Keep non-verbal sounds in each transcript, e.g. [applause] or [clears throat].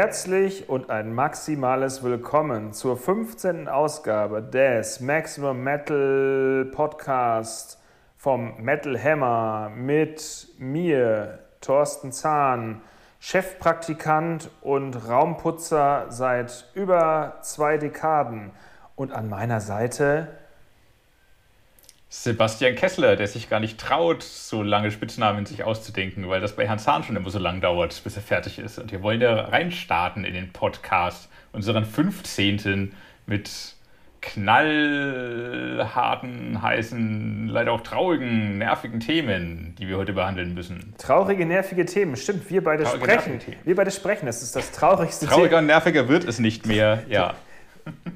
Herzlich und ein maximales Willkommen zur 15. Ausgabe des Maximum Metal Podcast vom Metal Hammer mit mir, Thorsten Zahn, Chefpraktikant und Raumputzer seit über zwei Dekaden. Und an meiner Seite Sebastian Kessler, der sich gar nicht traut, so lange Spitznamen sich auszudenken, weil das bei Herrn Zahn schon immer so lang dauert, bis er fertig ist. Und wir wollen da reinstarten in den Podcast, unseren 15. mit knallharten, heißen, leider auch traurigen, nervigen Themen, die wir heute behandeln müssen. Traurige, nervige Themen, stimmt. Wir beide Traurige, sprechen. Wir beide sprechen, das ist das traurigste Trauriger Thema. und nerviger wird es nicht mehr, ja.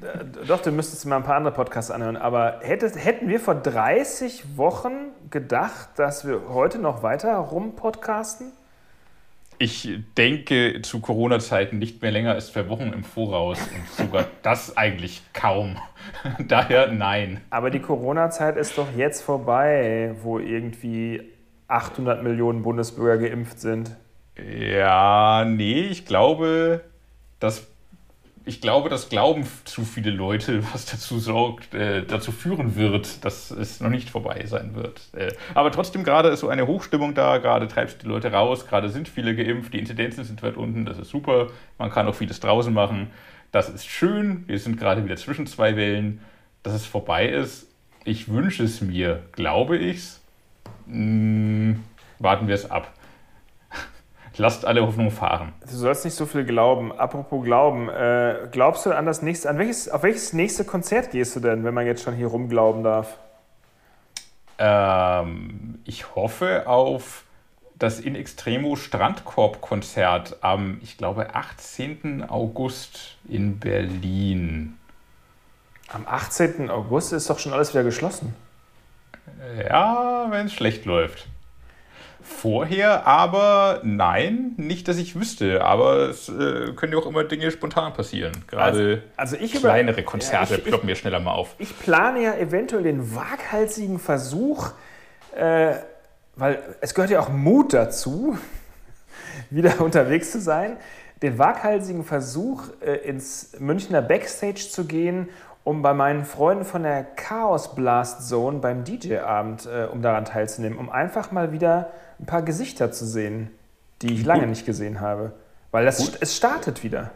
Äh, doch, du müsstest mal ein paar andere Podcasts anhören. Aber hättest, hätten wir vor 30 Wochen gedacht, dass wir heute noch weiter rumpodcasten? Ich denke zu Corona-Zeiten nicht mehr länger als zwei Wochen im Voraus und sogar [laughs] das eigentlich kaum. [laughs] Daher nein. Aber die Corona-Zeit ist doch jetzt vorbei, wo irgendwie 800 Millionen Bundesbürger geimpft sind. Ja, nee, ich glaube, das ich glaube, das glauben zu viele Leute, was dazu sorgt, äh, dazu führen wird, dass es noch nicht vorbei sein wird. Äh, aber trotzdem gerade ist so eine Hochstimmung da, gerade treibst du die Leute raus, gerade sind viele geimpft, die Inzidenzen sind weit unten, das ist super. Man kann auch vieles draußen machen. Das ist schön. Wir sind gerade wieder zwischen zwei Wellen. Dass es vorbei ist, ich wünsche es mir, glaube ich's. Hm, warten wir es ab. Lasst alle Hoffnung fahren. Du sollst nicht so viel glauben. Apropos Glauben, äh, glaubst du an das nächste, an welches, auf welches nächste Konzert gehst du denn, wenn man jetzt schon hier rumglauben darf? Ähm, ich hoffe auf das In Extremo Strandkorb-Konzert am, ich glaube, 18. August in Berlin. Am 18. August ist doch schon alles wieder geschlossen. Ja, wenn es schlecht läuft vorher, aber nein, nicht, dass ich wüsste. Aber es äh, können ja auch immer Dinge spontan passieren. Gerade also, also kleinere über, Konzerte ja, ich, ploppen wir schneller mal auf. Ich plane ja eventuell den waghalsigen Versuch, äh, weil es gehört ja auch Mut dazu, [laughs] wieder unterwegs zu sein, den waghalsigen Versuch, äh, ins Münchner Backstage zu gehen um bei meinen Freunden von der Chaos Blast Zone beim DJ-Abend, äh, um daran teilzunehmen, um einfach mal wieder ein paar Gesichter zu sehen, die ich lange nicht gesehen habe. Weil das, es startet wieder.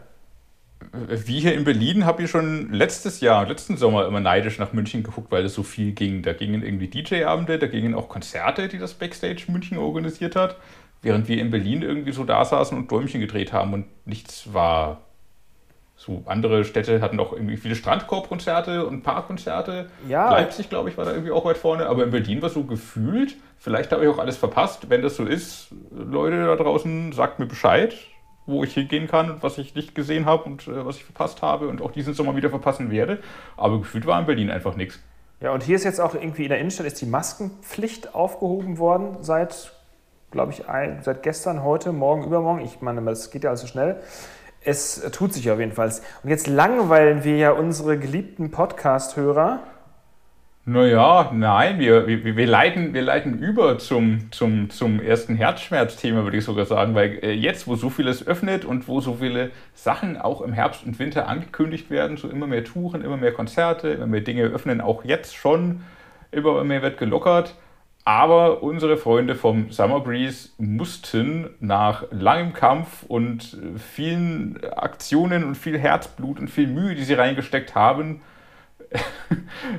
Wie hier in Berlin habe ich schon letztes Jahr, letzten Sommer immer neidisch nach München geguckt, weil es so viel ging. Da gingen irgendwie DJ-Abende, da gingen auch Konzerte, die das Backstage München organisiert hat, während wir in Berlin irgendwie so da saßen und Däumchen gedreht haben und nichts war. So andere Städte hatten auch irgendwie viele Strandkorbkonzerte und Parkkonzerte. Ja. Leipzig, glaube ich, war da irgendwie auch weit vorne. Aber in Berlin war so gefühlt, vielleicht habe ich auch alles verpasst. Wenn das so ist, Leute da draußen, sagt mir Bescheid, wo ich hingehen kann und was ich nicht gesehen habe und äh, was ich verpasst habe und auch diesen Sommer wieder verpassen werde. Aber gefühlt war in Berlin einfach nichts. Ja, und hier ist jetzt auch irgendwie in der Innenstadt ist die Maskenpflicht aufgehoben worden seit, glaube ich, ein, seit gestern, heute, morgen, übermorgen. Ich meine, das geht ja alles so schnell es tut sich auf jeden Fall. Und jetzt langweilen wir ja unsere geliebten Podcast-Hörer. Naja, nein, wir, wir, wir, leiten, wir leiten über zum, zum, zum ersten Herzschmerzthema, würde ich sogar sagen, weil äh, jetzt, wo so vieles öffnet und wo so viele Sachen auch im Herbst und Winter angekündigt werden, so immer mehr Touren, immer mehr Konzerte, immer mehr Dinge öffnen, auch jetzt schon, immer mehr wird gelockert. Aber unsere Freunde vom Summer Breeze mussten nach langem Kampf und vielen Aktionen und viel Herzblut und viel Mühe, die sie reingesteckt haben,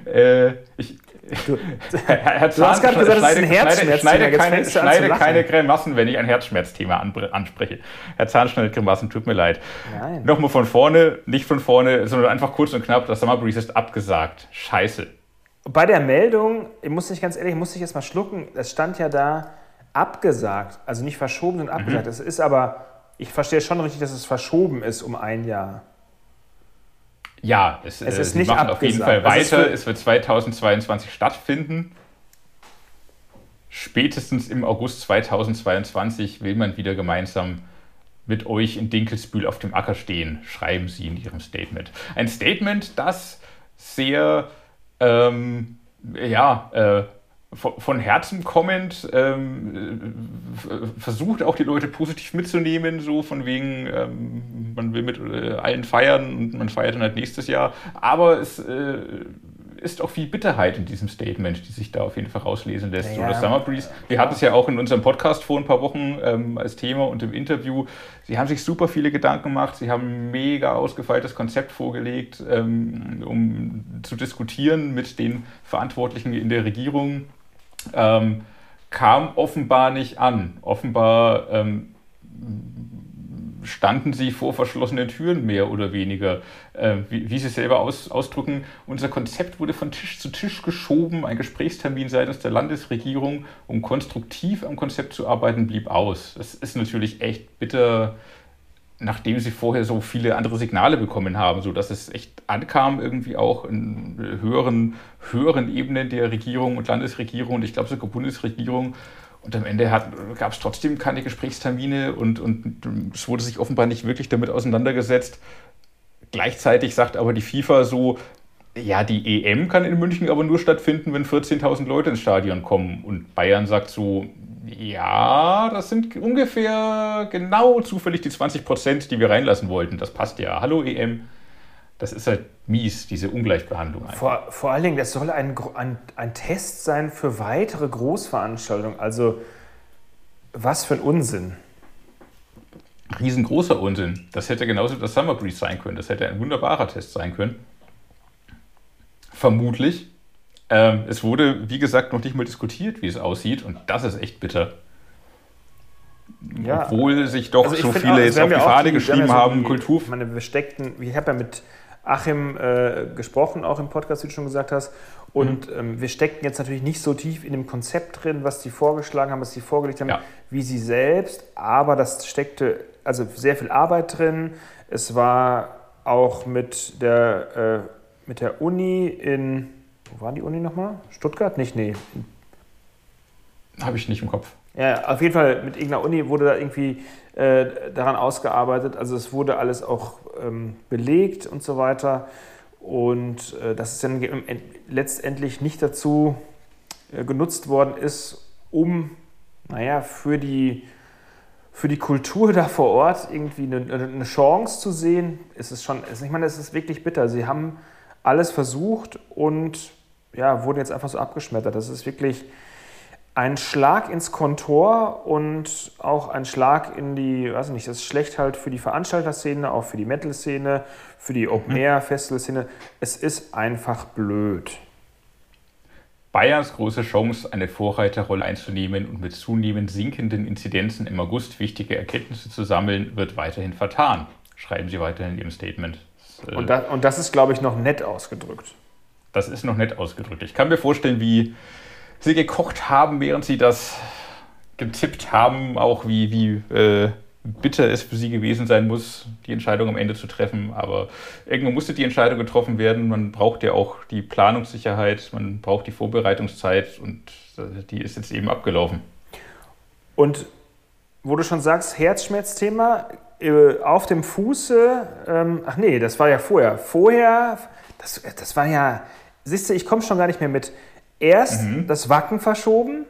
äh, ich, du, Herr Zahn, du hast gerade gesagt, es ist ein Herzschmerzthema. Schneide, keine, schneide keine Grimassen, wenn ich ein Herzschmerzthema anspreche. Herr Zahn schneidet Grimassen, tut mir leid. Nein. Nochmal von vorne, nicht von vorne, sondern einfach kurz und knapp, das Summer Breeze ist abgesagt. Scheiße. Bei der Meldung, ich muss nicht ganz ehrlich, muss ich jetzt mal schlucken, es stand ja da abgesagt, also nicht verschoben, sondern abgesagt. Es mhm. ist aber, ich verstehe schon richtig, dass es verschoben ist um ein Jahr. Ja, es, es ist äh, nicht abgesagt. auf jeden Fall weiter. Es wird 2022 stattfinden. Spätestens im August 2022 will man wieder gemeinsam mit euch in Dinkelsbühl auf dem Acker stehen, schreiben sie in ihrem Statement. Ein Statement, das sehr ähm, ja, äh, von Herzen kommend, ähm, versucht auch die Leute positiv mitzunehmen, so von wegen, ähm, man will mit äh, allen feiern und man feiert dann halt nächstes Jahr. Aber es äh, ist auch viel Bitterheit in diesem Statement, die sich da auf jeden Fall rauslesen lässt. Ja, so, das Summer Breeze, wir hatten es ja auch in unserem Podcast vor ein paar Wochen ähm, als Thema und im Interview. Sie haben sich super viele Gedanken gemacht, sie haben ein mega ausgefeiltes Konzept vorgelegt, ähm, um zu diskutieren mit den Verantwortlichen in der Regierung ähm, kam offenbar nicht an. Offenbar ähm, standen sie vor verschlossenen Türen mehr oder weniger. Äh, wie, wie, sie selber aus, ausdrücken, unser Konzept wurde von Tisch zu Tisch geschoben. Ein Gesprächstermin seitens der Landesregierung, um konstruktiv am Konzept zu arbeiten, blieb aus. Das ist natürlich echt bitter nachdem sie vorher so viele andere Signale bekommen haben, sodass es echt ankam, irgendwie auch in höheren, höheren Ebenen der Regierung und Landesregierung und ich glaube sogar Bundesregierung. Und am Ende gab es trotzdem keine Gesprächstermine und, und es wurde sich offenbar nicht wirklich damit auseinandergesetzt. Gleichzeitig sagt aber die FIFA so, ja, die EM kann in München aber nur stattfinden, wenn 14.000 Leute ins Stadion kommen. Und Bayern sagt so, ja, das sind ungefähr genau zufällig die 20 Prozent, die wir reinlassen wollten. Das passt ja. Hallo EM. Das ist halt mies, diese Ungleichbehandlung. Vor, vor allen Dingen, das soll ein, ein, ein Test sein für weitere Großveranstaltungen. Also, was für ein Unsinn. Riesengroßer Unsinn. Das hätte genauso das Summer Breeze sein können. Das hätte ein wunderbarer Test sein können. Vermutlich. Ähm, es wurde, wie gesagt, noch nicht mal diskutiert, wie es aussieht, und das ist echt bitter. Ja. Obwohl sich doch also so viele auch, jetzt auf die Fahne geschrieben ja haben, die, Kultur. Ich meine, wir steckten, ich habe ja mit Achim äh, gesprochen, auch im Podcast, wie du schon gesagt hast. Und mhm. ähm, wir steckten jetzt natürlich nicht so tief in dem Konzept drin, was die vorgeschlagen haben, was sie vorgelegt haben, ja. wie sie selbst. Aber das steckte also sehr viel Arbeit drin. Es war auch mit der, äh, mit der Uni in wo war die Uni nochmal? Stuttgart? Nicht, nee. Habe ich nicht im Kopf. Ja, auf jeden Fall mit irgendeiner Uni wurde da irgendwie äh, daran ausgearbeitet. Also es wurde alles auch ähm, belegt und so weiter. Und äh, dass es dann letztendlich nicht dazu äh, genutzt worden ist, um, naja, für die, für die Kultur da vor Ort irgendwie eine, eine Chance zu sehen, ist es schon, ich meine, es ist wirklich bitter. Sie haben alles versucht und ja, wurden jetzt einfach so abgeschmettert. Das ist wirklich ein Schlag ins Kontor und auch ein Schlag in die, weiß nicht, das ist schlecht halt für die Veranstalterszene, auch für die Metal-Szene, für die Open-Air-Festival-Szene. Es ist einfach blöd. Bayerns große Chance, eine Vorreiterrolle einzunehmen und mit zunehmend sinkenden Inzidenzen im August wichtige Erkenntnisse zu sammeln, wird weiterhin vertan, schreiben sie weiterhin in ihrem Statement. Und das, und das ist, glaube ich, noch nett ausgedrückt. Das ist noch nett ausgedrückt. Ich kann mir vorstellen, wie sie gekocht haben, während sie das getippt haben, auch wie, wie äh, bitter es für sie gewesen sein muss, die Entscheidung am Ende zu treffen. Aber irgendwo musste die Entscheidung getroffen werden. Man braucht ja auch die Planungssicherheit, man braucht die Vorbereitungszeit und die ist jetzt eben abgelaufen. Und wo du schon sagst, Herzschmerzthema, äh, auf dem Fuße, ähm, ach nee, das war ja vorher. Vorher, das, das war ja siehst du, ich komme schon gar nicht mehr mit. Erst mhm. das Wacken verschoben,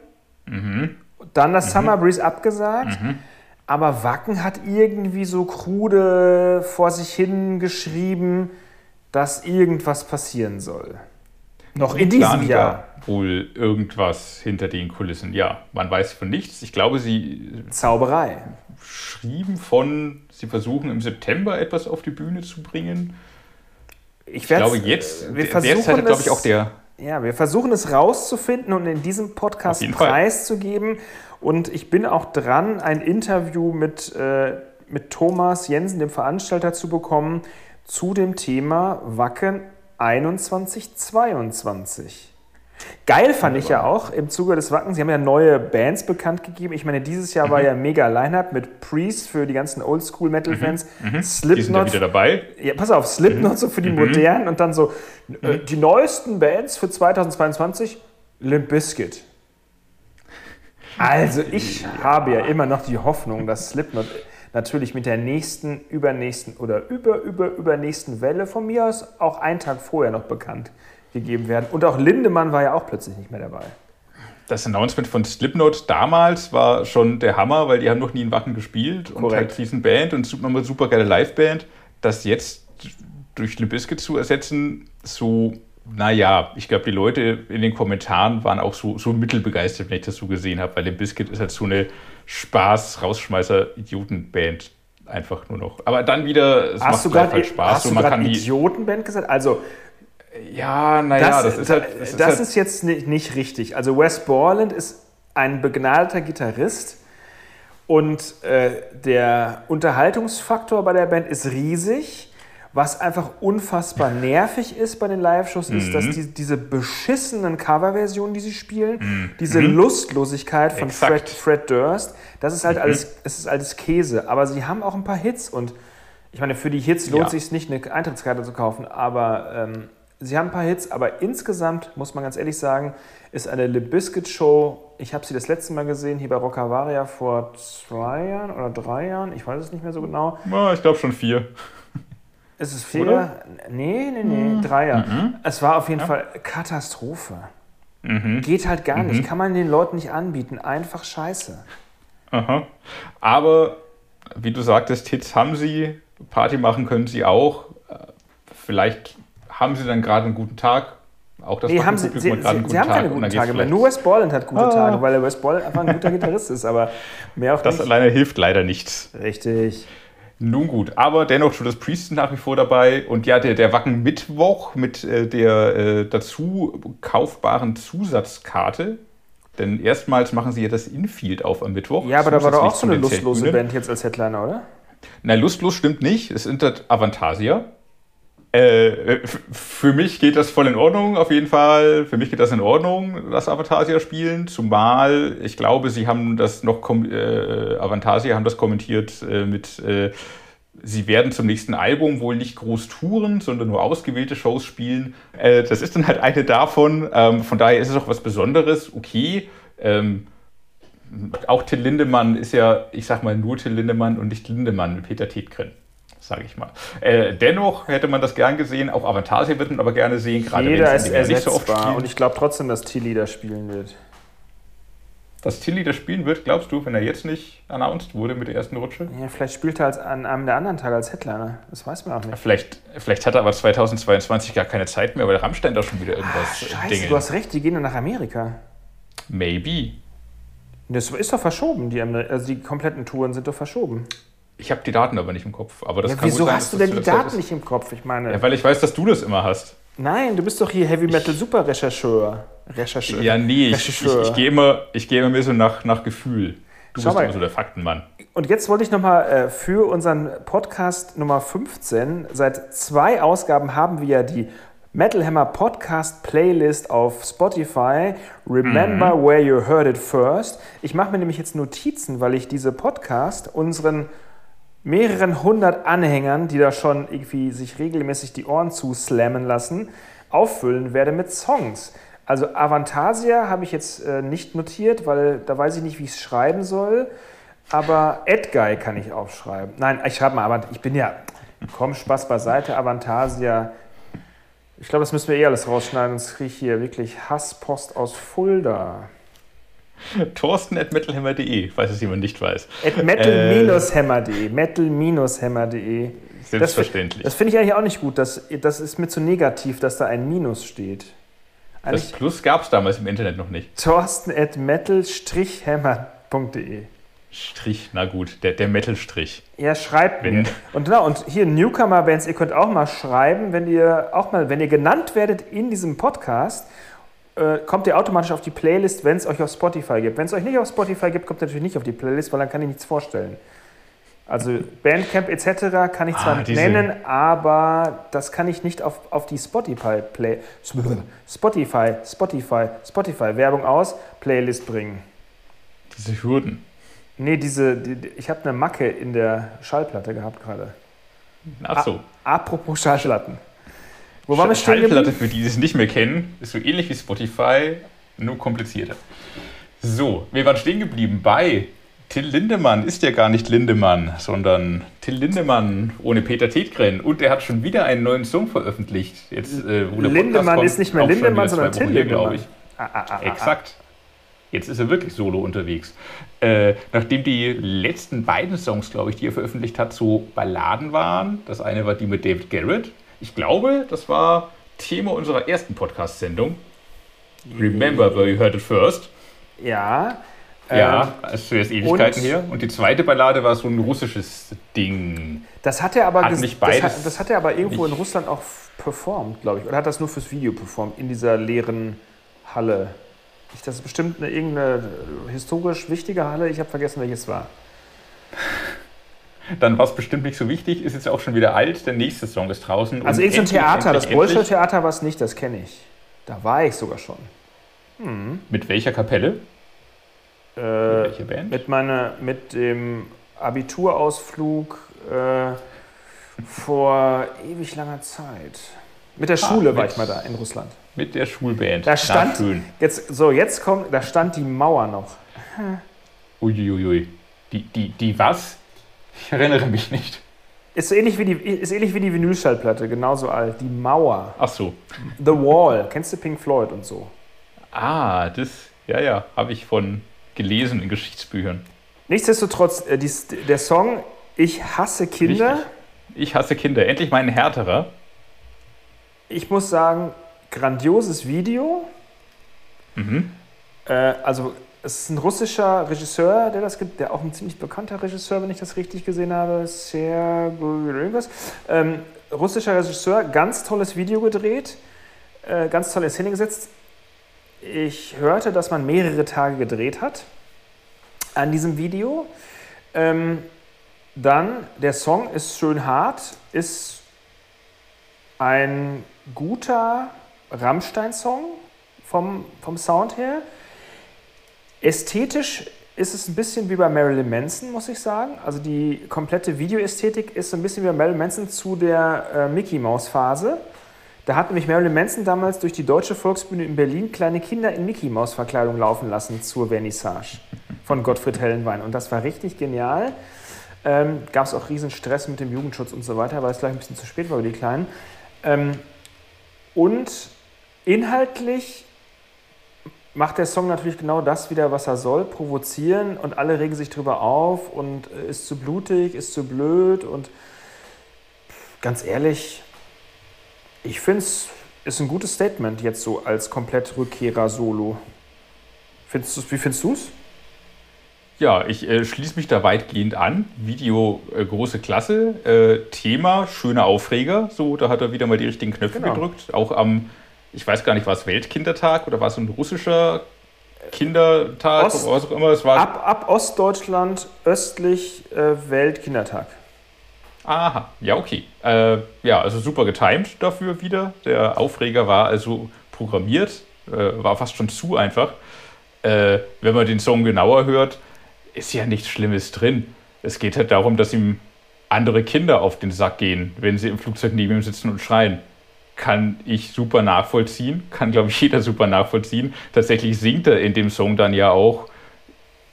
mhm. dann das mhm. Summer Breeze abgesagt. Mhm. Aber Wacken hat irgendwie so krude vor sich hin geschrieben, dass irgendwas passieren soll. Noch in diesem Jahr. Wohl irgendwas hinter den Kulissen. Ja, man weiß von nichts. Ich glaube, sie. Zauberei. Schrieben von, sie versuchen im September etwas auf die Bühne zu bringen. Ich, ich glaube, jetzt, wir derzeit hat, glaube ich, auch der. Ja, wir versuchen es rauszufinden und in diesem Podcast preiszugeben. Und ich bin auch dran, ein Interview mit, äh, mit Thomas Jensen, dem Veranstalter, zu bekommen zu dem Thema Wacken 2122. Geil fand ich ja auch im Zuge des Wackens. Sie haben ja neue Bands bekannt gegeben. Ich meine, dieses Jahr mhm. war ja mega Line-Up mit Priest für die ganzen Oldschool-Metal-Fans. Mhm. Mhm. Slipknot. Die sind ja wieder dabei. Ja, pass auf, Slipknot mhm. so für die mhm. modernen und dann so äh, die neuesten Bands für 2022. Limp Bizkit. Also ich habe ja immer noch die Hoffnung, dass Slipknot natürlich mit der nächsten, übernächsten oder über, über, übernächsten Welle von mir aus auch einen Tag vorher noch bekannt gegeben werden. Und auch Lindemann war ja auch plötzlich nicht mehr dabei. das Announcement von Slipknot damals war schon der Hammer, weil die haben noch nie in Wacken gespielt und Korrekt. halt riesen Band und super, super geile Liveband. Das jetzt durch Limp Bizkit zu ersetzen, so, naja, ich glaube, die Leute in den Kommentaren waren auch so, so mittelbegeistert, wenn ich das so gesehen habe, weil Limp Bizkit ist halt so eine Spaß-Rausschmeißer-Idioten-Band einfach nur noch. Aber dann wieder, es Hast du live gerade hast und du man gerade kann die, Idiotenband gesagt? Also, ja, naja, das, das, ist halt, das, das ist halt, ist jetzt nicht, nicht richtig. Also Wes Borland ist ein begnadeter Gitarrist und äh, der Unterhaltungsfaktor bei der Band ist riesig. Was einfach unfassbar [laughs] nervig ist bei den Live-Shows, ist, Mhm. dass die, diese beschissenen Coverversionen, die sie spielen, diese Lustlosigkeit von Fred, Mhm. Mhm. Fred Durst, das ist halt alles, es ist alles Käse. Aber sie haben auch ein paar Hits und ich meine, für die Hits lohnt Ja. sich nicht, eine Eintrittskarte zu kaufen, aber ähm, sie haben ein paar Hits, aber insgesamt, muss man ganz ehrlich sagen, ist eine Le Biscuit Show, ich habe sie das letzte Mal gesehen, hier bei Rockavaria vor zwei Jahren oder drei Jahren, ich weiß es nicht mehr so genau. ja, ich glaube schon vier. Ist es vier? Oder? Nee, nee, nee, drei Jahre. Es war auf jeden Fall Katastrophe. Geht halt gar nicht, kann man den Leuten nicht anbieten, einfach scheiße. Aha. Aber wie du sagtest, Hits haben sie, Party machen können sie auch. Äh, Vielleicht haben sie dann gerade einen guten Tag. Auch das Nee, haben sie, sie, sie, sie haben keine und guten Tage mehr. Nur Wes Borland hat gute Ah. Tage, weil Wes Borland einfach ein guter Gitarrist ist, aber mehr auch Das nicht. alleine hilft leider nichts. Richtig. Nun gut, aber dennoch Judas Priest nach wie vor dabei. Und ja, der, der Wacken Mittwoch mit äh, der äh, dazu kaufbaren Zusatzkarte. Denn erstmals machen sie ja das Infield auf am Mittwoch. Ja, aber da war doch auch so eine lustlose. Band jetzt als Headliner, oder? Nein, lustlos stimmt nicht. Es sind halt Avantasia. Äh, f- für mich geht das voll in Ordnung, auf jeden Fall. Für mich geht das in Ordnung, das Avantasia spielen. Zumal, ich glaube, sie haben das noch, äh, Avantasia haben das kommentiert äh, mit, äh, sie werden zum nächsten Album wohl nicht groß touren, sondern nur ausgewählte Shows spielen. Äh, das ist dann halt eine davon. Ähm, von daher ist es auch was Besonderes. Okay. Ähm, auch Till Lindemann ist ja, ich sag mal, nur Till Lindemann und nicht Lindemann Peter Tetgren, sage ich mal. Äh, dennoch hätte man das gern gesehen, auch Avantasia wird man aber gerne sehen, gerade Jeder ist Jahr nicht so oft ersetzbar und ich glaube trotzdem, dass Tilly da spielen wird. Dass Tilly das spielen wird, glaubst du, wenn er jetzt nicht announced wurde mit der ersten Rutsche? Ja, vielleicht spielt er als, an einem der anderen Tage als Headliner. Das weiß man auch nicht. Vielleicht, vielleicht hat er aber 2022 gar keine Zeit mehr, weil Rammstein da schon wieder irgendwas Ah, Scheiße, Dinge. du hast recht, die gehen dann nach Amerika. Maybe. Das ist doch verschoben, die, also die kompletten Touren sind doch verschoben. Ich habe die Daten aber nicht im Kopf. Aber das Ja, kann wieso sein, hast du denn die Daten Zeit nicht im Kopf? Ich meine, Ist. Ja, weil ich weiß, dass du das immer hast. nein, du bist doch hier Heavy Metal Super Rechercheur. Rechercheur. Ja, nee, ich, ich, Rechercheur. ich gehe immer, gehe immer mehr so nach, nach Gefühl. Du Schau bist mal. immer so der Faktenmann. Und jetzt wollte ich nochmal äh, für unseren Podcast Nummer 15, seit zwei Ausgaben haben wir ja die Metal Hammer Podcast Playlist auf Spotify. Remember Mhm. where you heard it first. Ich mache mir nämlich jetzt Notizen, weil ich diese Podcast unseren mehreren hundert Anhängern, die da schon irgendwie sich regelmäßig die Ohren zuslammen lassen, auffüllen werde mit Songs. Also Avantasia habe ich jetzt äh, nicht notiert, weil da weiß ich nicht, wie ich es schreiben soll. Aber Edguy kann ich aufschreiben. Nein, ich schreibe mal, aber ich bin ja, komm, Spaß beiseite, Avantasia. Ich glaube, das müssen wir eh alles rausschneiden, sonst kriege ich hier wirklich Hasspost aus Fulda. [laughs] Thorsten at metalhammer.de, falls es jemand nicht weiß. At metal-hammer.de. Metal-hammer.de. Selbstverständlich. Das, das finde ich eigentlich auch nicht gut. Das, das ist mir zu negativ, dass da ein Minus steht. Das Eigentlich Plus gab es damals im Internet noch nicht. Thorsten at metal-hammer.de. Strich, na gut, der, der Metal-Strich. Ja, schreibt Wenn- mir. Und genau, und hier Newcomer-Bands, ihr könnt auch mal schreiben, wenn ihr auch mal, wenn ihr genannt werdet in diesem Podcast, äh, kommt ihr automatisch auf die Playlist, wenn es euch auf Spotify gibt. Wenn es euch nicht auf Spotify gibt, kommt ihr natürlich nicht auf die Playlist, weil dann kann ich nichts vorstellen. Also Bandcamp etc. kann ich zwar Ah, nennen, aber das kann ich nicht auf, auf die Spotify Play Spotify Spotify Spotify Werbung aus Playlist bringen. Diese Hürden. Nee, diese die, ich habe eine Macke in der Schallplatte gehabt gerade. Ach so. Apropos Schallplatten. Wo waren wir stehen Schallplatte, für die, die es nicht mehr kennen, ist so ähnlich wie Spotify, nur komplizierter. So, wir waren stehen geblieben bei Till Lindemann. Ist ja gar nicht Lindemann, sondern Till Lindemann ohne Peter Tetgren. Und er hat schon wieder einen neuen Song veröffentlicht. Jetzt, äh, Lindemann kommt, ist nicht mehr Lindemann, sondern Till her, glaub Lindemann. Ah, ah, ah, ah, Exakt. jetzt ist er wirklich solo unterwegs. Äh, nachdem die letzten beiden Songs, glaube ich, die er veröffentlicht hat, so Balladen waren. Das eine war die mit David Garrett. Ich glaube, das war Thema unserer ersten Podcast-Sendung. Remember where you heard it first. Ja. Ja, ähm, ist Ewigkeiten und, her. Und die zweite Ballade war so ein russisches Ding. Das hat er aber, hat nicht beides das, hat, das hat er aber irgendwo in Russland auch performt, glaube ich. Oder hat das nur fürs Video performt, in dieser leeren Halle? Das ist bestimmt eine, irgendeine historisch wichtige Halle. Ich habe vergessen, welches war. Dann war es bestimmt nicht so wichtig. Ist jetzt auch schon wieder alt. Der nächste Song ist draußen. Also irgendein Theater. das Bolshoi Theater war es nicht, das kenne ich. Da war ich sogar schon. Hm. Mit welcher Kapelle? Äh, mit welcher Band? Mit, meine, mit dem Abiturausflug äh, vor ewig langer Zeit. Mit der ah, Schule mit, war ich mal da in Russland. Mit der Schulband. Da stand, jetzt, so jetzt kommt, da stand die Mauer noch. Uiuiui. Die, die, die was? Ich erinnere mich nicht. Ist so ähnlich wie die, ist ähnlich wie die Vinylschallplatte, genauso alt. Die Mauer. Ach so. The Wall. Kennst du Pink Floyd und so? Ah, das, ja, ja, habe ich von gelesen in Geschichtsbüchern. Nichtsdestotrotz, äh, die, der Song Ich hasse Kinder. Richtig. Ich hasse Kinder. Endlich mal ein härterer. Ich muss sagen, grandioses Video. Mhm. Äh, also es ist ein russischer Regisseur, der das gibt, der auch ein ziemlich bekannter Regisseur, wenn ich das richtig gesehen habe, sehr irgendwas. Ähm, russischer Regisseur, ganz tolles Video gedreht, äh, ganz toll in Szene gesetzt. Ich hörte, dass man mehrere Tage gedreht hat an diesem Video. Ähm, dann, der Song ist schön hart, ist ein guter Rammstein-Song vom, vom Sound her. Ästhetisch ist es ein bisschen wie bei Marilyn Manson, muss ich sagen. Also die komplette Videoästhetik ist so ein bisschen wie bei Marilyn Manson zu der äh, Mickey Mouse Phase. Da hat nämlich Marilyn Manson damals durch die Deutsche Volksbühne in Berlin kleine Kinder in Mickey Mouse Verkleidung laufen lassen zur Vernissage von Gottfried Hellenwein. Und das war richtig genial. Ähm, Gab es auch riesen Stress mit dem Jugendschutz und so weiter, weil es gleich ein bisschen zu spät war für die Kleinen. Ähm, und inhaltlich macht der Song natürlich genau das wieder, was er soll, provozieren und alle regen sich drüber auf und äh, ist zu blutig, ist zu blöd und ganz ehrlich, ich finde es ist ein gutes Statement jetzt so als komplett Rückkehrer-Solo. Findest wie findest du es? Ja, ich äh, schließe mich da weitgehend an. Video äh, große Klasse, äh, Thema schöner Aufreger. So, da hat er wieder mal die richtigen Knöpfe genau. gedrückt. Auch am ich weiß gar nicht, war es Weltkindertag oder war es ein russischer Kindertag Ost, oder was auch immer es war? Ab, ab Ostdeutschland östlich äh, Weltkindertag. Aha, ja, okay. Äh, ja, also super getimed dafür wieder. Der Aufreger war also programmiert, äh, war fast schon zu einfach. Äh, wenn man den Song genauer hört, ist ja nichts Schlimmes drin. Es geht halt darum, dass ihm andere Kinder auf den Sack gehen, wenn sie im Flugzeug neben ihm sitzen und schreien kann ich super nachvollziehen, kann, glaube ich, jeder super nachvollziehen. Tatsächlich singt er in dem Song dann ja auch,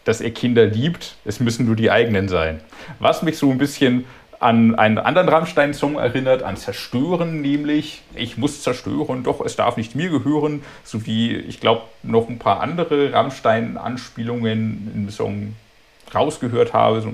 dass er Kinder liebt, es müssen nur die eigenen sein. Was mich so ein bisschen an einen anderen Rammstein-Song erinnert, an Zerstören nämlich. Ich muss zerstören, doch es darf nicht mir gehören, sowie ich glaube noch ein paar andere Rammstein-Anspielungen im Song rausgehört habe. So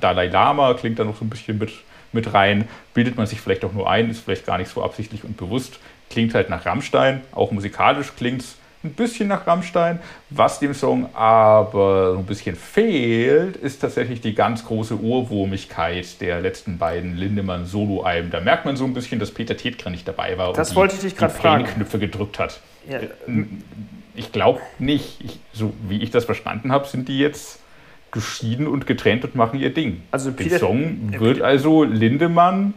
Dalai Lama klingt da noch so ein bisschen mit mit rein, bildet man sich vielleicht auch nur ein, ist vielleicht gar nicht so absichtlich und bewusst, klingt halt nach Rammstein, auch musikalisch klingt es ein bisschen nach Rammstein. Was dem Song aber ein bisschen fehlt, ist tatsächlich die ganz große Ohrwurmigkeit der letzten beiden Lindemann-Solo-Alben. Da merkt man so ein bisschen, dass Peter Tetgren nicht dabei war das und wollte die, ich dich gerade fragen. Knöpfe gedrückt hat. Ja. Äh, ich glaube nicht. Ich, so wie ich das verstanden habe, sind die jetzt geschieden und getrennt und machen ihr Ding. Also Peter, Den Song wird also Lindemann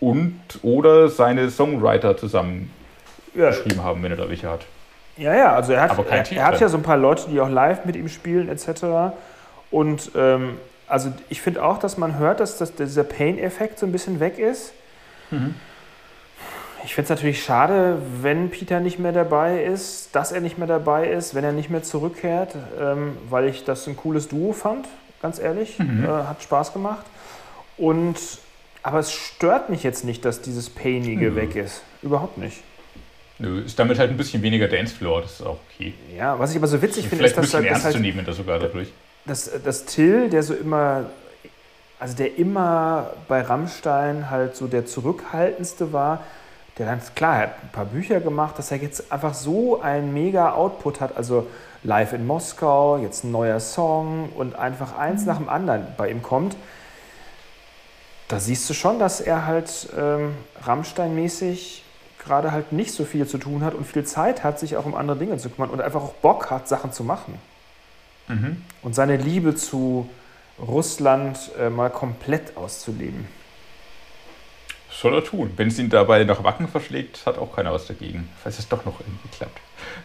und oder seine Songwriter zusammen ja. geschrieben haben, wenn er da welche hat. Ja, ja, also er hat, er, er, hat ja so ein paar Leute, die auch live mit ihm spielen etc. Und ähm, also ich finde auch, dass man hört, dass, dass dieser Pain-Effekt so ein bisschen weg ist. Mhm. Ich finde es natürlich schade, wenn Peter nicht mehr dabei ist, dass er nicht mehr dabei ist, wenn er nicht mehr zurückkehrt, ähm, weil ich das ein cooles Duo fand, ganz ehrlich. Mhm. Äh, hat Spaß gemacht. Und, aber es stört mich jetzt nicht, dass dieses Painige mhm. weg ist. Überhaupt nicht. Nö, ist damit halt ein bisschen weniger Dancefloor, das ist auch okay. Ja, was ich aber so witzig finde, Vielleicht ist, ein dass, bisschen dass ernst halt zu nehmen das sogar dadurch. dass, dass Till, der so immer, also der immer bei Rammstein halt so der zurückhaltendste war, der dann, klar, er hat ein paar Bücher gemacht, dass er jetzt einfach so einen mega Output hat, also live in Moskau, jetzt ein neuer Song und einfach eins nach dem anderen bei ihm kommt. Da siehst du schon, dass er halt ähm, Rammstein-mäßig gerade halt nicht so viel zu tun hat und viel Zeit hat, sich auch um andere Dinge zu kümmern und einfach auch Bock hat, Sachen zu machen Mhm. und seine Liebe zu Russland äh, mal komplett auszuleben. Soll er tun. Wenn es ihn dabei nach Wacken verschlägt, hat auch keiner was dagegen. Falls es doch noch irgendwie klappt.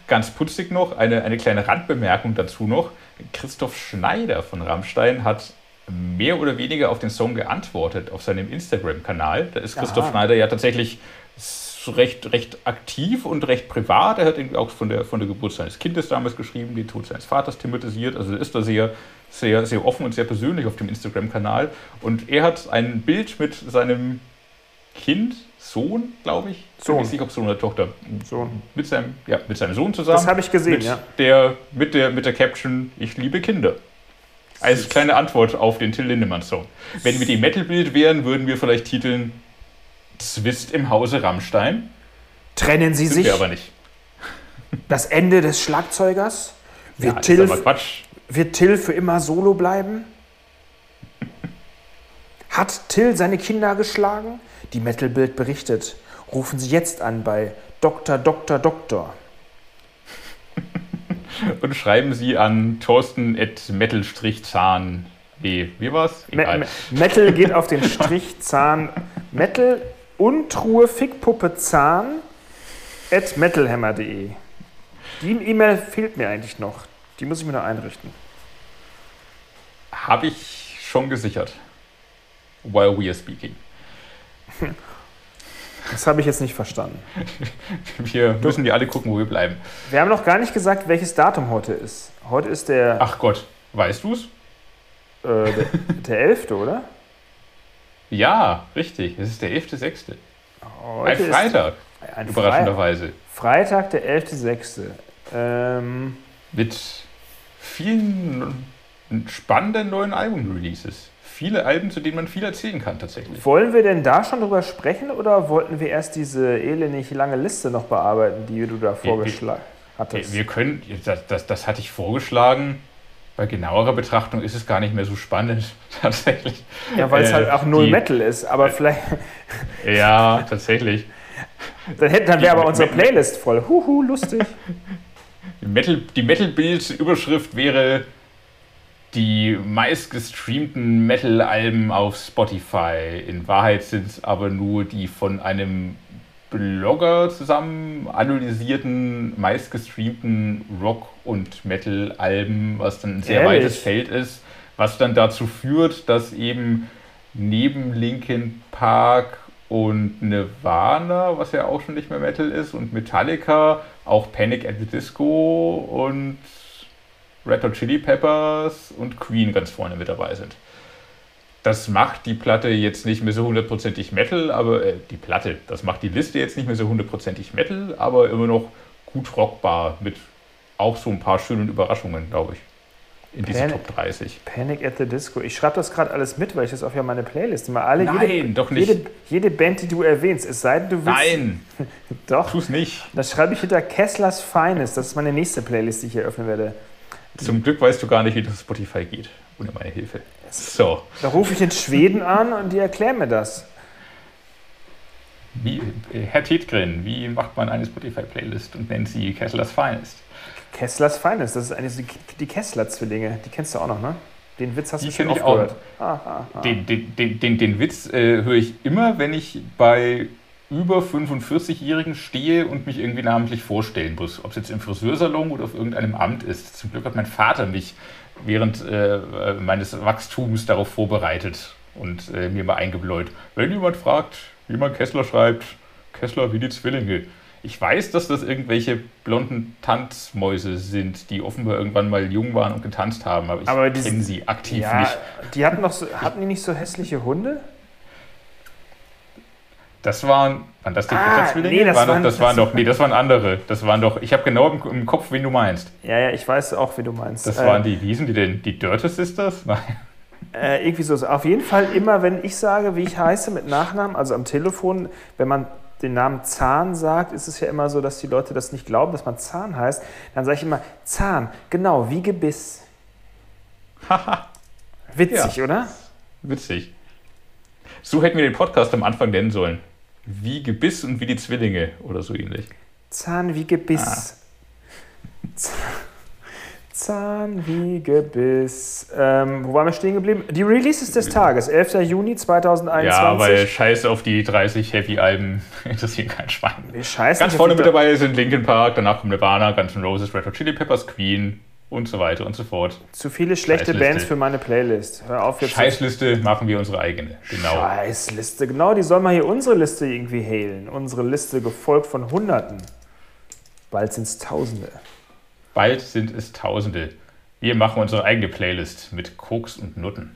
Ganz putzig noch, eine, eine kleine Randbemerkung dazu noch. Christoph Schneider von Rammstein hat mehr oder weniger auf den Song geantwortet auf seinem Instagram-Kanal. Da ist Christoph Aha. Schneider ja tatsächlich so recht, recht aktiv und recht privat. Er hat irgendwie auch von der, von der Geburt seines Kindes damals geschrieben, den Tod seines Vaters thematisiert. Also ist da sehr, sehr, sehr offen und sehr persönlich auf dem Instagram-Kanal. Und er hat ein Bild mit seinem Kind, Sohn, glaube ich. Sohn. nicht sicher, ob Sohn oder Tochter. Sohn. Mit seinem, ja, mit seinem Sohn zusammen. Das habe ich gesehen, mit ja. Der, mit, der, mit der Caption, ich liebe Kinder. Als kleine Antwort auf den Till Lindemann-Song. Wenn wir die Metal-Bild wären, würden wir vielleicht titeln Zwist im Hause Rammstein. Trennen Sie Sind sich. wir aber nicht. Das Ende des Schlagzeugers? Ja, Wird, das ist Till, wird Till für immer solo bleiben? Hat Till seine Kinder geschlagen? Die Metalbild berichtet. Rufen Sie jetzt an bei Dr. Dr. Doktor. [laughs] Und schreiben Sie an Thorsten at metal-zahn. Wie, wie war's? Egal. Me Metal geht auf den Strich Zahn. Metal Untruhe Fickpuppe Zahn at metalhammer.de. Die E-Mail fehlt mir eigentlich noch. Die muss ich mir noch einrichten. Habe ich schon gesichert. While we are speaking. [laughs] Das habe ich jetzt nicht verstanden. [laughs] Wir müssen die alle gucken, wo wir bleiben. Wir haben noch gar nicht gesagt, welches Datum heute ist. Heute ist der, Ach Gott, weißt du's? äh, der, [laughs] der 11., oder? Ja, richtig. Es ist der 11.6. Ein Freitag, ein überraschenderweise. Freitag, der 11.6. Ähm, Mit vielen spannenden neuen Album-Releases. Viele Alben, zu denen man viel erzählen kann, tatsächlich. wollen wir denn da schon drüber sprechen oder wollten wir erst diese elendig lange Liste noch bearbeiten, die du da vorgeschlagen hattest? Wir können, das, das, das hatte ich vorgeschlagen. Bei genauerer Betrachtung ist es gar nicht mehr so spannend, [laughs] tatsächlich. ja, weil es Äh, halt auch null Metal ist, aber vielleicht, [laughs] Ja, tatsächlich. dann, dann wäre aber unsere Playlist voll. Huhu, lustig. [laughs] Die Metal- Metal-Bild-Überschrift wäre die meistgestreamten Metal-Alben auf Spotify. In Wahrheit sind es aber nur die von einem Blogger zusammen analysierten, meistgestreamten Rock- und Metal-Alben, was dann ein sehr Ehrlich? weites Feld ist, was dann dazu führt, dass eben neben Linkin Park und Nirvana, was ja auch schon nicht mehr Metal ist, und Metallica, auch Panic at the Disco und Red Hot Chili Peppers und Queen ganz vorne mit dabei sind. Das macht die Platte jetzt nicht mehr so hundertprozentig Metal, aber äh, die Platte, das macht die Liste jetzt nicht mehr so hundertprozentig Metal, aber immer noch gut rockbar mit auch so ein paar schönen Überraschungen, glaube ich, in diese Top 30. Panic at the Disco. Ich schreibe das gerade alles mit, weil ich das auf ja meine Playlist mal alle. Nein, jede, doch nicht. Jede, jede Band, die du erwähnst, es sei denn, du willst. Nein, [laughs] Doch. tu's nicht. Das schreibe ich hinter Kesslers Finest. Das ist meine nächste Playlist, die ich hier öffnen werde. Zum Glück weißt du gar nicht, wie das Spotify geht, ohne meine Hilfe. So, Da rufe ich in Schweden an und die erklären mir das. wie, äh, Herr Tietgren, wie macht man eine Spotify-Playlist und nennt sie Kesslers Finest? Kesslers Finest, das ist eigentlich die, Kessler-Zwillinge. Die kennst du auch noch, ne? Den Witz hast Die du schon oft gehört. Ah, ah, ah. Den, den, den, den, den Witz äh, höre ich immer, wenn ich bei über 45-Jährigen stehe und mich irgendwie namentlich vorstellen muss. Ob es jetzt im Friseursalon oder auf irgendeinem Amt ist. Zum Glück hat mein Vater mich während äh, äh, meines Wachstums darauf vorbereitet und äh, mir mal eingebläut. Wenn jemand fragt, wie man Kessler schreibt, Kessler wie die Zwillinge. Ich weiß, dass das irgendwelche blonden Tanzmäuse sind, die offenbar irgendwann mal jung waren und getanzt haben, aber ich kenne sie aktiv ja, nicht. die hatten, noch so, hatten die nicht so hässliche Hunde? Das waren, waren das die Ah, Zwillinge? nee, das waren, waren- doch, das das waren doch, nee, das waren andere. Das waren doch, ich habe genau im, im Kopf, wen du meinst. Ja, ja, ich weiß auch, wie du meinst. Das Äh, waren die, wie hießen die denn? Die Dirty Sisters? [laughs] Nein. Äh, irgendwie so. Auf jeden Fall immer, wenn ich sage, wie ich heiße mit Nachnamen, also am Telefon, wenn man den Namen Zahn sagt, ist es ja immer so, dass die Leute das nicht glauben, dass man Zahn heißt. Dann sage ich immer Zahn, genau, wie Gebiss. [laughs] Witzig, oder? Witzig. So hätten wir den Podcast am Anfang nennen sollen. Wie Gebiss und wie die Zwillinge oder so ähnlich. Zahn wie Gebiss. Z- [laughs] Zahn wie Gebiss. Ähm, wo waren wir stehen geblieben? Die Releases des Tages, 11. Juni 2021. Ja, weil Scheiß auf die 30 Heavy-Alben [laughs] interessieren kein Schwein. wir scheißen Ganz vorne mit dabei sind Linkin Park, danach kommt Nirvana, Guns N' Roses, Red Hot Chili Peppers, Queen und so weiter und so fort. Zu viele schlechte. Bands für meine Playlist. Hör auf jetzt. Scheißliste machen wir unsere eigene. Genau. Scheißliste. Genau, die soll mal hier unsere Liste irgendwie hailen. Unsere Liste gefolgt von Hunderten. Bald sind es Tausende. Bald sind es Tausende. Wir machen unsere eigene Playlist mit Koks und Nutten.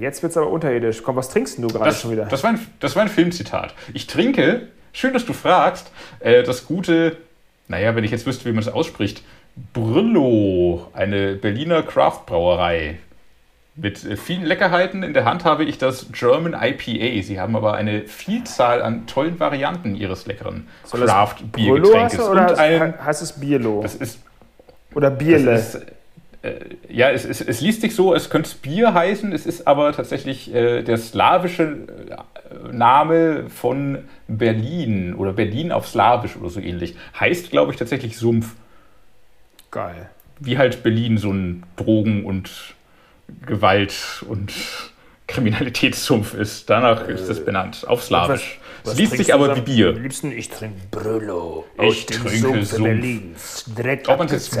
Jetzt wird es aber unterirdisch. Komm, was trinkst du gerade schon wieder? das, war ein, das war ein Filmzitat. Ich trinke, schön, dass du fragst, äh, das gute, naja, wenn ich jetzt wüsste, wie man es ausspricht, Brillo, eine Berliner Craft-Brauerei. Mit äh, vielen Leckerheiten. In der Hand habe ich das German IPA. Sie haben aber eine Vielzahl an tollen Varianten ihres leckeren Brüllo Craft-Biergetränkes. heißt oder Und ein, he- heißt es Bierlo? das ist oder Bierle? Ist, äh, ja, es, es, es liest sich so, es könnte Bier heißen, es ist aber tatsächlich äh, der slawische äh, Name von Berlin oder Berlin auf Slawisch oder so ähnlich. Heißt, glaube ich, tatsächlich Sumpf. Geil. Wie halt Berlin so ein Drogen- und Gewalt- und Kriminalitätssumpf ist. Danach ist es benannt, auf Slawisch. Was Es liest sich aber wie am Bier. liebsten, ich trinke Brüllo. Ich trinke Sumpf. Berlins. Direkt Ob man es jetzt.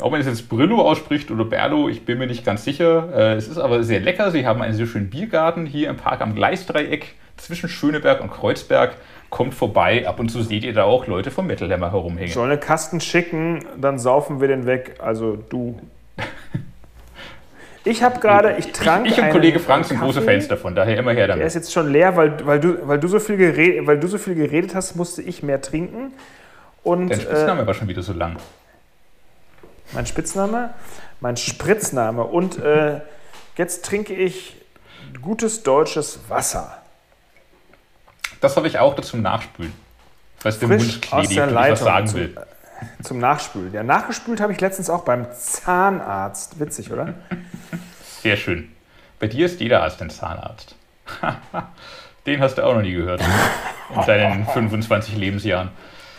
Ob man es jetzt Brillo ausspricht oder Berlo, ich bin mir nicht ganz sicher. Äh, es ist aber sehr lecker. Sie haben einen sehr schönen Biergarten hier im Park am Gleisdreieck zwischen Schöneberg und Kreuzberg. Kommt vorbei. Ab und zu seht ihr da auch Leute vom Metal Hammer herumhängen. Soll eine Kasten schicken, dann saufen wir den weg. Also du. [laughs] Ich habe gerade, ich trank ich und einen Kollege Frank sind große. Fans davon, daher immer her Der damit. ist jetzt schon leer, weil, weil, du, weil, du so viel geredet, weil du so viel geredet hast, musste ich mehr trinken. Und Dein äh, Spitzname war schon wieder so lang. mein Spitzname, mein Spritzname. Und äh, jetzt trinke ich gutes deutsches Wasser. Das habe ich auch dazu Nachspülen. Falls der Mund aus klebt der und ich was sagen zum- will. Zum Nachspülen. Ja, nachgespült habe ich letztens auch beim Zahnarzt. Witzig, oder? [laughs] Sehr schön. Bei dir ist jeder Arzt ein Zahnarzt. [laughs] Den hast du auch noch nie gehört. In deinen [laughs] 25 Lebensjahren.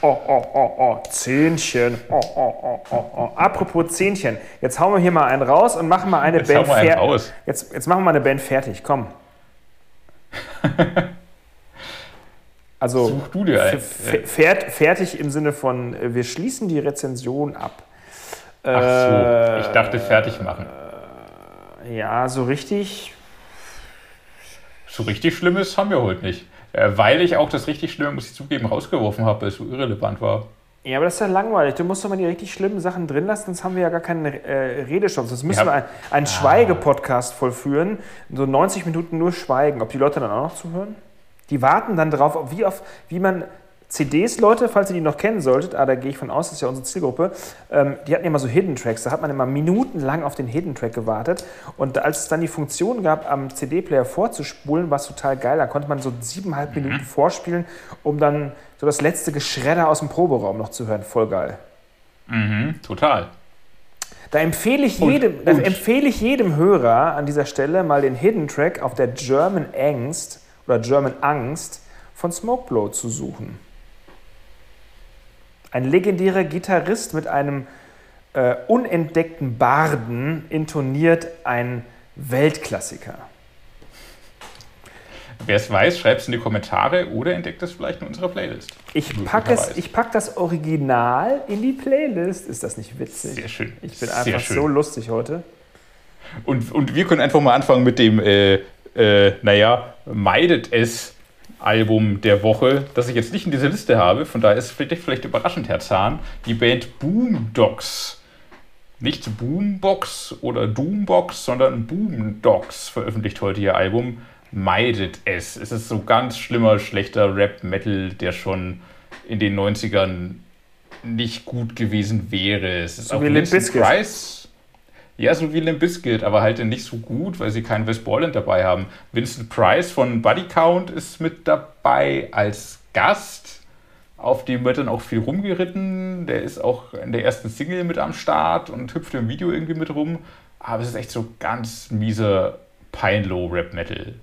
Oh, oh, oh, oh, Zähnchen. Oh, oh, oh, oh, oh. Apropos Zähnchen. Jetzt hauen wir hier mal einen raus und machen mal eine Jetzt Band fertig. Jetzt, jetzt machen wir mal eine Band fertig. Komm. Also Such du dir ein. fährt, fertig im Sinne von, äh, wir schließen die Rezension ab. Ach so, ich dachte fertig machen. Ja, so richtig. So richtig Schlimmes haben wir heute nicht. Äh, Weil ich auch das richtig Schlimme, muss ich zugeben, rausgeworfen habe, weil es so irrelevant war. Ja, aber das ist ja langweilig. Du musst doch mal die richtig schlimmen Sachen drin lassen, sonst haben wir ja gar keinen äh, Redestoff. Sonst müssen Ja. wir einen, einen Schweigepodcast vollführen. So 90 Minuten nur schweigen. Ob die Leute dann auch noch zuhören? Die warten dann drauf, ob- wie, auf, wie man CDs, Leute, falls ihr die noch kennen solltet, ah, da gehe ich von aus, das ist ja unsere Zielgruppe, ähm, die hatten immer so Hidden Tracks, da hat man immer minutenlang auf den Hidden Track gewartet und als es dann die Funktion gab, am CD-Player vorzuspulen, war es total geil, da konnte man so siebeneinhalb Minuten vorspielen, um dann so das letzte Geschredder aus dem Proberaum noch zu hören, voll geil. Mhm, total. Da empfehle ich Und- jedem, da und- empfehle ich jedem Hörer an dieser Stelle mal den Hidden Track auf der German Angst oder German Angst von Smokeblow zu suchen. Ein legendärer Gitarrist mit einem äh, unentdeckten Barden intoniert ein Weltklassiker. Wer es weiß, schreibt es in die Kommentare oder entdeckt es vielleicht in unserer Playlist. Ich packe pack das Original in die Playlist. Ist das nicht witzig? Sehr schön. Ich bin Sehr einfach schön. so lustig heute. Und, und wir können einfach mal anfangen mit dem, äh, äh, naja, meidet es Album der Woche, das ich jetzt nicht in dieser Liste habe. Von daher ist es vielleicht, vielleicht überraschend, Herr Zahn. Die Band Boomdogs. Nicht Boombox oder Doombox, sondern Boomdogs veröffentlicht heute ihr Album meidet es. Es ist so ganz schlimmer, schlechter Rap-Metal, der schon in den 90ern nicht gut gewesen wäre. Es ist So auch wie Limp Bizkit. Ja, so wie Limp Bizkit, aber halt nicht so gut, weil sie keinen Wes Borland dabei haben. Vincent Price von Buddy Count ist mit dabei als Gast. Auf dem wird dann auch viel rumgeritten. Der ist auch in der ersten Single mit am Start und hüpft im Video irgendwie mit rum. Aber es ist echt so ganz mieser Pine-Low Rap Metal.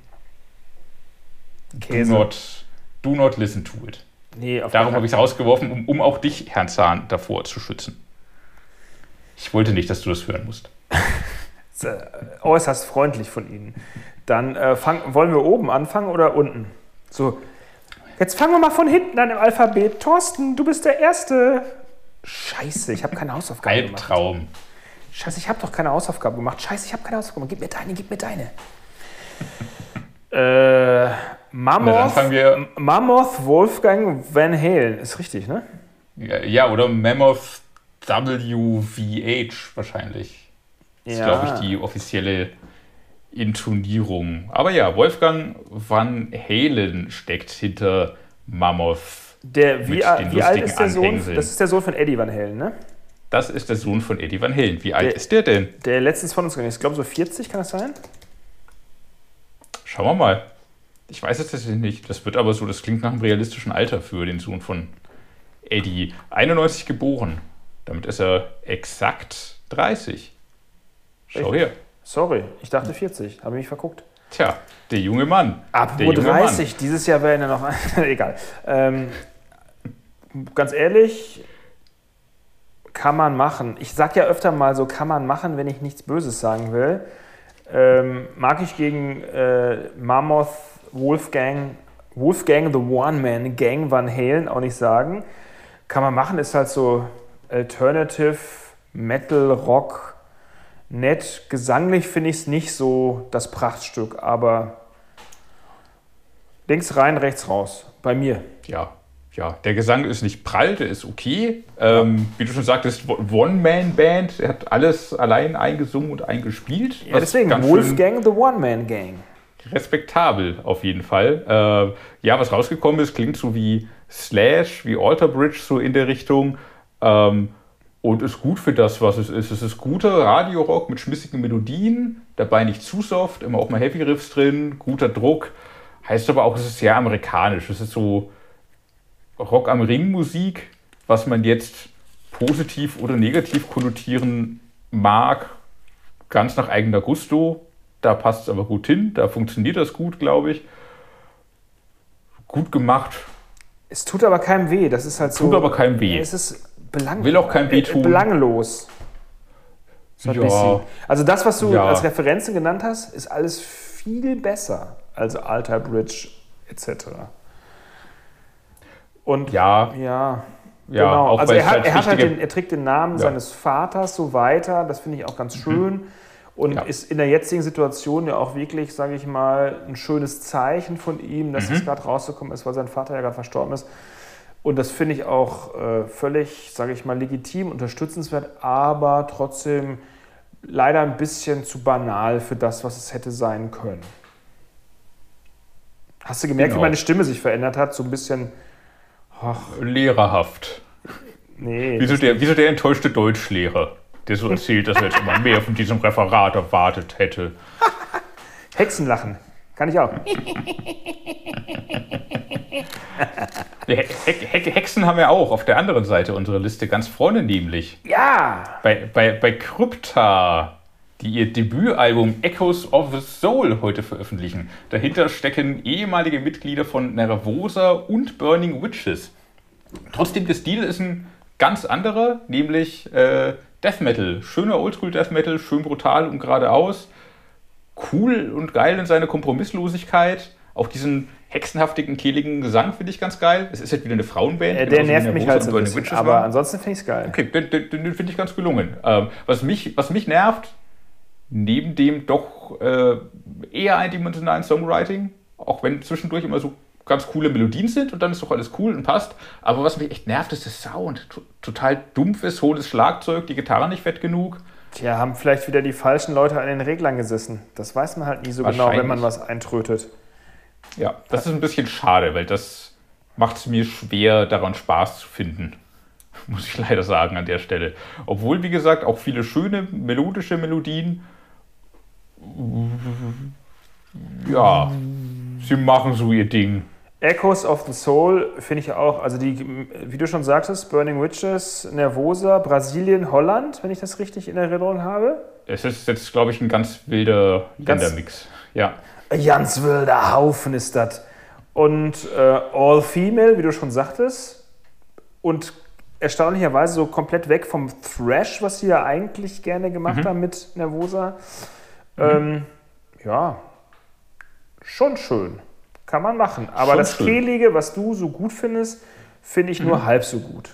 Do not, do not listen to it. Nee, Darum habe ich es rausgeworfen, um, um auch dich, Herrn Zahn, davor zu schützen. Ich wollte nicht, dass du das hören musst. [laughs] Äh, äußerst freundlich von Ihnen. Dann äh, fang, wollen wir oben anfangen oder unten? So, jetzt fangen wir mal von hinten an im Alphabet. Thorsten, du bist der Erste. Scheiße, ich habe keine Hausaufgaben gemacht. Albtraum. Scheiße, ich habe doch keine Hausaufgaben gemacht. Scheiße, ich habe keine Hausaufgaben gemacht. Gib mir deine, gib mir deine. [laughs] äh, Mammoth, wir, Mammoth Wolfgang Van Halen. Ist richtig, ne? ja, ja, oder Mammoth WVH wahrscheinlich. Das ist, glaube ich, die offizielle Intonierung. Aber ja, Wolfgang Van Halen steckt hinter Mammoth. Der, wie, Mit al- den wie alt ist der Sohn? Das ist der Sohn von Eddie Van Halen, ne? Das ist der Sohn von Eddie Van Halen. Wie alt Der- ist der denn? Der letztens von uns gegangen ist. Ich glaube, so 40 kann das sein? Schauen wir mal. Ich weiß es tatsächlich nicht. Das wird aber so, das klingt nach einem realistischen Alter für den Sohn von Eddie. 91 geboren. Damit ist er exakt 30. Schau her. Sorry, ich dachte 40. Habe mich verguckt. Tja, der junge Mann. der Apropos junge 30, dieses Jahr werden ja noch. [laughs] Egal. Ähm, ganz ehrlich, kann man machen. Ich sag ja öfter mal so, kann man machen, wenn ich nichts Böses sagen will. Ähm, mag ich gegen äh, Mammoth Wolfgang, Wolfgang the One-Man Gang Van Halen auch nicht sagen. Kann man machen, ist halt so Alternative, Metal, Rock, nett. Gesanglich finde ich es nicht so das Prachtstück, aber links rein, rechts raus. Bei mir. Ja, ja, der Gesang ist nicht prall, der ist okay. Ähm, wie du schon sagtest, One-Man-Band. Er hat alles allein eingesungen und eingespielt. Ja, deswegen Wolfgang the One-Man-Gang. respektabel auf jeden Fall. Äh, ja, was rausgekommen ist, klingt so wie Slash, wie Alter Bridge, so in der Richtung. Ähm, und ist gut für das, was es ist. Es ist guter Radiorock mit schmissigen Melodien, dabei nicht zu soft, immer auch mal Heavy Riffs drin, guter Druck. Heißt aber auch, es ist sehr amerikanisch. Es ist so Rock am Ring Musik, was man jetzt positiv oder negativ konnotieren mag, ganz nach eigener Gusto. Da passt es aber gut hin, da funktioniert das gut, glaube ich. Gut gemacht, Es tut aber keinem weh. Das ist halt so. tut aber keinem weh. Es ist belang Will auch weh äh, tun. belanglos. So Ja. Also das, was du Ja. als Referenzen genannt hast, ist alles viel besser als Alter Bridge etc. Und Ja, ja, ja, genau. also er, hat, halt er, hat halt den, er trägt den Namen seines Vaters so weiter. Das finde ich auch ganz schön. Und Ja. ist in der jetzigen Situation ja auch wirklich, sage ich mal, ein schönes Zeichen von ihm, dass Mhm. es gerade rausgekommen ist, weil sein Vater ja gerade verstorben ist. Und das finde ich auch äh, völlig, sage ich mal, legitim, unterstützenswert, aber trotzdem leider ein bisschen zu banal für das, was es hätte sein können. Hast du gemerkt, Genau. wie meine Stimme sich verändert hat? So ein bisschen, lehrerhaft. nee. Wie so der, wie so der enttäuschte Deutschlehrer, der so erzählt, dass er jetzt immer mehr von diesem Referat erwartet hätte. [laughs] Hexenlachen. Kann ich auch. [laughs] Hexen haben wir auch auf der anderen Seite unserer Liste ganz vorne nämlich. Ja! Bei, bei, bei Krypta, die ihr Debütalbum Echoes of the Soul heute veröffentlichen. Dahinter stecken ehemalige Mitglieder von Nervosa und Burning Witches. Trotzdem, der Stil ist ein ganz anderer, nämlich äh, Death Metal. Schöner Oldschool Death Metal, schön brutal und geradeaus. Cool und geil in seiner Kompromisslosigkeit. Auch diesen hexenhaftigen, kehligen Gesang finde ich ganz geil. Es ist halt wieder eine Frauenband. Äh, der nervt mich halt so ein bisschen. Aber waren. ansonsten finde ich es geil. Okay, den, den, den finde ich ganz gelungen. Ähm, was, mich, was mich nervt, neben dem doch äh, eher eindimensionalen Songwriting, auch wenn zwischendurch immer so ganz coole Melodien sind und dann ist doch alles cool und passt. Aber was mich echt nervt, ist der Sound. T total dumpfes, hohles Schlagzeug, die Gitarre nicht fett genug. Tja, haben vielleicht wieder die falschen Leute an den Reglern gesessen. Das weiß man halt nie so genau, wenn man was eintrötet. Ja, das ist ein bisschen schade, weil das macht es mir schwer, daran Spaß zu finden. [laughs] Muss ich leider sagen an der Stelle. Obwohl, wie gesagt, auch viele schöne melodische Melodien. Ja, sie machen so ihr Ding. Echoes of the Soul finde ich auch, also die, wie du schon sagtest, Burning Witches, Nervosa, Brasilien, Holland, wenn ich das richtig in Erinnerung habe. Es ist jetzt, glaube ich, ein ganz wilder Ländermix. Ja. Ganz wilder Haufen ist das. Und äh, All Female, wie du schon sagtest. Und erstaunlicherweise so komplett weg vom Thrash, was sie ja eigentlich gerne gemacht haben mit Nervosa. Ähm, ja, schon schön. Kann man machen. Aber Schon das schön. Kehlige, was du so gut findest, finde ich nur halb so gut.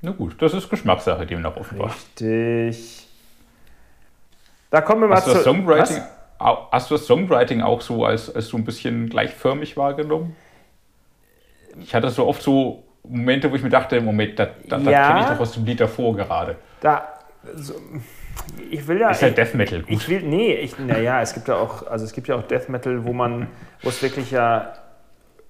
Na gut, das ist Geschmackssache demnach offenbar. Richtig. Da kommen wir mal Hast du, das zu. Songwriting, Was? hast du das Songwriting auch so als, als so ein bisschen gleichförmig wahrgenommen? Ich hatte so oft so Momente, wo ich mir dachte, Moment, das, das, das Ja. kenne ich doch aus dem Lied davor gerade. Da, so, ich will ja. Ist halt Death Metal, gut. Ich will, nee, ich, naja, es gibt ja auch, also es gibt ja auch Death Metal, wo man, wo es wirklich ja,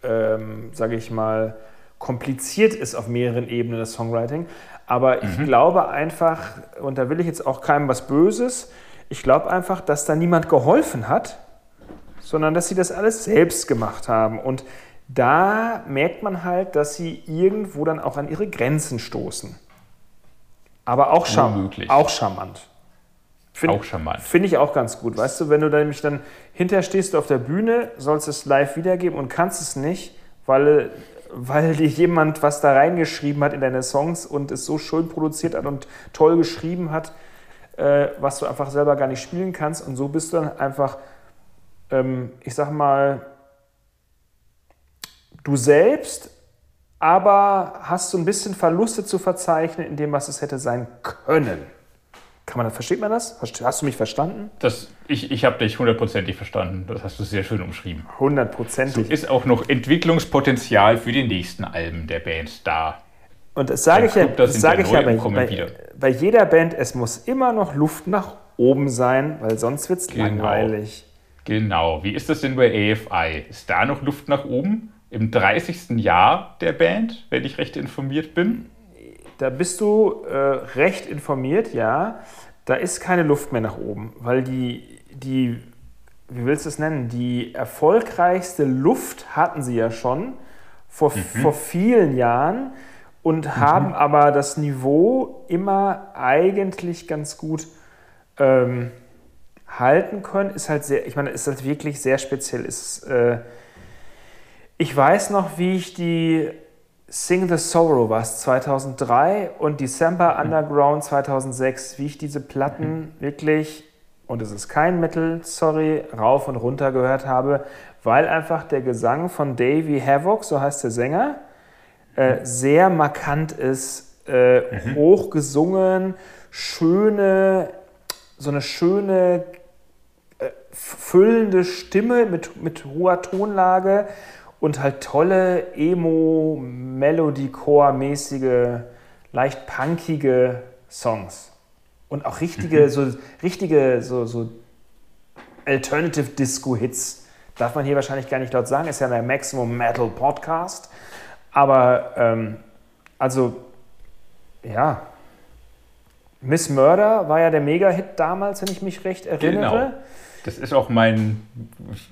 ähm, sage ich mal, kompliziert ist auf mehreren Ebenen das Songwriting. Aber ich glaube einfach, und da will ich jetzt auch keinem was Böses, ich glaube einfach, dass da niemand geholfen hat, sondern dass sie das alles selbst gemacht haben. Und da merkt man halt, dass sie irgendwo dann auch an ihre Grenzen stoßen. Aber auch, charm Womöglich. auch charmant. Find- Auch charmant. Finde ich auch ganz gut. Weißt du, wenn du da nämlich dann hinter stehst du auf der Bühne, sollst es live wiedergeben und kannst es nicht, weil, weil dir jemand was da reingeschrieben hat in deine Songs und es so schön produziert hat und toll geschrieben hat, äh, was du einfach selber gar nicht spielen kannst. Und so bist du dann einfach, ähm, ich sag mal, du selbst, aber hast so ein bisschen Verluste zu verzeichnen in dem, was es hätte sein können. Kann man das, versteht man das? Hast du mich verstanden? Das, ich ich habe dich hundertprozentig verstanden. Das hast du sehr schön umschrieben. Hundertprozentig. Ist auch noch Entwicklungspotenzial für die nächsten Alben der Band da. Und das sage ich ja, das sage ich ja bei, bei, bei jeder Band, es muss immer noch Luft nach oben sein, weil sonst wird es Genau. langweilig. Genau. Wie ist das denn bei AFI? Ist da noch Luft nach oben? Im 30. Jahr der Band, wenn ich recht informiert bin? Da bist du äh, recht informiert, ja. Da ist keine Luft mehr nach oben, weil die, die, wie willst du es nennen, die erfolgreichste Luft hatten sie ja schon vor, vor vielen Jahren und haben aber das Niveau immer eigentlich ganz gut ähm, halten können. Ist halt sehr, ich meine, ist halt wirklich sehr speziell. Ist, äh, ich weiß noch, wie ich die Sing the Sorrow was 2003 und December Underground 2006, wie ich diese Platten wirklich, und es ist kein Metal, sorry, rauf und runter gehört habe, weil einfach der Gesang von Davey Havoc, so heißt der Sänger, äh, sehr markant ist, äh, hoch gesungen, schöne, so eine schöne äh, füllende Stimme mit, mit hoher Tonlage und halt tolle Emo, Melody-Core-mäßige, leicht punkige Songs. Und auch richtige, so, richtige, so, so Alternative Disco-Hits. Darf man hier wahrscheinlich gar nicht laut sagen, ist ja der Maximum Metal Podcast. Aber, ähm, also, ja. Miss Murder war ja der Mega-Hit damals, wenn ich mich recht erinnere. Genau. Das ist auch mein,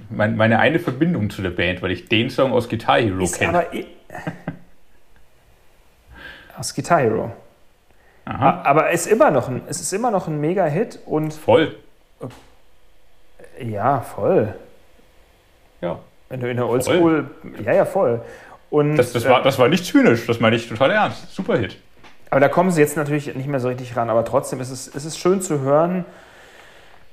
mein, meine eine Verbindung zu der Band, weil ich den Song aus Guitar Hero kenne. aber. i- [laughs] Aus Guitar Hero. Aha. Aber es ist immer noch ein, es ist immer noch ein Mega-Hit und Voll. ja, voll. Ja. Wenn du in der Oldschool. Ja, ja, voll. Und, Das, das, äh, war, das war nicht zynisch, das meine ich total ernst. Super Hit. Aber da kommen sie jetzt natürlich nicht mehr so richtig ran. Aber trotzdem ist es, ist es schön zu hören.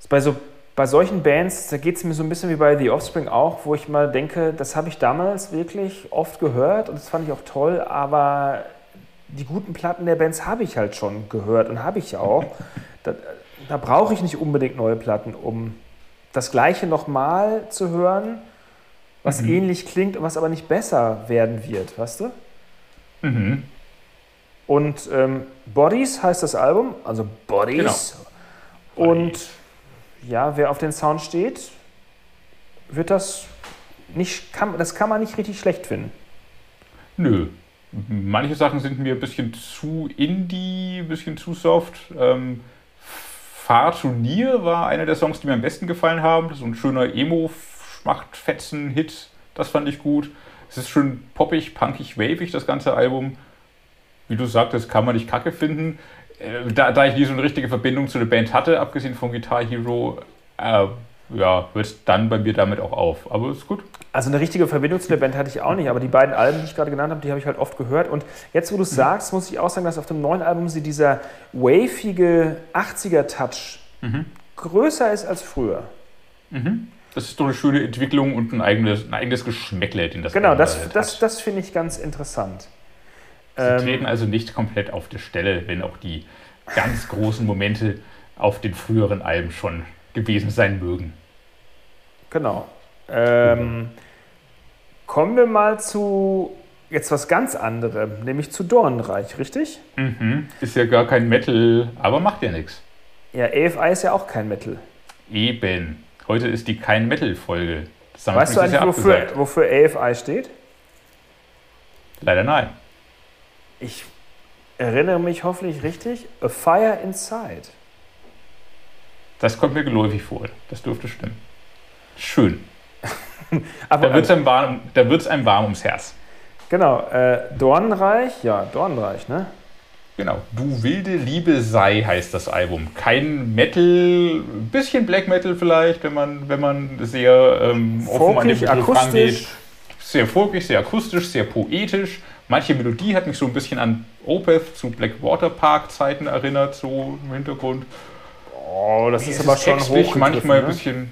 Bei, so, bei solchen Bands, da geht es mir so ein bisschen wie bei The Offspring auch, wo ich mal denke, das habe ich damals wirklich oft gehört und das fand ich auch toll, aber die guten Platten der Bands habe ich halt schon gehört und habe ich ja auch. [laughs] da da brauche ich nicht unbedingt neue Platten, um das Gleiche nochmal zu hören, was ähnlich klingt und was aber nicht besser werden wird, weißt du? Mhm. Und ähm, Bodies heißt das Album, also Bodies. Und ja, wer auf den Sound steht, wird das nicht, kann, das kann man nicht richtig schlecht finden. Nö. Manche Sachen sind mir ein bisschen zu indie, ein bisschen zu soft. Ähm, Near war einer der Songs, die mir am besten gefallen haben. So ein schöner Emo-Schmacht-Fetzen-Hit. Das fand ich gut. Es ist schön poppig, punkig, wavig, das ganze Album. Wie du sagtest, kann man nicht kacke finden. Äh, da, da, ich nie so eine richtige Verbindung zu der Band hatte, abgesehen von Guitar Hero, äh, ja, hört es dann bei mir damit auch auf. Aber ist gut. Also eine richtige Verbindung zu der Band hatte ich auch nicht, aber die beiden Alben, die ich gerade genannt habe, die habe ich halt oft gehört. Und jetzt, wo du es sagst, muss ich auch sagen, dass auf dem neuen Album sie dieser wavige 80er-Touch mhm. größer ist als früher. Mhm. Das ist doch eine schöne Entwicklung und ein eigenes, ein eigenes Geschmäckle, den das Genau, das, das, das finde ich ganz interessant. Sie ähm, treten also nicht komplett auf der Stelle, wenn auch die ganz großen Momente auf den früheren Alben schon gewesen sein mögen. Genau. Ähm, kommen wir mal zu jetzt was ganz anderem, nämlich zu Dornreich, richtig? Mhm. Ist ja gar kein Metal, aber macht ja nichts. Ja, AFI ist ja auch kein Metal. Eben. Heute ist die kein Metal-Folge. Weißt du eigentlich, wofür, wofür AFI steht? Leider nein. Ich erinnere mich hoffentlich richtig. A Fire Inside. Das kommt mir geläufig vor. Das dürfte stimmen. Schön. [laughs] Aber, da wird es einem, warm, einem warm ums Herz. Genau. Äh, Dornreich, ja, Dornreich, ne? Genau. Du wilde Liebe sei heißt das Album. Kein Metal, bisschen Black Metal vielleicht, wenn man, wenn man sehr ähm, offen an den Begriff rangeht. Sehr folkig, sehr akustisch, sehr poetisch. Manche Melodie hat mich so ein bisschen an Opeth zu Blackwater Park Zeiten erinnert, so im Hintergrund. Oh, das ist, ist aber schon hoch. manchmal ne? ein bisschen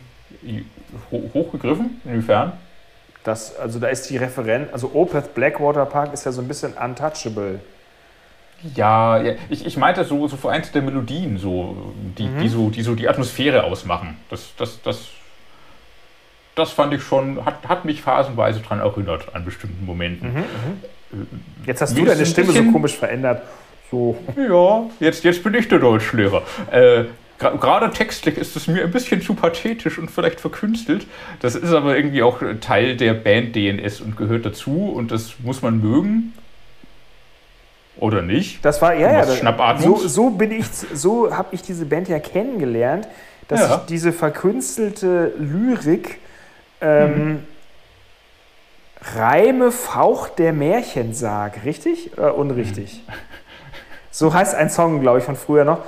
hochgegriffen. Inwiefern? Das, also da ist die Referenz, also Opeth Blackwater Park ist ja so ein bisschen untouchable. Ja, ja ich, ich meinte so, so vereinzelte Melodien, so, die, mhm. die, so, die so die Atmosphäre ausmachen. Das, das, das, das fand ich schon, hat, hat mich phasenweise daran erinnert an bestimmten Momenten. Mhm, mhm. Jetzt hast du deine Stimme so komisch verändert. So. Ja, jetzt, jetzt bin ich der Deutschlehrer. Äh, Gerade textlich ist es mir ein bisschen zu pathetisch und vielleicht verkünstelt. Das ist aber irgendwie auch Teil der Band-DNS und gehört dazu und das muss man mögen. Oder nicht? Das war ja, ja so, so bin ich, so habe ich diese Band ja kennengelernt, dass ja. ich diese verkünstelte Lyrik ähm, mhm. Reime Fauch der Märchen sag, richtig oder unrichtig? Mhm. [laughs] So heißt ein Song, glaube ich, von früher noch.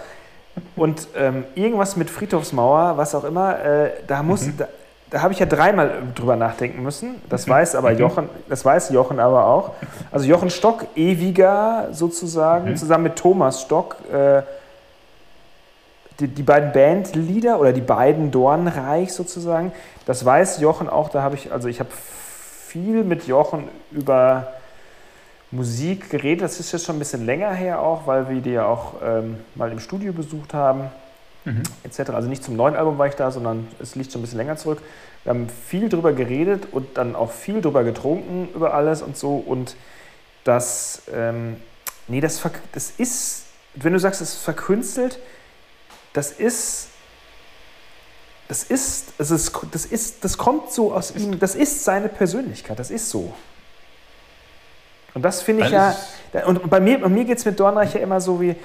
Und ähm, irgendwas mit Friedhofsmauer, was auch immer, äh, da muss, mhm. da, da habe ich ja dreimal drüber nachdenken müssen. Das weiß aber mhm. Jochen, das weiß Jochen aber auch. Also Jochen Stock, ewiger sozusagen, mhm. zusammen mit Thomas Stock, äh, die, die, beiden Bandleader oder die beiden Dornreich sozusagen. Das weiß Jochen auch. Da habe ich, also ich habe viel mit Jochen über Musik geredet. Das ist jetzt schon ein bisschen länger her auch, weil wir die ja auch ähm, mal im Studio besucht haben, mhm. etc. Also nicht zum neuen Album war ich da, sondern es liegt schon ein bisschen länger zurück. Wir haben viel drüber geredet und dann auch viel drüber getrunken über alles und so. Und das, ähm, nee, das, das ist, wenn du sagst, es ist verkünstelt, das ist das ist, das ist, das ist, das kommt so aus ihm, das ist seine Persönlichkeit, das ist so. Und das finde ich ja, und bei mir, bei mir geht es mit Dornreich ja immer so wie,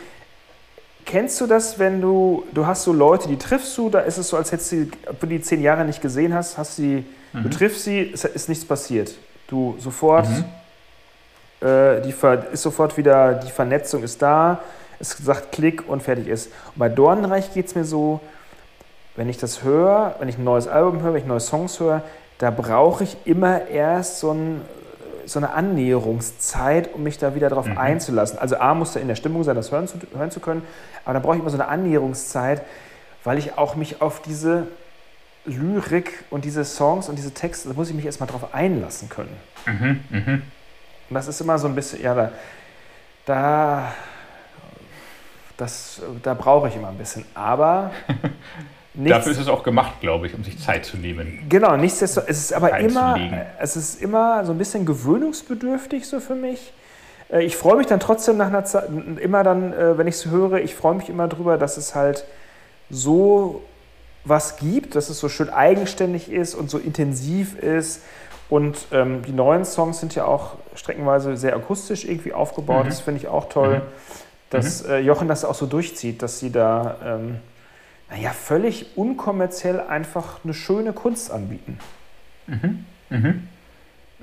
kennst du das, wenn du, du hast so Leute, die triffst du, da ist es so, als hättest du, obwohl du die zehn Jahre nicht gesehen hast, hast sie, mhm. du triffst sie, es ist nichts passiert. Du sofort, mhm. äh, die ist sofort wieder, die Vernetzung ist da, es sagt Klick und fertig ist. Und bei Dornreich geht es mir so, wenn ich das höre, wenn ich ein neues Album höre, wenn ich neue Songs höre, da brauche ich immer erst so ein so eine Annäherungszeit, um mich da wieder darauf mhm. einzulassen. Also A muss da in der Stimmung sein, das hören zu, hören zu können, aber da brauche ich immer so eine Annäherungszeit, weil ich auch mich auf diese Lyrik und diese Songs und diese Texte, da muss ich mich erstmal drauf einlassen können. Mhm, mh. Und das ist immer so ein bisschen, ja, da, da, das, da brauche ich immer ein bisschen. Aber [laughs] Nichts, Dafür ist es auch gemacht, glaube ich, um sich Zeit zu nehmen. Genau, nichtsdestotrotz, es ist aber immer, es ist immer so ein bisschen gewöhnungsbedürftig so für mich. Äh, ich freue mich dann trotzdem nach einer Zeit, immer dann, äh, wenn ich es höre, ich freue mich immer drüber, dass es halt so was gibt, dass es so schön eigenständig ist und so intensiv ist. Und ähm, die neuen Songs sind ja auch streckenweise sehr akustisch irgendwie aufgebaut. Mhm. Das finde ich auch toll, mhm. dass mhm. äh, Jochen das auch so durchzieht, dass sie da ähm, naja, völlig unkommerziell einfach eine schöne Kunst anbieten. Mhm. Mhm.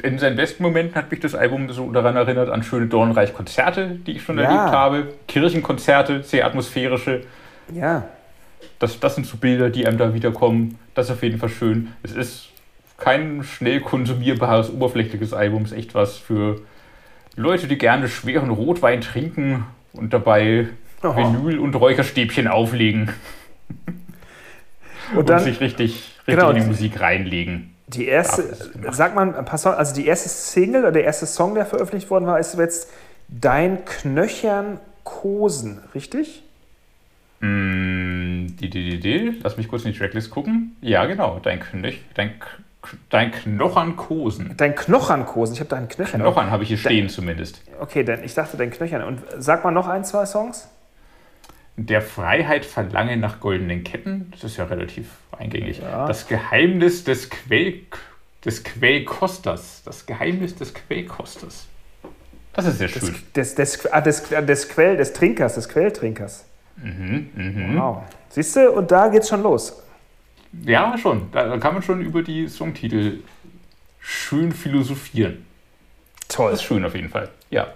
In seinen besten Momenten hat mich das Album so daran erinnert an schöne Dornreich-Konzerte, die ich schon ja. erlebt habe. Kirchenkonzerte, sehr atmosphärische. Ja. Das, das sind so Bilder, die einem da wiederkommen. Das ist auf jeden Fall schön. Es ist kein schnell konsumierbares, oberflächliches Album. Es ist echt was für Leute, die gerne schweren Rotwein trinken und dabei oh. Vinyl und Räucherstäbchen auflegen. [laughs] Und, dann, und sich richtig, richtig genau, in die Musik reinlegen. Die erste, sag mal ein paar Songs, also die erste Single oder der erste Song, der veröffentlicht worden war, ist jetzt Dein Knöchern Kosen, richtig? Mm, die, die, die, die, lass mich kurz in die Tracklist gucken. Ja, genau, dein, Knöch, dein, dein Knochernkosen. Dein Knochernkosen, ich habe da einen Knöchern. Knochern habe ich hier stehen dein, zumindest. Okay, dann, ich dachte dein Knöchern. Und sag mal noch ein, zwei Songs. Der Freiheit verlange nach goldenen Ketten, das ist ja relativ eingängig. Ja. Das Geheimnis des, Quell, des Quellkosters. Das Geheimnis des Quellkosters. Das ist sehr schön. Des, des, des, ah, des, des Quell, des Trinkers, des Quelltrinkers. Mhm, mh. Wow. Siehst du, und da geht's schon los. Ja, schon. Da kann man schon über die Songtitel schön philosophieren. Toll. Das ist schön auf jeden Fall. Ja.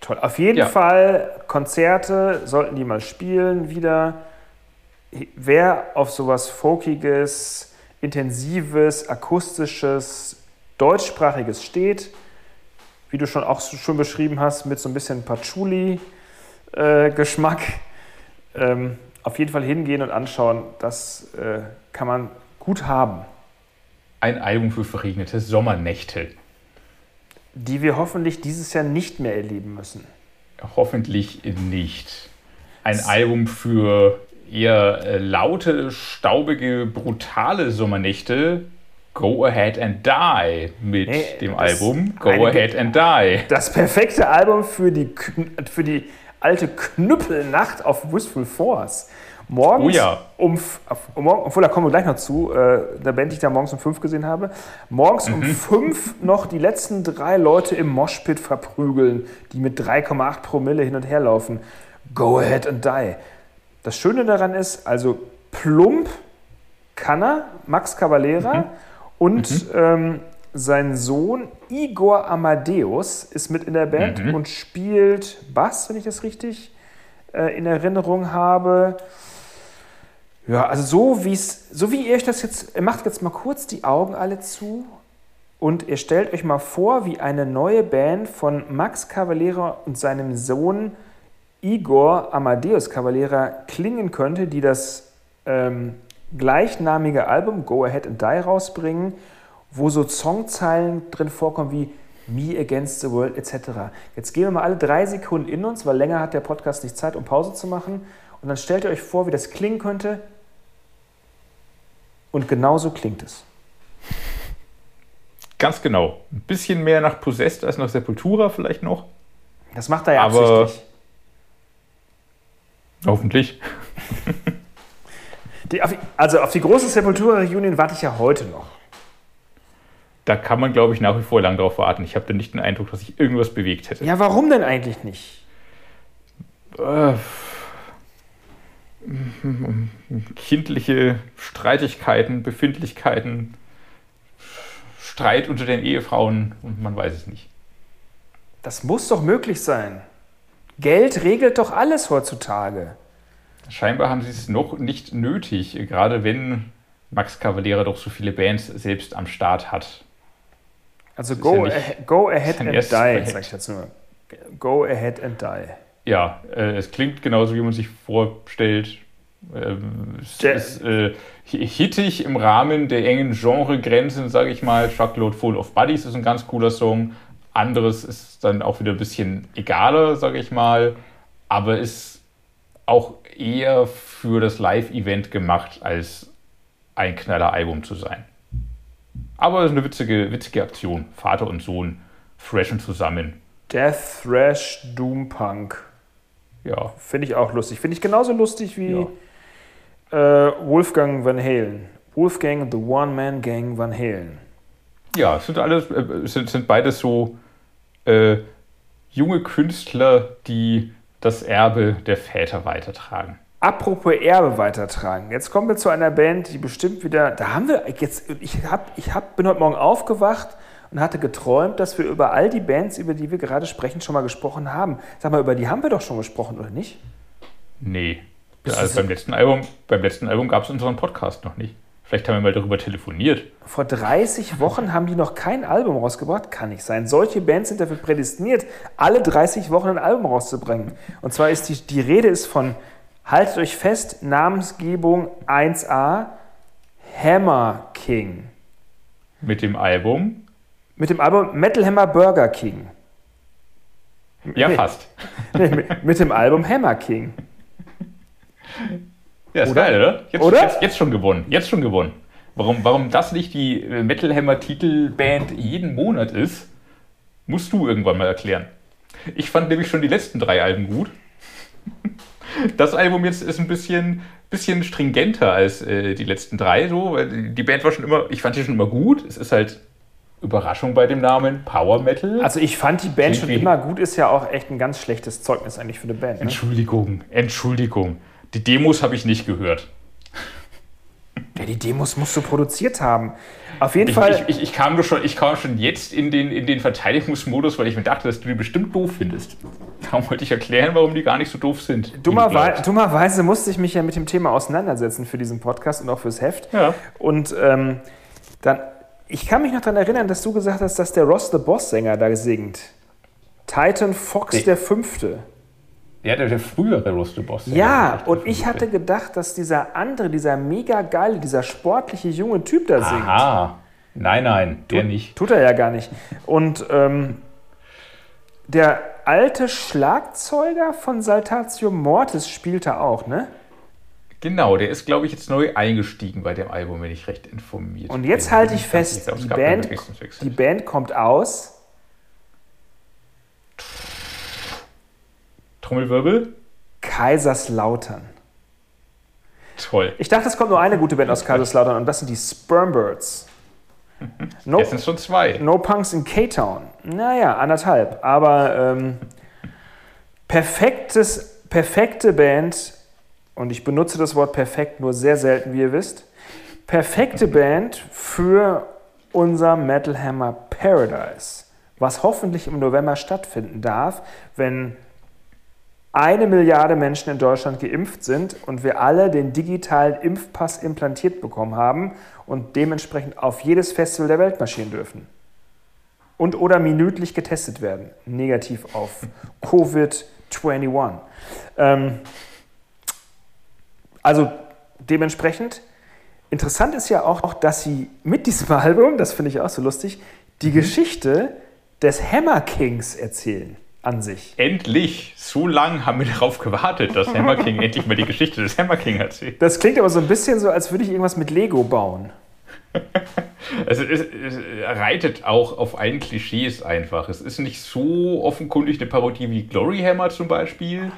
Toll. Auf jeden ja. Fall Konzerte sollten die mal spielen wieder. Wer auf sowas Folkiges, Intensives, Akustisches, Deutschsprachiges steht, wie du schon auch schon beschrieben hast, mit so ein bisschen Patchouli-Geschmack, äh, ähm, auf jeden Fall hingehen und anschauen. Das äh, kann man gut haben. Ein Album für verregnete Sommernächte die wir hoffentlich dieses Jahr nicht mehr erleben müssen. Hoffentlich nicht. Ein Album für eher äh, laute, staubige, brutale Sommernächte. Go Ahead and Die mit nee, dem Album Go eine, Ahead and Die. Das perfekte Album für die, für die alte Knüppelnacht auf Wistful Force. Morgens oh ja. um, obwohl da kommen wir gleich noch zu, äh, der Band, die ich da morgens um fünf gesehen habe, morgens mhm. um fünf noch die letzten drei Leute im Moshpit verprügeln, die mit 3,8 Promille hin und her laufen. Go ahead and die. Das Schöne daran ist, also plump kann er, Max Cavalera, mhm. und mhm. Ähm, sein Sohn Igor Amadeus ist mit in der Band mhm. und spielt Bass, wenn ich das richtig äh, in Erinnerung habe. Ja, also so, wie's, so wie ihr euch das jetzt, macht jetzt mal kurz die Augen alle zu und ihr stellt euch mal vor, wie eine neue Band von Max Cavalera und seinem Sohn Igor Amadeus Cavalera klingen könnte, die das ähm, gleichnamige Album Go Ahead and Die rausbringen, wo so Songzeilen drin vorkommen wie Me Against the World etc. Jetzt gehen wir mal alle drei Sekunden in uns, weil länger hat der Podcast nicht Zeit, um Pause zu machen. Und dann stellt ihr euch vor, wie das klingen könnte, und genauso klingt es. Ganz genau. Ein bisschen mehr nach Possessed als nach Sepultura vielleicht noch. Das macht er ja Aber absichtlich. Hoffentlich. Die, also auf die große Sepultura-Reunion warte ich ja heute noch. Da kann man, glaube ich, nach wie vor lang drauf warten. Ich habe da nicht den Eindruck, dass sich irgendwas bewegt hätte. Ja, warum denn eigentlich nicht? Äh, kindliche Streitigkeiten, Befindlichkeiten, Streit unter den Ehefrauen und man weiß es nicht. Das muss doch möglich sein. Geld regelt doch alles heutzutage. Scheinbar haben sie es noch nicht nötig, gerade wenn Max Cavalera doch so viele Bands selbst am Start hat. Also go, ja ah go ahead and die, sag ich nur. Go ahead and die ja, äh, es klingt genauso, wie man sich vorstellt. Ähm, es ist äh, hittig im Rahmen der engen Genregrenzen, sage ich mal. Truckload Full of Buddies ist ein ganz cooler Song. Anderes ist dann auch wieder ein bisschen egaler, sage ich mal. Aber ist auch eher für das Live-Event gemacht, als ein knaller Album zu sein. Aber es ist eine witzige, witzige Aktion. Vater und Sohn freshen zusammen. Death Thrash Doom Punk. Ja, finde ich auch lustig. Finde ich genauso lustig wie ja. äh, Wolfgang Van Halen. Wolfgang, the One-Man-Gang Van Halen. Ja, es sind alles, äh, sind, sind beides so äh, junge Künstler, die das Erbe der Väter weitertragen. Apropos Erbe weitertragen. Jetzt kommen wir zu einer Band, die bestimmt wieder. Da haben wir jetzt. Ich, hab, ich hab, bin heute Morgen aufgewacht und hatte geträumt, dass wir über all die Bands, über die wir gerade sprechen, schon mal gesprochen haben. Sag mal, über die haben wir doch schon gesprochen, oder nicht? Nee. Also beim letzten Album, beim letzten Album gab es unseren Podcast noch nicht. Vielleicht haben wir mal darüber telefoniert. Vor 30 [laughs] Wochen haben die noch kein Album rausgebracht? Kann nicht sein. Solche Bands sind dafür prädestiniert, alle 30 Wochen ein Album rauszubringen. Und zwar ist die, die Rede ist von, haltet euch fest, Namensgebung 1a, Hammer King. Mit dem Album? Mit dem Album Metal Hammer Burger King. Ja, nee. fast. [laughs] Nee, mit, mit dem Album Hammer King. Ja, ist oder? geil, oder? Jetzt, oder? Jetzt, jetzt, schon gewonnen. Jetzt schon gewonnen. Warum, warum das nicht die äh, Metal Hammer Titelband jeden Monat ist, musst du irgendwann mal erklären. Ich fand nämlich schon die letzten drei Alben gut. [laughs] Das Album jetzt ist ein bisschen, bisschen stringenter als äh, die letzten drei. So. Die Band war schon immer, ich fand die schon immer gut. Es ist halt Überraschung bei dem Namen Power Metal. Also ich fand die Band schon immer gut, ist ja auch echt ein ganz schlechtes Zeugnis eigentlich für eine Band. Ne? Entschuldigung, Entschuldigung. Die Demos habe ich nicht gehört. Ja, die Demos musst du produziert haben. Auf jeden ich, Fall. Ich, ich, ich, kam schon, ich kam schon jetzt in den, in den Verteidigungsmodus, weil ich mir dachte, dass du die bestimmt doof findest. Darum wollte ich erklären, warum die gar nicht so doof sind. Dummerweise, dummerweise musste ich mich ja mit dem Thema auseinandersetzen für diesen Podcast und auch fürs Heft. Ja. Und ähm, dann, ich kann mich noch daran erinnern, dass du gesagt hast, dass der Ross the Boss-Sänger da singt. Titan Fox nee. der Fünfte. Ja, der, der frühere Rusty Boss. Ja, und ich hatte gedacht, dass dieser andere, dieser mega geile, dieser sportliche junge Typ da singt. Aha. Nein, nein, der tut, nicht. Tut er ja gar nicht. Und ähm, der alte Schlagzeuger von Saltatio Mortis spielte auch, ne? Genau, der ist, glaube ich, jetzt neu eingestiegen bei dem Album, wenn ich recht informiert bin. Und jetzt halte ich fest, die Band, die Band kommt aus Trommelwirbel? Kaiserslautern. Toll. Ich dachte, es kommt nur eine gute Band aus Kaiserslautern und das sind die Spermbirds. No, Jetzt sind schon zwei. No Punks in K-Town. Naja, anderthalb. Aber ähm, perfektes, perfekte Band, und ich benutze das Wort perfekt nur sehr selten, wie ihr wisst. Perfekte Band für unser Metal Hammer Paradise, was hoffentlich im November stattfinden darf, wenn eine Milliarde Menschen in Deutschland geimpft sind und wir alle den digitalen Impfpass implantiert bekommen haben und dementsprechend auf jedes Festival der Welt marschieren dürfen. Und oder minütlich getestet werden, negativ auf [laughs] Covid-21. Ähm, also dementsprechend, interessant ist ja auch, dass sie mit diesem [laughs] Album, das finde ich auch so lustig, die mhm. Geschichte des Hammer Kings erzählen an sich. Endlich! So lange haben wir darauf gewartet, dass Hammer King [laughs] endlich mal die Geschichte des Hammer King erzählt. Das klingt aber so ein bisschen so, als würde ich irgendwas mit Lego bauen. [laughs] also es, es, reitet auch auf ein Klischees einfach. Es ist nicht so offenkundig eine Parodie wie Glory Hammer zum Beispiel,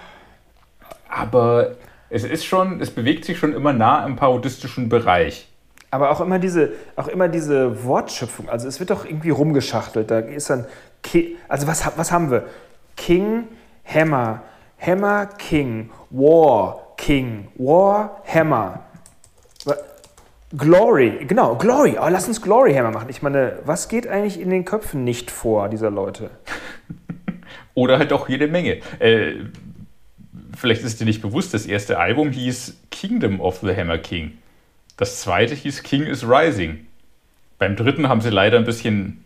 aber es ist schon, es bewegt sich schon immer nah im parodistischen Bereich. Aber auch immer diese, auch immer diese Wortschöpfung. Also es wird doch irgendwie rumgeschachtelt. Da ist dann, also was, was haben wir? King, Hammer, Hammer, King, War, King, War, Hammer. Glory, genau, Glory. Oh, lass uns Glory Hammer machen. Ich meine, was geht eigentlich in den Köpfen nicht vor dieser Leute? [laughs] Oder halt auch jede Menge. Äh, vielleicht ist dir nicht bewusst, das erste Album hieß Kingdom of the Hammer King. Das zweite hieß King is Rising. Beim dritten haben sie leider ein bisschen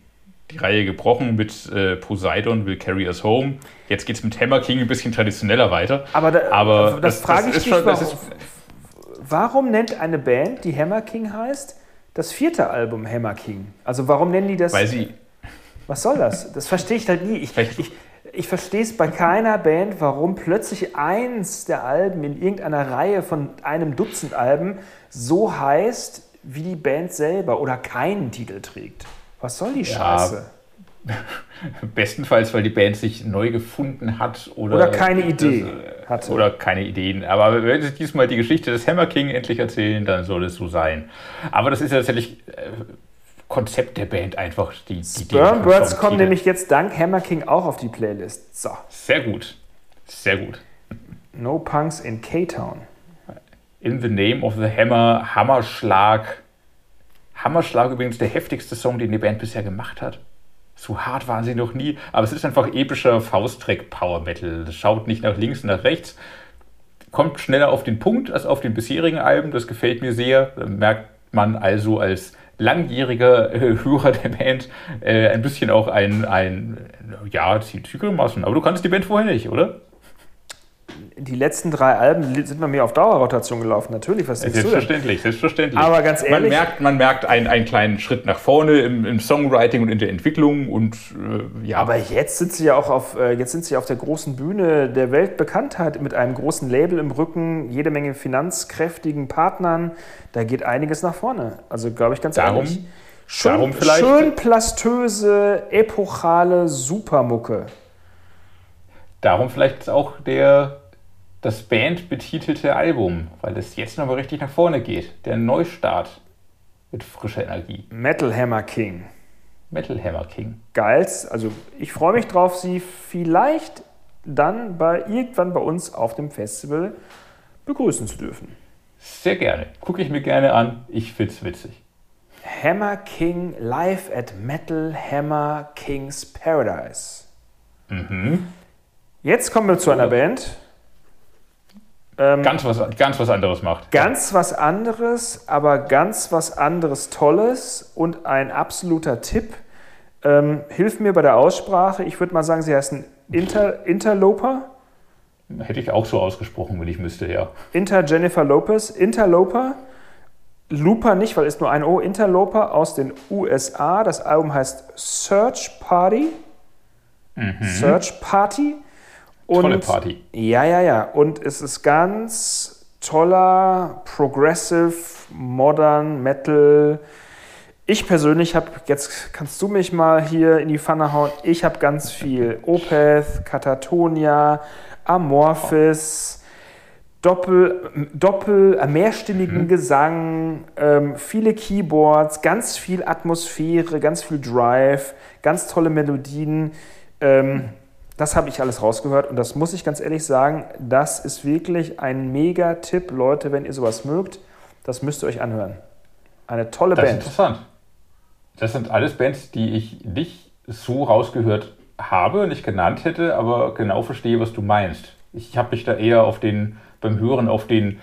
die Reihe gebrochen mit äh, Poseidon will carry us home. Jetzt geht es mit Hammer King ein bisschen traditioneller weiter. Aber, da, Aber das, das frage ich dich, schon, warum, warum nennt eine Band, die Hammer King heißt, das vierte Album Hammer King? Also warum nennen die das? Weil sie. Was soll das? Das verstehe ich halt nie. Ich, ich, ich verstehe es bei keiner Band, warum plötzlich eins der Alben in irgendeiner Reihe von einem Dutzend Alben so heißt wie die Band selber oder keinen Titel trägt. Was soll die Scheiße? [laughs] Bestenfalls, weil die Band sich neu gefunden hat oder, oder keine Idee das, hatte. Oder keine Ideen. Aber wenn sie diesmal die Geschichte des Hammer King endlich erzählen, dann soll es so sein. Aber das ist ja tatsächlich äh, Konzept der Band einfach. Die, die Sperm Birds kommen nämlich jetzt dank Hammer King auch auf die Playlist. So. Sehr gut. Sehr gut. No Punks in K-Town. In the Name of the Hammer, Hammerschlag. Hammerschlag übrigens der heftigste Song, den die Band bisher gemacht hat. So hart waren sie noch nie, aber es ist einfach epischer Fausttrack Power Metal. Schaut nicht nach links, nach rechts, kommt schneller auf den Punkt als auf den bisherigen Alben. Das gefällt mir sehr. Merkt man also als langjähriger äh, Hörer der Band äh, ein bisschen auch ein, ein ja, Zyklusmaßen. Aber du kannst die Band vorher nicht, oder? Die letzten drei Alben sind bei mir auf Dauerrotation gelaufen. Natürlich, was Selbstverständlich, selbstverständlich. Aber ganz ehrlich. Man merkt, man merkt einen, einen kleinen Schritt nach vorne im, im Songwriting und in der Entwicklung und äh, ja. Aber jetzt sind sie ja auch auf, äh, jetzt sind sie auf der großen Bühne der Weltbekanntheit mit einem großen Label im Rücken, jede Menge finanzkräftigen Partnern. Da geht einiges nach vorne. Also glaube ich ganz darum, ehrlich. Schön, darum vielleicht, schön plastöse, epochale Supermucke. Darum vielleicht auch der das bandbetitelte Album, weil es jetzt nochmal richtig nach vorne geht. Der Neustart mit frischer Energie. Metal Hammer King. Metal Hammer King. Geils. Also ich freue mich drauf, sie vielleicht dann bei irgendwann bei uns auf dem Festival begrüßen zu dürfen. Sehr gerne. Gucke ich mir gerne an. Ich find's witzig. Hammer King live at Metal Hammer King's Paradise. Mhm. Jetzt kommen wir zu einer Band, ähm, ganz, was, ganz was anderes macht. Ganz was anderes, aber ganz was anderes Tolles und ein absoluter Tipp. Ähm, hilf mir bei der Aussprache. Ich würde mal sagen, sie heißt ein Inter, Interloper. Hätte ich auch so ausgesprochen, wenn ich müsste, ja. Inter Jennifer Lopez. Interloper. Looper nicht, weil es nur ein O. Interloper aus den USA. Das Album heißt Search Party. Mhm. Search Party. Und, Tolle Party. Ja, ja, ja. Und es ist ganz toller, progressive, modern Metal. Ich persönlich habe, jetzt kannst du mich mal hier in die Pfanne hauen, ich habe ganz viel Opeth, Katatonia, Amorphis, Doppel, Doppel äh, mehrstimmigen mhm. Gesang, ähm, viele Keyboards, ganz viel Atmosphäre, ganz viel Drive, ganz tolle Melodien. Ähm, das habe ich alles rausgehört und das muss ich ganz ehrlich sagen, das ist wirklich ein Mega-Tipp, Leute, wenn ihr sowas mögt, das müsst ihr euch anhören. Eine tolle das Band. Ist interessant. Das sind alles Bands, die ich nicht so rausgehört habe, nicht genannt hätte, aber genau verstehe, was du meinst. Ich habe mich da eher auf den, beim Hören auf den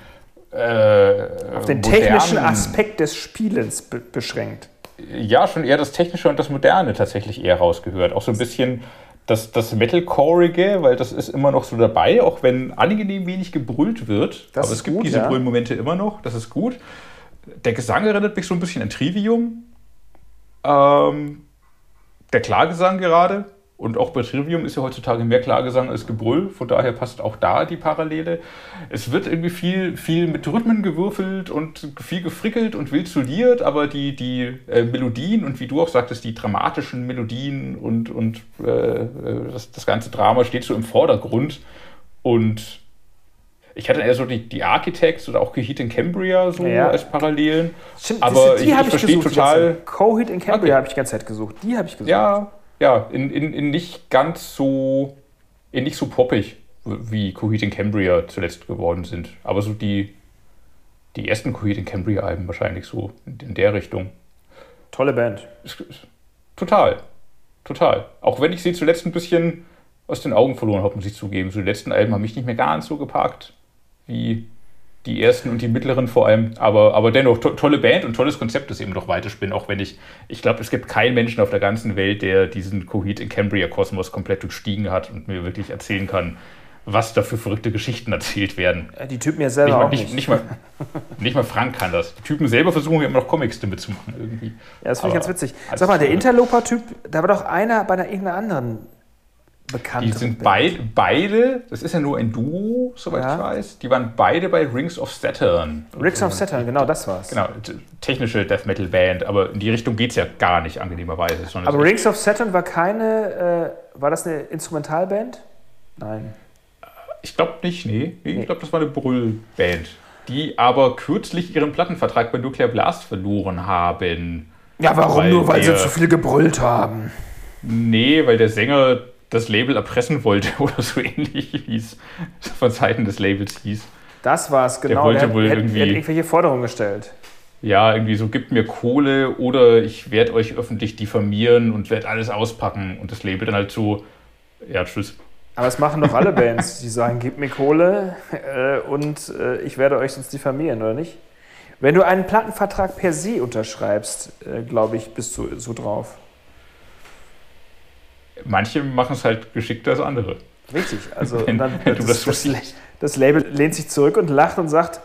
äh, auf den technischen Aspekt des Spielens be beschränkt. Ja, schon eher das Technische und das Moderne tatsächlich eher rausgehört. Auch so ein bisschen das, das Metalcoreige, weil das ist immer noch so dabei, auch wenn angenehm wenig gebrüllt wird. Das aber es gibt gut, diese ja. Brüllmomente immer noch, das ist gut. Der Gesang erinnert mich so ein bisschen an Trivium. Ähm, der Klagesang gerade. Und auch bei Trivium ist ja heutzutage mehr Klagesang als Gebrüll, von daher passt auch da die Parallele. Es wird irgendwie viel, viel mit Rhythmen gewürfelt und viel gefrickelt und wild soliert, aber die, die äh, Melodien und wie du auch sagtest, die dramatischen Melodien und, und äh, das, das ganze Drama steht so im Vordergrund. Und ich hatte eher so die, die Architects oder auch Coheed in Cambria so Ja. als Parallelen. Stimmt, aber das, die ich, habe ich ich, verstehe gesucht. die total. Coheed in Cambria Okay. habe ich die ganze Zeit gesucht. Die habe ich gesucht. Ja, ja, in, in, in nicht ganz so, in nicht so poppig, wie Coheed in Cambria zuletzt geworden sind. Aber so die, die ersten Coheed in Cambria-Alben wahrscheinlich so in, in der Richtung. Tolle Band. Total, total. Auch wenn ich sie zuletzt ein bisschen aus den Augen verloren habe, muss ich zugeben. So die letzten Alben haben mich nicht mehr ganz so gepackt wie die ersten und die mittleren vor allem. Aber, aber dennoch, to tolle Band und tolles Konzept, das eben noch weiterspinnen. Auch wenn ich, ich glaube, es gibt keinen Menschen auf der ganzen Welt, der diesen Coheed in Cambria-Kosmos komplett durchstiegen hat und mir wirklich erzählen kann, was da für verrückte Geschichten erzählt werden. Die Typen ja Nicht selber mal, auch nicht, nicht. nicht, mal, nicht mal Frank kann das. Die Typen selber versuchen ja immer noch Comics damit zu machen. Irgendwie. Ja, das finde ich ganz witzig. Sag mal, der Interloper-Typ, da war doch einer bei einer irgendeiner anderen bekannte. Die sind beid, beide, das ist ja nur ein Duo, soweit Ja. ich weiß, die waren beide bei Rings of Saturn. Ricks of Saturn, genau, das war's. Genau, technische Death Metal Band, aber in die Richtung geht es ja gar nicht, angenehmerweise. Aber Rings of Saturn war keine, äh, war das eine Instrumentalband? Nein. Ich glaube nicht, nee. nee ich glaube, das war eine Brüllband, die aber kürzlich ihren Plattenvertrag bei Nuclear Blast verloren haben. Ja, warum Weil nur? Weil sie zu viel gebrüllt haben. Nee, weil der Sänger das Label erpressen wollte [laughs] oder so ähnlich, wie es von Seiten des Labels hieß. Das war's, genau. wollte hat, wohl hat, irgendwie- hat irgendwelche Forderungen gestellt. Ja, irgendwie so, gibt mir Kohle oder ich werde euch öffentlich diffamieren und werde alles auspacken. Und das Label dann halt so, ja, tschüss. Aber das machen doch alle [laughs] Bands. Die sagen, gib mir Kohle äh, und äh, ich werde euch sonst diffamieren, oder nicht? Wenn du einen Plattenvertrag per se unterschreibst, äh, glaube ich, bist du so drauf. Manche machen es halt geschickter als andere. Richtig. Also Wenn- dann, wenn das, das das, das Label lehnt sich zurück und lacht und sagt,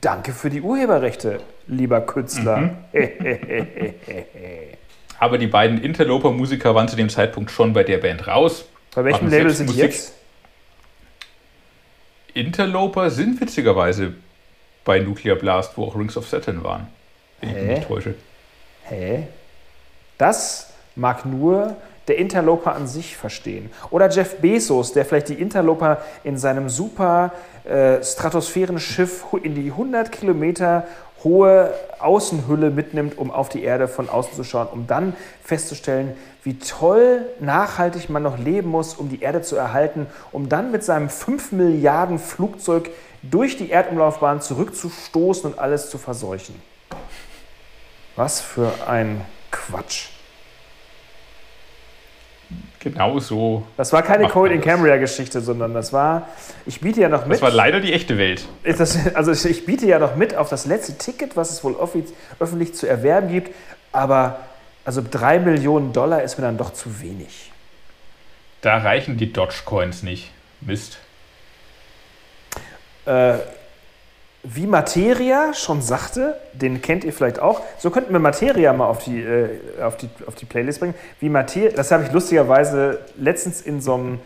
danke für die Urheberrechte, lieber Künstler. Mhm. [laughs] Aber die beiden Interloper-Musiker waren zu dem Zeitpunkt schon bei der Band raus. Bei welchem Label sind die jetzt? Interloper sind witzigerweise bei Nuclear Blast, wo auch Rings of Saturn waren. Wenn ich mich Hä? nicht täusche. Hä? Das mag nur der Interloper an sich verstehen. Oder Jeff Bezos, der vielleicht die Interloper in seinem super äh, Stratosphärenschiff in die 100 Kilometer hohe Außenhülle mitnimmt, um auf die Erde von außen zu schauen, um dann festzustellen, wie toll nachhaltig man noch leben muss, um die Erde zu erhalten, um dann mit seinem 5 Milliarden Flugzeug durch die Erdumlaufbahn zurückzustoßen und alles zu verseuchen. Was für ein Quatsch. Genau so. Das war keine Cold in das. Cambria Geschichte, sondern das war, ich biete ja noch mit. Das war leider die echte Welt. Das, also ich- ich biete ja noch mit auf das letzte Ticket, was es wohl öffentlich zu erwerben gibt, aber also drei Millionen Dollar ist mir dann doch zu wenig. Da reichen die Dogecoins nicht. Mist. Äh, wie Materia schon sagte, den kennt ihr vielleicht auch, so könnten wir Materia mal auf die, äh, auf die, auf die Playlist bringen. Wie Materia, das habe ich lustigerweise letztens in so einem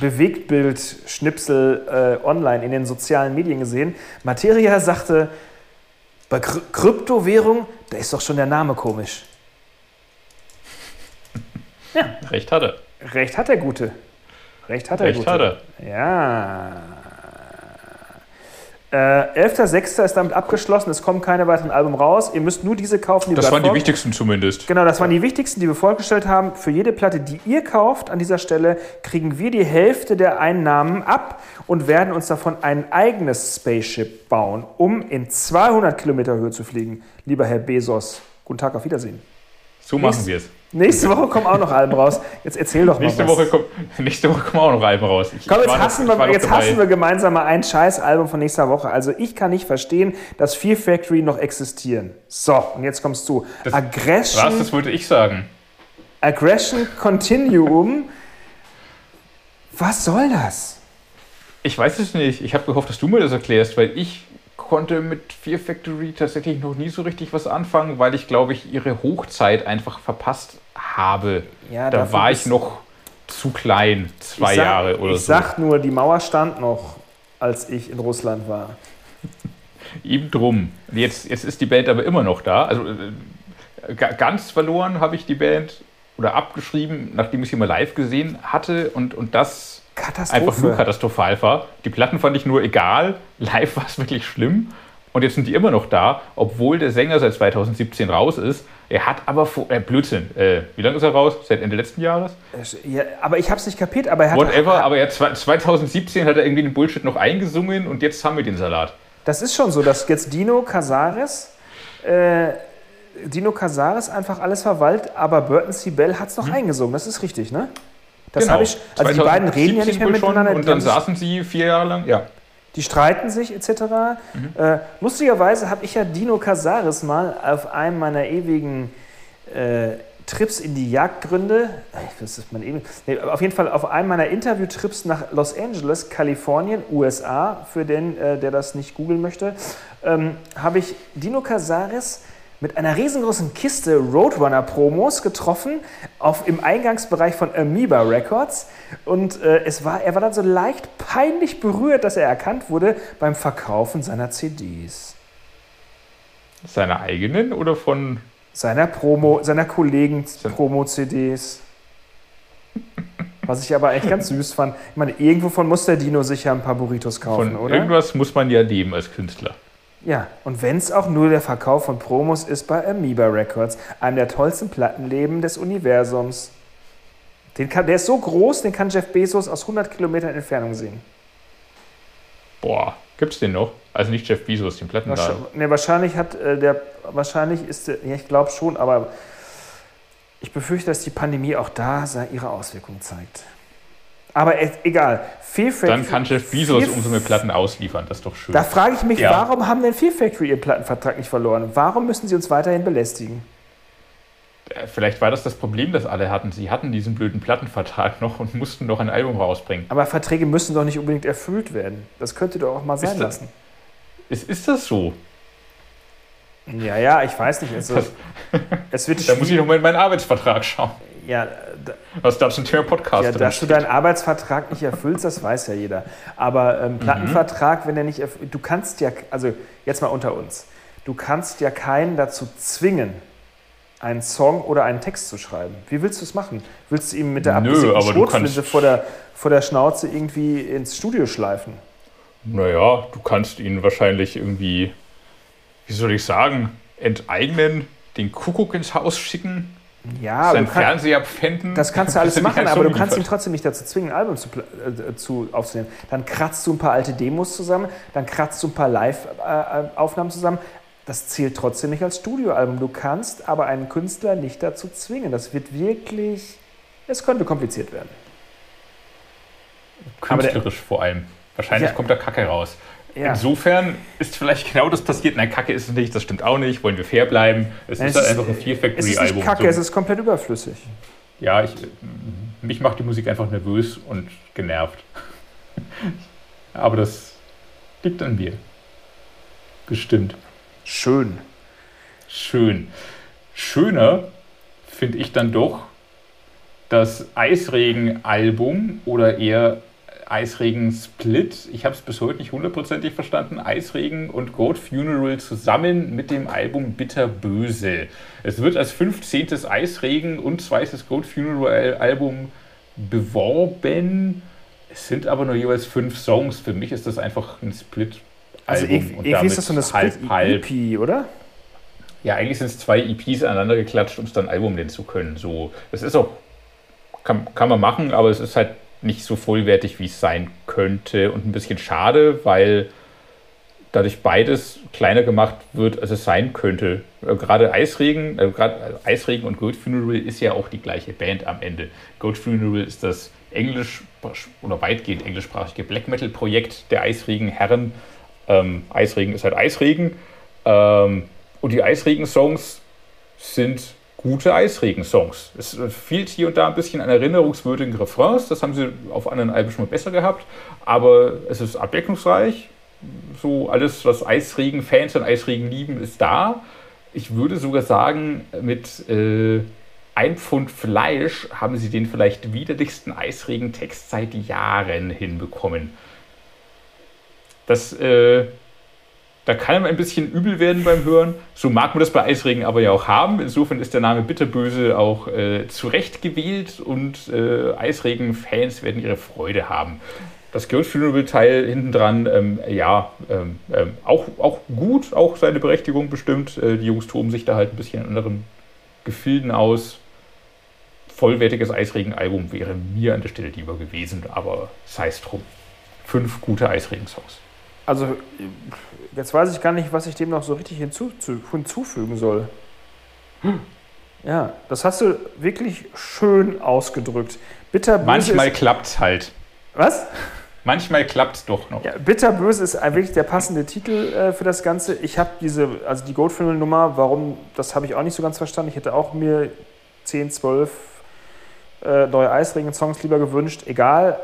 Bewegtbild-Schnipsel äh, online in den sozialen Medien gesehen. Materia sagte, bei Kry Kryptowährung, da ist doch schon der Name komisch. Recht hat er. Recht hat der Gute. Recht hat der Recht Gute. hat er. Ja. Äh, 11.06. ist damit abgeschlossen. Es kommen keine weiteren Alben raus. Ihr müsst nur diese kaufen, die Das waren die wichtigsten zumindest. Genau, das waren die wichtigsten, die wir vorgestellt haben. Für jede Platte, die ihr kauft an dieser Stelle, kriegen wir die Hälfte der Einnahmen ab und werden uns davon ein eigenes Spaceship bauen, um in 200 Kilometer Höhe zu fliegen. Lieber Herr Bezos, guten Tag, auf Wiedersehen. So machen wir es. Nächste Woche kommen auch noch Alben raus. Jetzt erzähl doch mal Nächste was. Woche, kommt, nächste Woche kommen auch noch Alben raus. Ich, Komm, jetzt, noch- hassen war wir, noch jetzt hassen wir gemeinsam mal ein Scheiß-Album von nächster Woche. Also ich kann nicht verstehen, dass Fear Factory noch existieren. So, und jetzt kommst du. Das- Aggression, Was? Das wollte ich sagen. Aggression Continuum. Was soll das? Ich weiß es nicht. Ich habe gehofft, dass du mir das erklärst, weil ich konnte mit Fear Factory tatsächlich noch nie so richtig was anfangen, weil ich, glaube ich, ihre Hochzeit einfach verpasst habe. Ja, da war ich noch zu klein, zwei ich sag, Jahre oder Ich so. sag nur, die Mauer stand noch, als ich in Russland war. [laughs] Eben drum. Jetzt, jetzt ist die Band aber immer noch da. Also äh, ga- ganz verloren habe ich die Band oder abgeschrieben, nachdem ich sie mal live gesehen hatte und, und das einfach nur katastrophal war. Die Platten fand ich nur egal, live war es wirklich schlimm. Und jetzt sind die immer noch da, obwohl der Sänger seit 2017 raus ist. Er hat aber vor, äh, Blödsinn. Äh, wie lange ist er raus? Seit Ende letzten Jahres? ja, aber ich hab's nicht kapiert, aber er hat. Whatever, aber er, zwe- 2017 hat er irgendwie den Bullshit noch eingesungen und jetzt haben wir den Salat. Das ist schon so, dass jetzt Dino Casares, äh, Dino Casares einfach alles verwaltet, aber Burton C. Bell hat es noch eingesungen. Das ist richtig, ne? Das habe ich. Also die beiden reden ja nicht mehr 2017 wohl schon miteinander. Und dann saßen sie vier Jahre lang, ja. Die streiten sich etc. Mhm. Äh, lustigerweise habe ich ja Dino Casares mal auf einem meiner ewigen äh, Trips in die Jagdgründe, äh, das ist mein ewig, nee, auf jeden Fall auf einem meiner Interviewtrips nach Los Angeles, Kalifornien, USA, für den, äh, der das nicht googeln möchte, ähm, habe ich Dino Casares mit einer riesengroßen Kiste Roadrunner-Promos getroffen auf, im Eingangsbereich von Amoeba Records. Und äh, es war, er war dann so leicht peinlich berührt, dass er erkannt wurde beim Verkaufen seiner CDs. Seiner eigenen oder von seiner Promo, seiner Kollegen Promo-CDs. Was ich aber eigentlich ganz [laughs] süß fand. Ich meine, irgendwo von muss der Dino sicher ein paar Burritos kaufen, von oder? Irgendwas muss man ja leben als Künstler. Ja, und wenn es auch nur der Verkauf von Promos ist bei Amoeba Records, einem der tollsten Plattenleben des Universums. Den kann, der ist so groß, den kann Jeff Bezos aus 100 Kilometern Entfernung sehen. Boah, gibt's den noch? Also nicht Jeff Bezos, den Plattenladen. Ne, wahrscheinlich hat äh, der, wahrscheinlich ist der, ja, ich glaube schon, aber ich befürchte, dass die Pandemie auch da ihre Auswirkungen zeigt. Aber egal. Fear Factory, Dann kann Jeff Bezos umso mehr Platten ausliefern. Das ist doch schön. Da frage ich mich, ja. warum haben denn Fear Factory ihren Plattenvertrag nicht verloren? Warum müssen sie uns weiterhin belästigen? Äh, vielleicht war das das Problem, das alle hatten. Sie hatten diesen blöden Plattenvertrag noch und mussten noch ein Album rausbringen. Aber Verträge müssen doch nicht unbedingt erfüllt werden. Das könnte doch auch mal sein ist das, lassen. Ist, ist das so? Ja, ja, ich weiß nicht. Also, es wird [laughs] da muss ich nochmal in meinen Arbeitsvertrag schauen. Ja, da, Was da zum Thema Podcast Ja, dass du deinen Arbeitsvertrag nicht erfüllst, das weiß ja jeder. Aber ähm, mhm. Plattenvertrag, mhm. wenn er nicht erfüllt, du kannst ja, also jetzt mal unter uns, du kannst ja keinen dazu zwingen, einen Song oder einen Text zu schreiben. Wie willst du es machen? Willst du ihm mit der abgesinkten Schrotflinte vor der, vor der Schnauze irgendwie ins Studio schleifen? Naja, du kannst ihn wahrscheinlich irgendwie, wie soll ich sagen, enteignen, den Kuckuck ins Haus schicken, ja, sein Fernseher. Das kannst du alles machen, aber du kannst ihn trotzdem nicht dazu zwingen, ein Album zu, äh, zu, aufzunehmen. Dann kratzt du ein paar alte Demos zusammen, dann kratzt du ein paar Live-Aufnahmen zusammen. Das zählt trotzdem nicht als Studioalbum. Du kannst aber einen Künstler nicht dazu zwingen. Das wird wirklich. Es könnte kompliziert werden. Künstlerisch der, vor allem. Wahrscheinlich ja, kommt da Kacke raus. Ja. Insofern ist vielleicht genau das passiert. Nein, Kacke ist es nicht, das stimmt auch nicht. Wollen wir fair bleiben? Es Nein, ist halt einfach ein Fear Factory-Album. Es ist nicht Kacke, so. es ist komplett überflüssig. Ja, ich, mich macht die Musik einfach nervös und genervt. [laughs] Aber das liegt an mir. Bestimmt. Schön. Schön. Schöner finde ich dann doch das Eisregen-Album oder eher Eisregen Split. Ich habe es bis heute nicht hundertprozentig verstanden. Eisregen und Goat Funeral zusammen mit dem Album Bitterböse. Es wird als 15. Eisregen und zweites Goat Funeral Album beworben. Es sind aber nur jeweils fünf Songs. Für mich ist das einfach ein Split. Also irgendwie ist das so eine Split-EP, oder? Ja, eigentlich sind es zwei EPs aneinander geklatscht, um es dann Album nennen zu können. So, das ist auch, kann, kann man machen, aber es ist halt nicht so vollwertig, wie es sein könnte und ein bisschen schade, weil dadurch beides kleiner gemacht wird, als es sein könnte. Äh, gerade Eisregen, also gerade Eisregen und Goat Funeral ist ja auch die gleiche Band am Ende. Goat Funeral ist das englisch oder weitgehend englischsprachige Black Metal Projekt der Eisregen Herren. Ähm, Eisregen ist halt Eisregen. Ähm, und die Eisregen-Songs sind gute Eisregen-Songs. Es fehlt hier und da ein bisschen an erinnerungswürdigen Refrains, das haben sie auf anderen Alben schon mal besser gehabt, aber es ist abwechslungsreich. So alles, was Eisregen-Fans und Eisregen lieben, ist da. Ich würde sogar sagen, mit äh, ein Pfund Fleisch haben sie den vielleicht widerlichsten Eisregen-Text seit Jahren hinbekommen. Das äh, da kann einem ein bisschen übel werden beim Hören. So mag man das bei Eisregen aber ja auch haben. Insofern ist der Name Bitterböse auch äh, zurecht gewählt und äh, Eisregen-Fans werden ihre Freude haben. Das Guild Funeral Teil hinten dran, ähm, ja, ähm, ähm, auch, auch gut, auch seine Berechtigung bestimmt. Äh, die Jungs toben sich da halt ein bisschen in anderen Gefilden aus. Vollwertiges Eisregen-Album wäre mir an der Stelle lieber gewesen, aber sei es drum. Fünf gute Eisregen-Songs. Also jetzt weiß ich gar nicht, was ich dem noch so richtig hinzu, hinzufügen soll. Hm. Ja, das hast du wirklich schön ausgedrückt. Bitterböse Manchmal klappt es halt. Was? Manchmal klappt es doch noch. Ja, Bitterböse ist wirklich der passende Titel äh, für das Ganze. Ich habe diese, also die Goldfunnel-Nummer, warum, das habe ich auch nicht so ganz verstanden. Ich hätte auch mir 10, 12 äh, neue Eisregen-Songs lieber gewünscht. Egal,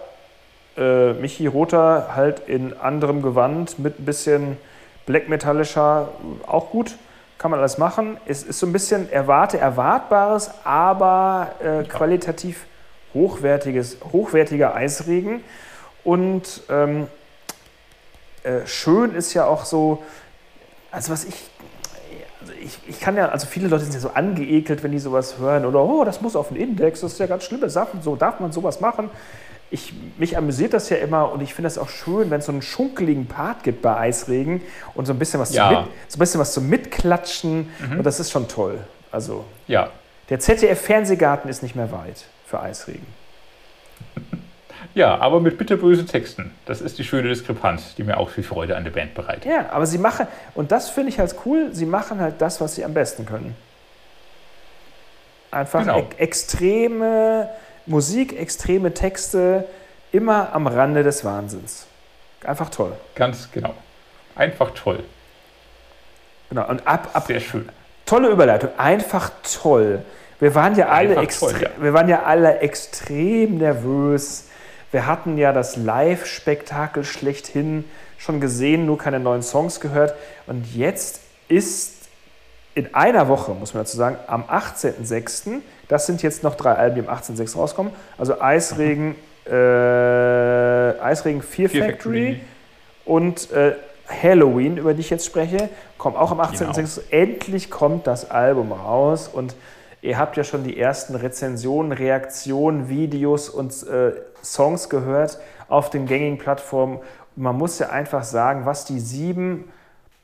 äh, Michi Rother halt in anderem Gewand mit ein bisschen black metallischer auch gut. kann man alles machen. Es ist so ein bisschen erwarte erwartbares, aber äh, qualitativ hochwertiges, hochwertiger Eisregen. Und ähm, äh, schön ist ja auch so, also was ich, also ich, ich kann ja, also viele Leute sind ja so angeekelt, wenn die sowas hören oder, oh, das muss auf den Index, das ist ja ganz schlimme Sachen, so darf man sowas machen. Ich, mich amüsiert das ja immer und ich finde das auch schön, wenn es so einen schunkeligen Part gibt bei Eisregen und so ein bisschen was, ja. zum, Mit, so ein bisschen was zum Mitklatschen mhm. und das ist schon toll. Also ja. der ZDF-Fernsehgarten ist nicht mehr weit für Eisregen. [laughs] Ja, aber mit bitterböse Texten. Das ist die schöne Diskrepanz, die mir auch viel Freude an der Band bereitet. Ja, aber sie machen, und das finde ich halt cool, sie machen halt das, was sie am besten können. Einfach genau. e extreme Musik, extreme Texte, immer am Rande des Wahnsinns. Einfach toll. Ganz genau. Einfach toll. Genau, und ab, ab. Sehr schön. Tolle Überleitung. Einfach toll. Wir waren ja alle, toll, ja. wir waren ja alle extrem nervös wir hatten ja das Live-Spektakel schlechthin schon gesehen, nur keine neuen Songs gehört. Und jetzt ist in einer Woche, muss man dazu sagen, am 18.06., das sind jetzt noch drei Alben, die am 18.06. rauskommen, also Eisregen, äh, Eisregen 4 Factory, Factory, und äh, Halloween, über die ich jetzt spreche, kommen auch am 18.06. Genau. Endlich kommt das Album raus und Ihr habt ja schon die ersten Rezensionen, Reaktionen, Videos und äh, Songs gehört auf den gängigen Plattformen. Man muss ja einfach sagen, was die sieben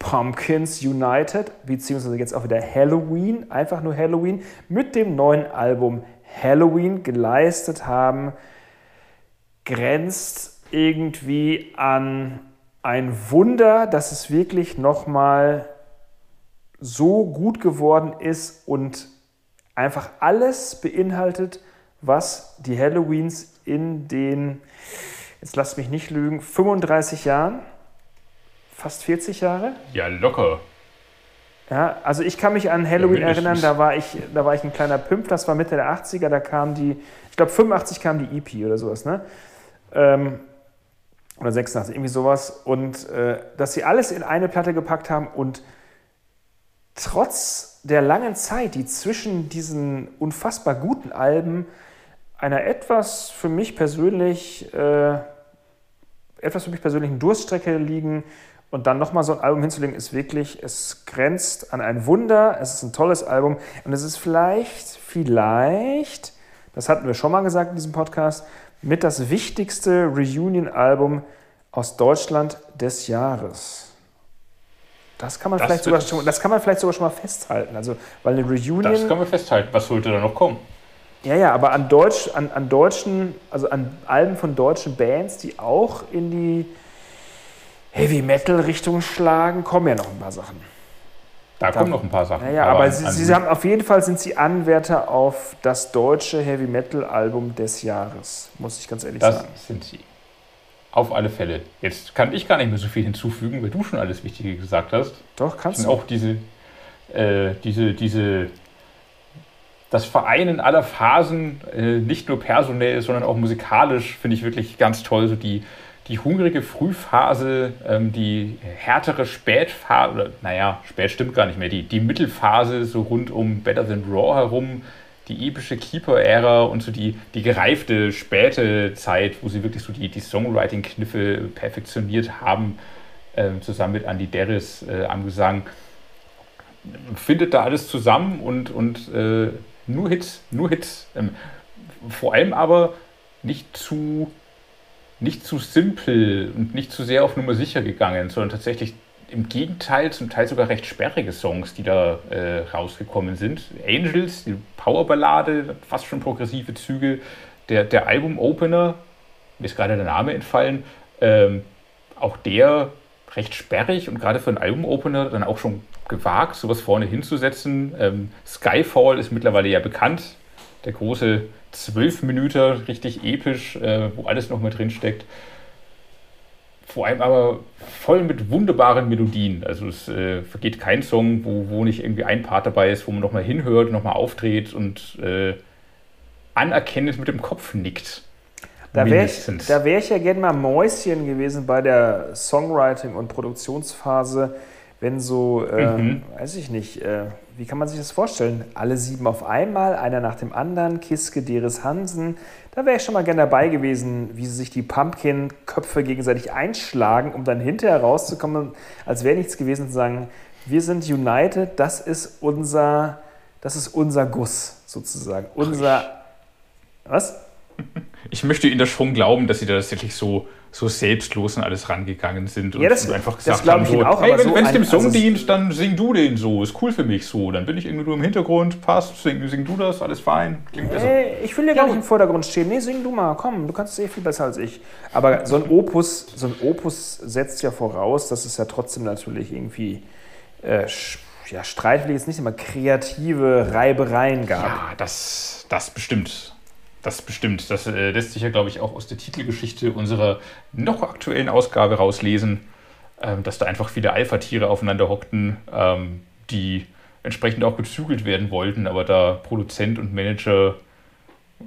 Pumpkins United, beziehungsweise jetzt auch wieder Halloween, einfach nur Halloween, mit dem neuen Album Halloween geleistet haben, grenzt irgendwie an ein Wunder, dass es wirklich nochmal so gut geworden ist und einfach alles beinhaltet, was die Halloweens in den, jetzt lasst mich nicht lügen, 35 Jahren, fast 40 Jahre. Ja, locker. Ja, also ich kann mich an Halloween ja, erinnern, da war, ich, da war ich ein kleiner Pimp, das war Mitte der 80er, da kam die, ich glaube 85 kam die EP oder sowas, ne? Ähm, oder 86, irgendwie sowas. Und äh, dass sie alles in eine Platte gepackt haben und trotz der langen Zeit, die zwischen diesen unfassbar guten Alben einer etwas für mich persönlich äh, etwas für mich persönlichen Durststrecke liegen und dann nochmal so ein Album hinzulegen, ist wirklich, es grenzt an ein Wunder, es ist ein tolles Album und es ist vielleicht, vielleicht, das hatten wir schon mal gesagt in diesem Podcast, mit das wichtigste Reunion-Album aus Deutschland des Jahres. Das kann man, das vielleicht sogar schon, das kann man vielleicht sogar schon mal festhalten. Also, weil eine Reunion. Das kann man festhalten. Was sollte da noch kommen? Ja, ja, aber an, Deutsch, an, an deutschen, also an Alben von deutschen Bands, die auch in die Heavy Metal Richtung schlagen, kommen ja noch ein paar Sachen. Da, da kommen noch ein paar Sachen. Ja, ja aber, aber sie, sie haben auf jeden Fall sind sie Anwärter auf das deutsche Heavy Metal Album des Jahres, muss ich ganz ehrlich das sagen. Das sind sie. Auf alle Fälle. Jetzt kann ich gar nicht mehr so viel hinzufügen, weil du schon alles Wichtige gesagt hast. Doch, kannst du. Auch diese, äh, diese, diese, das Vereinen aller Phasen, äh, nicht nur personell, sondern auch musikalisch, finde ich wirklich ganz toll. So die, die hungrige Frühphase, ähm, die härtere Spätphase, oder naja, spät stimmt gar nicht mehr, die, die Mittelphase so rund um Better Than Raw herum, die epische Keeper-Ära und so die, die gereifte späte Zeit, wo sie wirklich so die, die Songwriting-Kniffe perfektioniert haben, äh, zusammen mit Andy Derris äh, am Gesang, findet da alles zusammen und, und äh, nur Hits, nur Hits. Ähm, vor allem aber nicht zu, nicht zu simpel und nicht zu sehr auf Nummer sicher gegangen, sondern tatsächlich im Gegenteil zum Teil sogar recht sperrige Songs, die da äh, rausgekommen sind. Angels, die Powerballade, fast schon progressive Züge. Der, der Album-Opener, mir ist gerade der Name entfallen, ähm, auch der recht sperrig und gerade für einen Album-Opener dann auch schon gewagt, sowas vorne hinzusetzen. Ähm, Skyfall ist mittlerweile ja bekannt, der große zwölf Minuten, richtig episch, äh, wo alles noch mit drin steckt vor allem aber voll mit wunderbaren Melodien. Also es äh, vergeht kein Song, wo, wo nicht irgendwie ein Part dabei ist, wo man nochmal hinhört, nochmal aufdreht und äh, anerkennend mit dem Kopf nickt. Da wäre ich, wär ich ja gerne mal Mäuschen gewesen bei der Songwriting- und Produktionsphase, wenn so, äh, mhm. weiß ich nicht, äh, wie kann man sich das vorstellen? Alle sieben auf einmal, einer nach dem anderen, Kiske, Deris Hansen. Da wäre ich schon mal gerne dabei gewesen, wie sie sich die Pumpkin-Köpfe gegenseitig einschlagen, um dann hinterher rauszukommen, als wäre nichts gewesen zu sagen, wir sind United, das ist unser, das ist unser Guss sozusagen. Unser. Was? [laughs] Ich möchte Ihnen das schon glauben, dass Sie da tatsächlich so so selbstlos an alles rangegangen sind ja, das, und einfach gesagt haben, so, auch, hey, wenn es dem Song also dient, dann sing du den so, ist cool für mich so. Dann bin ich irgendwie nur im Hintergrund, passt, sing, sing du das, alles fein, klingt besser. Ich will ja gar nicht im Vordergrund stehen. Nee, sing du mal, komm, du kannst es eh viel besser als ich. Aber so ein Opus, so ein Opus setzt ja voraus, dass es ja trotzdem natürlich irgendwie äh, ja, streitwillig ist nicht immer kreative Reibereien gab. Ja, das, das bestimmt. Das bestimmt. Das äh, lässt sich ja, glaube ich, auch aus der Titelgeschichte unserer noch aktuellen Ausgabe rauslesen, ähm, dass da einfach viele Alpha-Tiere aufeinander hockten, ähm, die entsprechend auch gezügelt werden wollten, aber da Produzent und Manager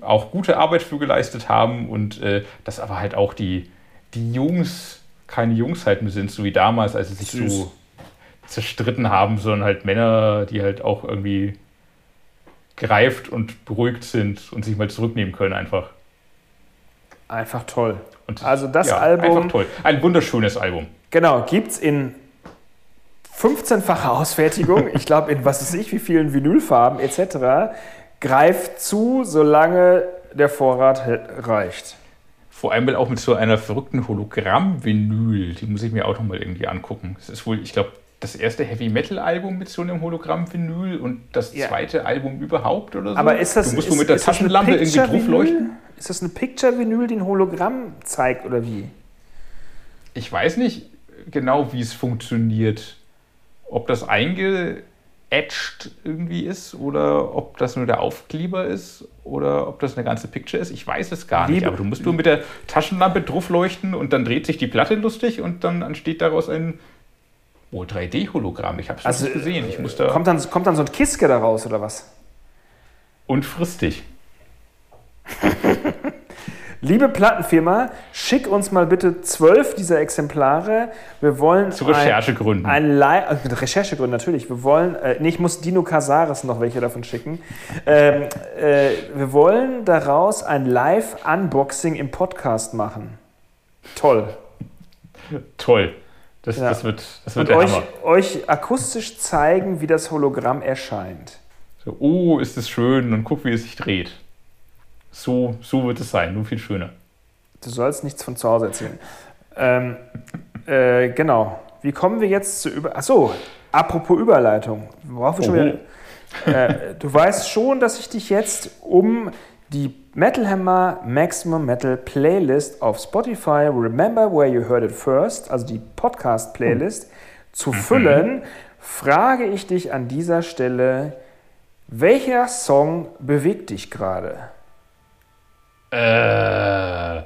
auch gute Arbeit für geleistet haben und äh, dass aber halt auch die, die Jungs keine Jungs halt mehr sind, so wie damals, als sie sich Süß. so zerstritten haben, sondern halt Männer, die halt auch irgendwie gereift und beruhigt sind und sich mal zurücknehmen können einfach. Einfach toll. Und, also das ja, Album. Einfach toll. Ein wunderschönes Album. Genau, gibt es in 15-facher Ausfertigung, [laughs] ich glaube in was weiß ich, wie vielen Vinylfarben etc. Greift zu, solange der Vorrat reicht. Vor allem auch mit so einer verrückten Hologramm-Vinyl. Die muss ich mir auch nochmal irgendwie angucken. Es ist wohl, ich glaube, das erste Heavy Metal Album mit so einem Hologramm-Vinyl und das ja. zweite Album überhaupt oder so. Aber ist das, du musst ist, mit der Taschenlampe irgendwie drauf leuchten? Ist das eine Picture-Vinyl, die ein Hologramm zeigt oder wie? Ich weiß nicht genau, wie es funktioniert. Ob das eingeetcht irgendwie ist oder ob das nur der Aufkleber ist oder ob das eine ganze Picture ist. Ich weiß es gar Liebe, nicht. Aber du musst nur mit der Taschenlampe drauf leuchten und dann dreht sich die Platte lustig und dann entsteht daraus ein Oh, 3D-Hologramm, ich habe es also, nicht gesehen. Ich muss da kommt, dann, kommt dann so ein Kiske da raus oder was? Und frisst [laughs] dich. Liebe Plattenfirma, schick uns mal bitte zwölf dieser Exemplare. Wir wollen. Zu Recherchegründen. Ein, ein also mit Recherchegründen natürlich. Wir wollen. Äh, nee, ich muss Dino Casares noch welche davon schicken. Ähm, äh, wir wollen daraus ein Live-Unboxing im Podcast machen. Toll. Toll. Das, ja. das wird, das wird Und euch, euch, akustisch zeigen, wie das Hologramm erscheint. So, oh, ist es schön und guck, wie es sich dreht. So, so wird es sein, nur viel schöner. Du sollst nichts von zu Hause erzählen. ähm, äh, genau. Wie kommen wir jetzt zu über. Achso, apropos Überleitung. Worauf wir schon wieder. Äh, du weißt schon, dass ich dich jetzt um die Metal Hammer Maximum Metal Playlist auf Spotify, Remember Where You Heard It First, also die Podcast-Playlist, zu mhm. füllen, frage ich dich an dieser Stelle, welcher Song bewegt dich gerade? Äh,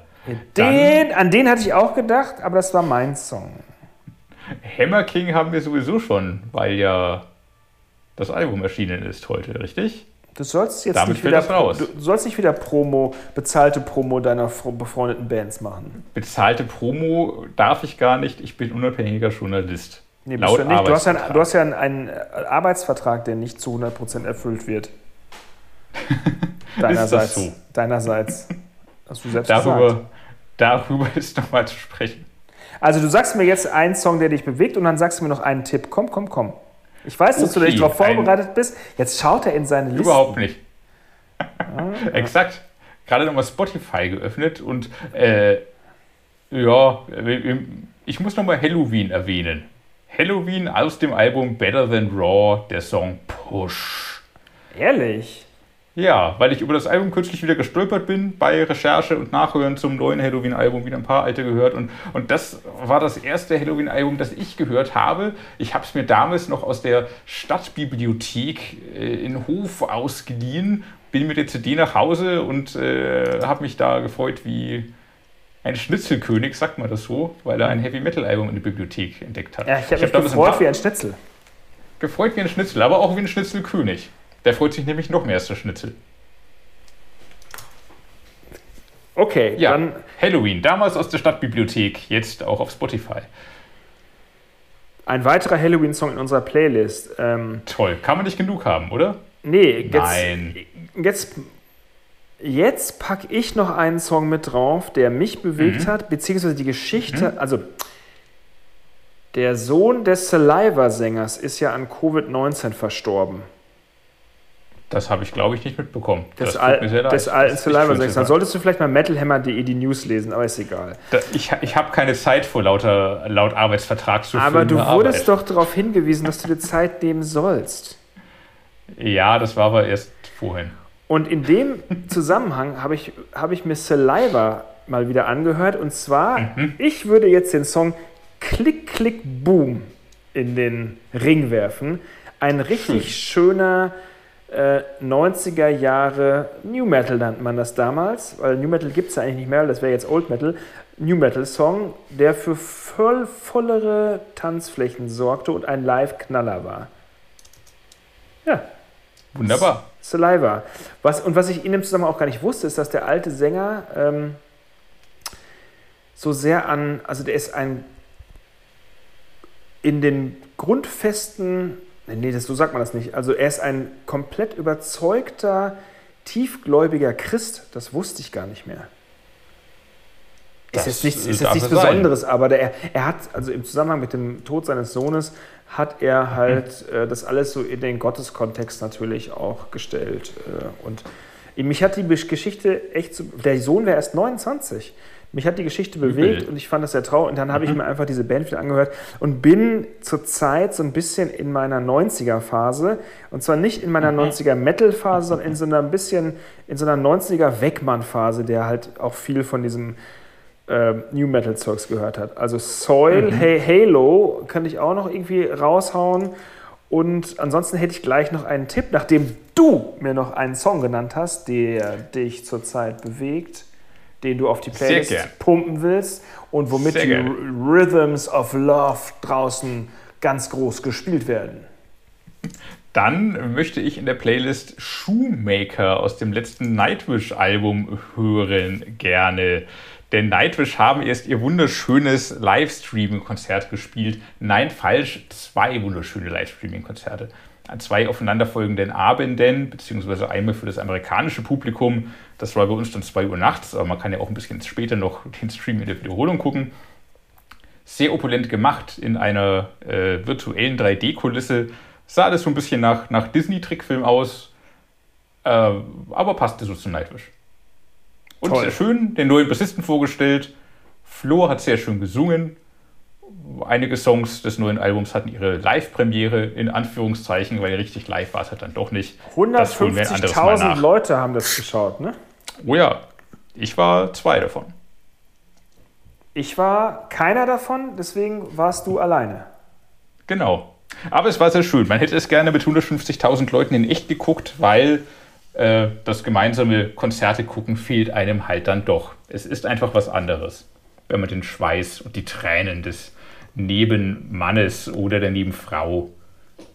den, an den hatte ich auch gedacht, aber das war mein Song. Hammer King haben wir sowieso schon, weil ja das Album erschienen ist heute, richtig? Du sollst jetzt Damit nicht wieder. Du sollst nicht wieder Promo, bezahlte Promo deiner befreundeten Bands machen. Bezahlte Promo darf ich gar nicht. Ich bin unabhängiger Journalist. Nee, bist Laut du, nicht. Du, hast ja, du hast ja einen, Arbeitsvertrag, der nicht zu 100% erfüllt wird. [laughs] Deinerseits. so? Deinerseits. Hast du selbst darüber, gesagt. Darüber [laughs] ist nochmal zu sprechen. Also du sagst mir jetzt einen Song, der dich bewegt und dann sagst du mir noch einen Tipp. Komm, komm, komm. Ich weiß, dass okay, du nicht darauf vorbereitet bist. Jetzt schaut er in seine Liste. Überhaupt nicht. Ah, Exakt. Gerade nochmal Spotify geöffnet und äh, ja, ich muss nochmal Halloween erwähnen. Halloween aus dem Album Better Than Raw, der Song Push. Ehrlich? Ja, weil ich über das Album kürzlich wieder gestolpert bin, bei Recherche und Nachhören zum neuen Halloween-Album wieder ein paar alte gehört. Und, und das war das erste Halloween-Album, das ich gehört habe. Ich habe es mir damals noch aus der Stadtbibliothek äh, in Hof ausgeliehen, bin mit der CD nach Hause und äh, habe mich da gefreut wie ein Schnitzelkönig, sagt man das so, weil er ein Heavy-Metal-Album in der Bibliothek entdeckt hat. Ja, ich habe mich hab gefreut wie ein Schnitzel. Gefreut wie ein Schnitzel, aber auch wie ein Schnitzelkönig. Der freut sich nämlich noch mehr als der Schnitzel. Okay, ja, dann. Halloween, damals aus der Stadtbibliothek, jetzt auch auf Spotify. Ein weiterer Halloween-Song in unserer Playlist. Ähm, Toll. Kann man nicht genug haben, oder? nee, jetzt, Nein. jetzt, jetzt packe ich noch einen Song mit drauf, der mich bewegt hat, beziehungsweise die Geschichte, also der Sohn des Saliva-Sängers ist ja an Covid-19 verstorben. Das habe ich, glaube ich, nicht mitbekommen. Des, das tut mir sehr leid. Das Saliva-Sängers. zu Dann hören. solltest du vielleicht mal metalhammer.de die News lesen, aber ist egal. Da- Ich, ich habe keine Zeit vor lauter, laut Arbeitsvertrag zu Aber du wurdest Arbeit. doch darauf hingewiesen, dass du dir Zeit nehmen sollst. Ja, das war aber erst vorhin. Und in dem Zusammenhang habe ich, habe ich mir Saliva mal wieder angehört. Und zwar, Mhm. ich würde jetzt den Song Klick, Klick, Boom in den Ring werfen. Ein richtig schöner äh, 90er Jahre New Metal nannte man das damals, weil New Metal gibt es ja eigentlich nicht mehr, das wäre jetzt Old Metal. New Metal Song, der für voll, vollere Tanzflächen sorgte und ein Live-Knaller war. Ja, Wunderbar. Saliva. Was, und was ich in dem Zusammenhang auch gar nicht wusste, ist, dass der alte Sänger ähm, so sehr an, also der ist ein in den Grundfesten, nee, das, so sagt man das nicht, also er ist ein komplett überzeugter, tiefgläubiger Christ, das wusste ich gar nicht mehr. Das ist jetzt nichts, ist jetzt nichts sein. Besonderes, aber der, er hat, also im Zusammenhang mit dem Tod seines Sohnes, hat er halt äh, das alles so in den Gotteskontext natürlich auch gestellt. Äh, und mich hat die Geschichte echt, so, der Sohn wäre erst 29. Mich hat die Geschichte bewegt und ich fand das sehr traurig. Und dann habe ich mir einfach diese Band wieder angehört und bin zurzeit so ein bisschen in meiner 90er-Phase. Und zwar nicht in meiner 90er-Metal-Phase, sondern in so einer ein bisschen, in so einer 90er-Weckmann-Phase, der halt auch viel von diesem äh, New Metal Zeugs gehört hat. Also Soil, hey, Halo könnte ich auch noch irgendwie raushauen. Und ansonsten hätte ich gleich noch einen Tipp, nachdem du mir noch einen Song genannt hast, der dich zurzeit bewegt, den du auf die Playlist pumpen willst und womit Sehr die gerne. Rhythms of Love draußen ganz groß gespielt werden. Dann möchte ich in der Playlist Shoemaker aus dem letzten Nightwish-Album hören, gerne. Denn Nightwish haben erst ihr wunderschönes Livestreaming-Konzert gespielt. Nein, falsch, zwei wunderschöne Livestreaming-Konzerte. An zwei aufeinanderfolgenden Abenden, beziehungsweise einmal für das amerikanische Publikum. Das war bei uns dann 2 Uhr nachts, aber man kann ja auch ein bisschen später noch den Stream in der Wiederholung gucken sehr opulent gemacht in einer äh, virtuellen 3D-Kulisse. Sah das so ein bisschen nach, nach Disney-Trickfilm aus, äh, aber passte so zu Nightwish. Und Toll. sehr schön, den neuen Bassisten vorgestellt. Flo hat sehr schön gesungen. Einige Songs des neuen Albums hatten ihre Live-Premiere in Anführungszeichen, weil richtig live war es halt dann doch nicht. Das holen wir ein anderes Mal 150.000 nach. Leute haben das geschaut, ne? Oh ja, ich war zwei davon. Ich war keiner davon, deswegen warst du alleine. Genau. Aber es war sehr schön. Man hätte es gerne mit 150.000 Leuten in echt geguckt, weil äh, das gemeinsame Konzerte gucken fehlt einem halt dann doch. Es ist einfach was anderes, wenn man den Schweiß und die Tränen des Nebenmannes oder der Nebenfrau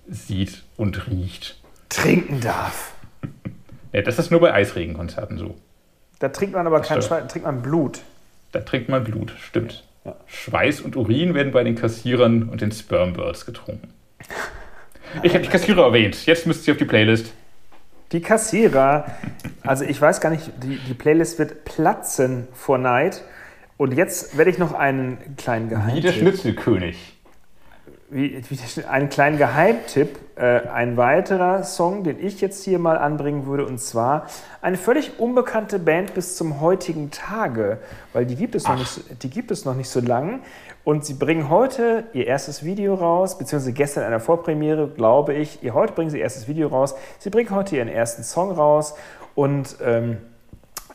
sieht und riecht. Trinken darf. [laughs] Ja, das ist nur bei Eisregenkonzerten so. Da trinkt man aber kein stimmt. Schwein, da trinkt man Blut. Da trinkt man Blut, stimmt. Ja. Schweiß und Urin werden bei den Kassierern und den Spermbirds getrunken. Ich habe die Kassierer erwähnt. Jetzt müsst ihr auf die Playlist. Die Kassierer, also ich weiß gar nicht, die, die Playlist wird platzen vor Neid. Und jetzt werde ich noch einen kleinen Wie der Geheimtipp. Schnitzelkönig. Wie, wie einen kleinen Geheimtipp, äh, ein weiterer Song, den ich jetzt hier mal anbringen würde, und zwar eine völlig unbekannte Band bis zum heutigen Tage, weil die gibt es noch, nicht, so- die gibt es noch nicht so lang. Und sie bringen heute ihr erstes Video raus, beziehungsweise gestern in einer Vorpremiere, glaube ich. Ihr, heute bringen sie ihr erstes Video raus. Sie bringen heute ihren ersten Song raus und ähm,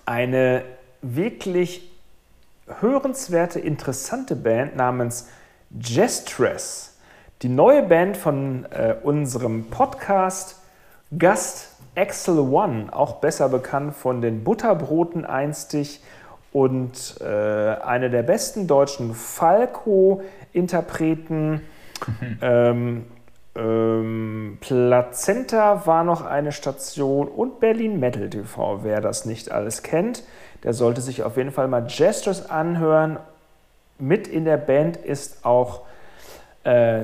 eine wirklich hörenswerte, interessante Band namens Gestress. Die neue Band von äh, unserem Podcast Gast Axel One, auch besser bekannt von den Butterbroten einstig und äh, eine der besten deutschen Falco-Interpreten. [laughs] ähm, ähm, Plazenta war noch eine Station und Berlin Metal TV. Wer das nicht alles kennt, der sollte sich auf jeden Fall mal Gestures anhören. Mit in der Band ist auch äh,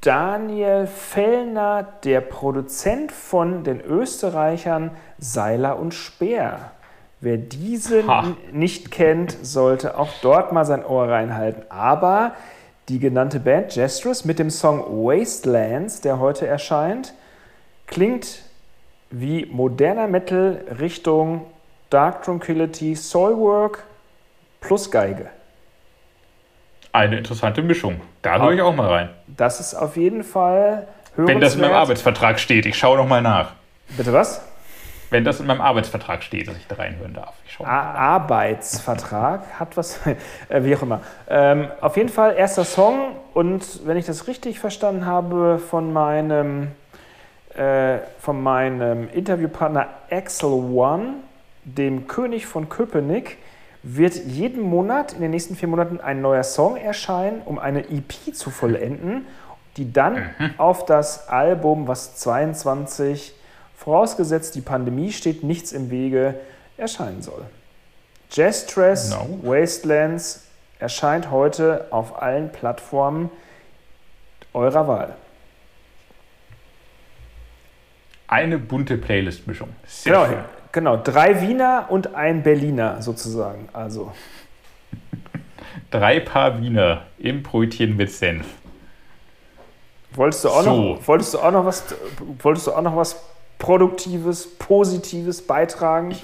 Daniel Fellner, der Produzent von den Österreichern Seiler und Speer. Wer diese nicht kennt, sollte auch dort mal sein Ohr reinhalten. Aber die genannte Band Gestress mit dem Song Wastelands, der heute erscheint, klingt wie moderner Metal Richtung Dark Tranquility, Soulwork plus Geige. Eine interessante Mischung. Da höre ich auch mal rein. Das ist auf jeden Fall Wenn das in meinem hörenswert. Arbeitsvertrag steht. Ich schaue noch mal nach. Bitte was? Wenn das in meinem Arbeitsvertrag steht, dass ich da reinhören darf. Ich schaue. A Arbeitsvertrag hat was, [laughs] äh, wie auch immer. Ähm, auf jeden Fall erster Song und wenn ich das richtig verstanden habe von meinem, äh, von meinem Interviewpartner Axel One, dem König von Köpenick, wird jeden Monat in den nächsten vier Monaten ein neuer Song erscheinen, um eine EP zu vollenden, die dann auf das Album, was 22, vorausgesetzt die Pandemie steht nichts im Wege, erscheinen soll. Jazz Stress Genau. Wastelands erscheint heute auf allen Plattformen eurer Wahl. Eine bunte Playlist-Mischung. Sehr Genau, schön. Genau, drei Wiener und ein Berliner sozusagen. Also [laughs] Drei Paar Wiener im Brötchen mit Senf. wolltest du auch So. noch, wolltest du auch noch was, wolltest du auch noch was Produktives, Positives beitragen?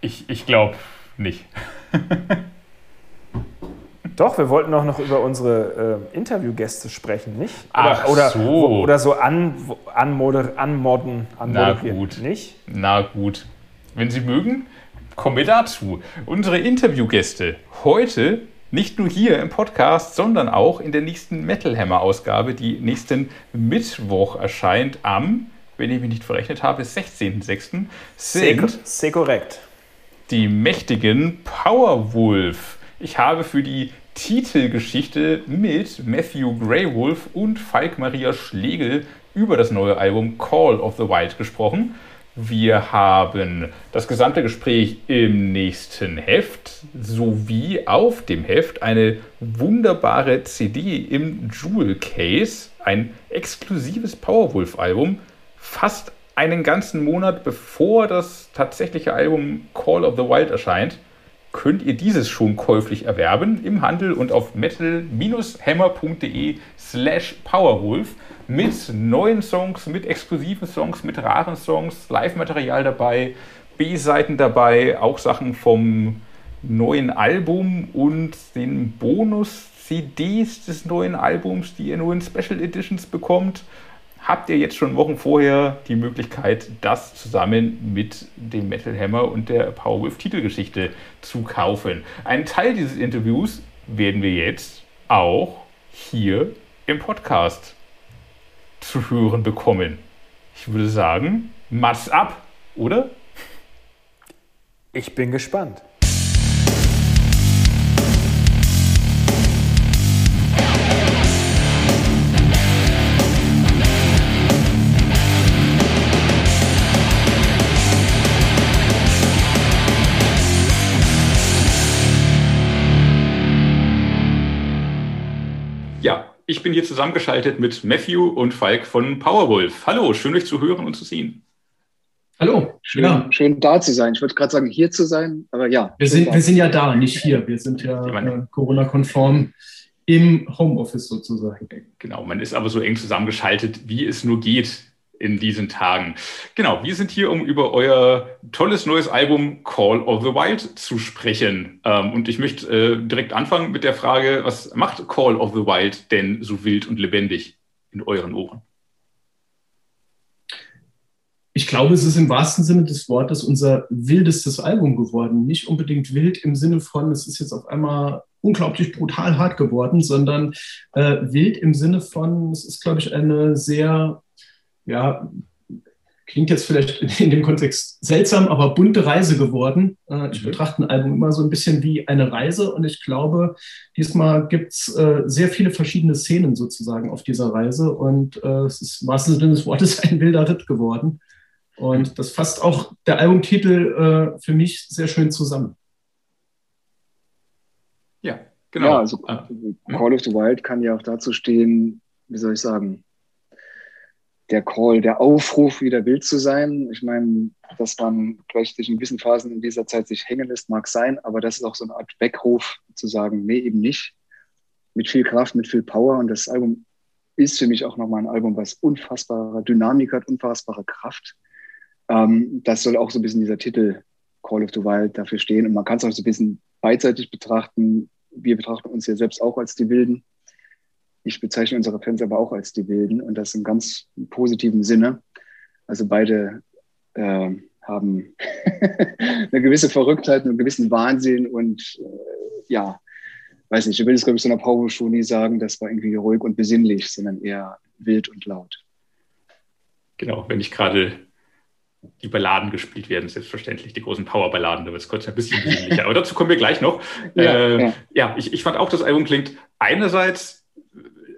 Ich, ich glaube nicht. [laughs] Doch, wir wollten auch noch über unsere äh, Interviewgäste sprechen, nicht? Oder, Ach oder so. wo- oder so an, anmoder, anmodden, anmoderieren. gut. Nicht? Na gut. Wenn Sie mögen, kommen wir dazu. Unsere Interviewgäste heute nicht nur hier im Podcast, sondern auch in der nächsten Metal Hammer Ausgabe, die nächsten Mittwoch erscheint am, wenn ich mich nicht verrechnet habe, 16.06. Sehr, sind sehr korrekt. die mächtigen Powerwolf. Ich habe für die Titelgeschichte mit Matthew Greywolf und Falk Maria Schlegel über das neue Album Call of the Wild gesprochen. Wir haben das gesamte Gespräch im nächsten Heft sowie auf dem Heft eine wunderbare CD im Jewel Case, ein exklusives Powerwolf-Album, fast einen ganzen Monat bevor das tatsächliche Album Call of the Wild erscheint, könnt ihr dieses schon käuflich erwerben im Handel und auf metal-hammer.de slash powerwolf mit neuen Songs, mit exklusiven Songs, mit raren Songs, Live-Material dabei, B-Seiten dabei, auch Sachen vom neuen Album und den Bonus-CDs des neuen Albums, die ihr nur in Special Editions bekommt habt ihr jetzt schon Wochen vorher die Möglichkeit, das zusammen mit dem Metal Hammer und der Powerwolf Titelgeschichte zu kaufen. Einen Teil dieses Interviews werden wir jetzt auch hier im Podcast zu hören bekommen. Ich würde sagen, Mats ab, oder? Ich bin gespannt. Ich bin hier zusammengeschaltet mit Matthew und Falk von Powerwolf. Hallo, schön euch zu hören und zu sehen. Hallo. Schön, Ja, schön da zu sein. Ich wollte gerade sagen, hier zu sein, aber ja. wir sind, wir sind ja da, nicht hier. Wir sind ja äh, Corona-konform im Homeoffice sozusagen. Genau, man ist aber so eng zusammengeschaltet, wie es nur geht in diesen Tagen. Genau, wir sind hier, um über euer tolles neues Album Call of the Wild zu sprechen. Ähm, und ich möchte äh, direkt anfangen mit der Frage, was macht Call of the Wild denn so wild und lebendig in euren Ohren? Ich glaube, es ist im wahrsten Sinne des Wortes unser wildestes Album geworden. Nicht unbedingt wild im Sinne von, es ist jetzt auf einmal unglaublich brutal hart geworden, sondern äh, wild im Sinne von, es ist, glaube ich, eine sehr, ja, klingt jetzt vielleicht in, dem Kontext seltsam, aber bunte Reise geworden. Äh, ich Mhm. betrachte ein Album immer so ein bisschen wie eine Reise und ich glaube, diesmal gibt es äh, sehr viele verschiedene Szenen sozusagen auf dieser Reise und äh, es ist im wahrsten Sinne des Wortes [laughs] ein wilder Ritt geworden. Und das fasst auch der Albumtitel äh, für mich sehr schön zusammen. Ja, genau. Ja, also Ah, Call of the Wild kann ja auch dazu stehen, wie soll ich sagen, der Call, der Aufruf, wieder wild zu sein. Ich meine, dass man vielleicht sich in gewissen Phasen in dieser Zeit sich hängen lässt, mag sein, aber das ist auch so eine Art Weckruf zu sagen, nee, eben nicht. Mit viel Kraft, mit viel Power. Und das Album ist für mich auch nochmal ein Album, was unfassbare Dynamik hat, unfassbare Kraft. Ähm, das soll auch so ein bisschen dieser Titel Call of the Wild dafür stehen. Und man kann es auch so ein bisschen beidseitig betrachten. Wir betrachten uns ja selbst auch als die Wilden. Ich bezeichne unsere Fans aber auch als die Wilden und das im ganz positiven Sinne. Also beide äh, haben [laughs] eine gewisse Verrücktheit, einen gewissen Wahnsinn und äh, ja, weiß nicht, ich will es, glaube ich, so einer Power-Show nie sagen, das war irgendwie ruhig und besinnlich, sondern eher wild und laut. Genau, wenn ich gerade die Balladen gespielt werden, selbstverständlich, die großen Powerballaden, da wird es kurz ein bisschen besinnlicher. Aber dazu kommen wir gleich noch. [laughs] ja, äh, ja. ja ich, ich fand auch, das Album klingt einerseits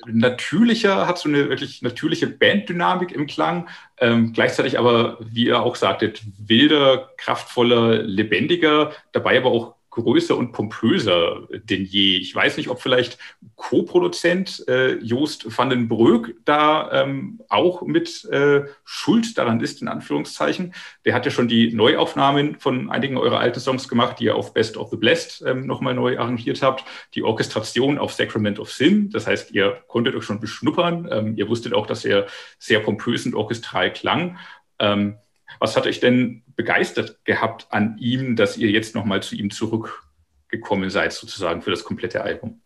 natürlicher, hat so eine wirklich natürliche Banddynamik im Klang, ähm, gleichzeitig aber, wie ihr auch sagtet, wilder, kraftvoller, lebendiger, dabei aber auch größer und pompöser denn je. Ich weiß nicht, ob vielleicht Co-Produzent äh, Joost van den Broek da ähm, auch mit äh, Schuld daran ist, in Anführungszeichen. Der hat ja schon die Neuaufnahmen von einigen eurer alten Songs gemacht, die ihr auf Best of the Blessed ähm, nochmal neu arrangiert habt. Die Orchestration auf Sacrament of Sin. Das heißt, ihr konntet euch schon beschnuppern. Ähm, ihr wusstet auch, dass er sehr pompös und orchestral klang. Ähm, was hat euch denn begeistert gehabt an ihm, dass ihr jetzt nochmal zu ihm zurückgekommen seid, sozusagen für das komplette Album?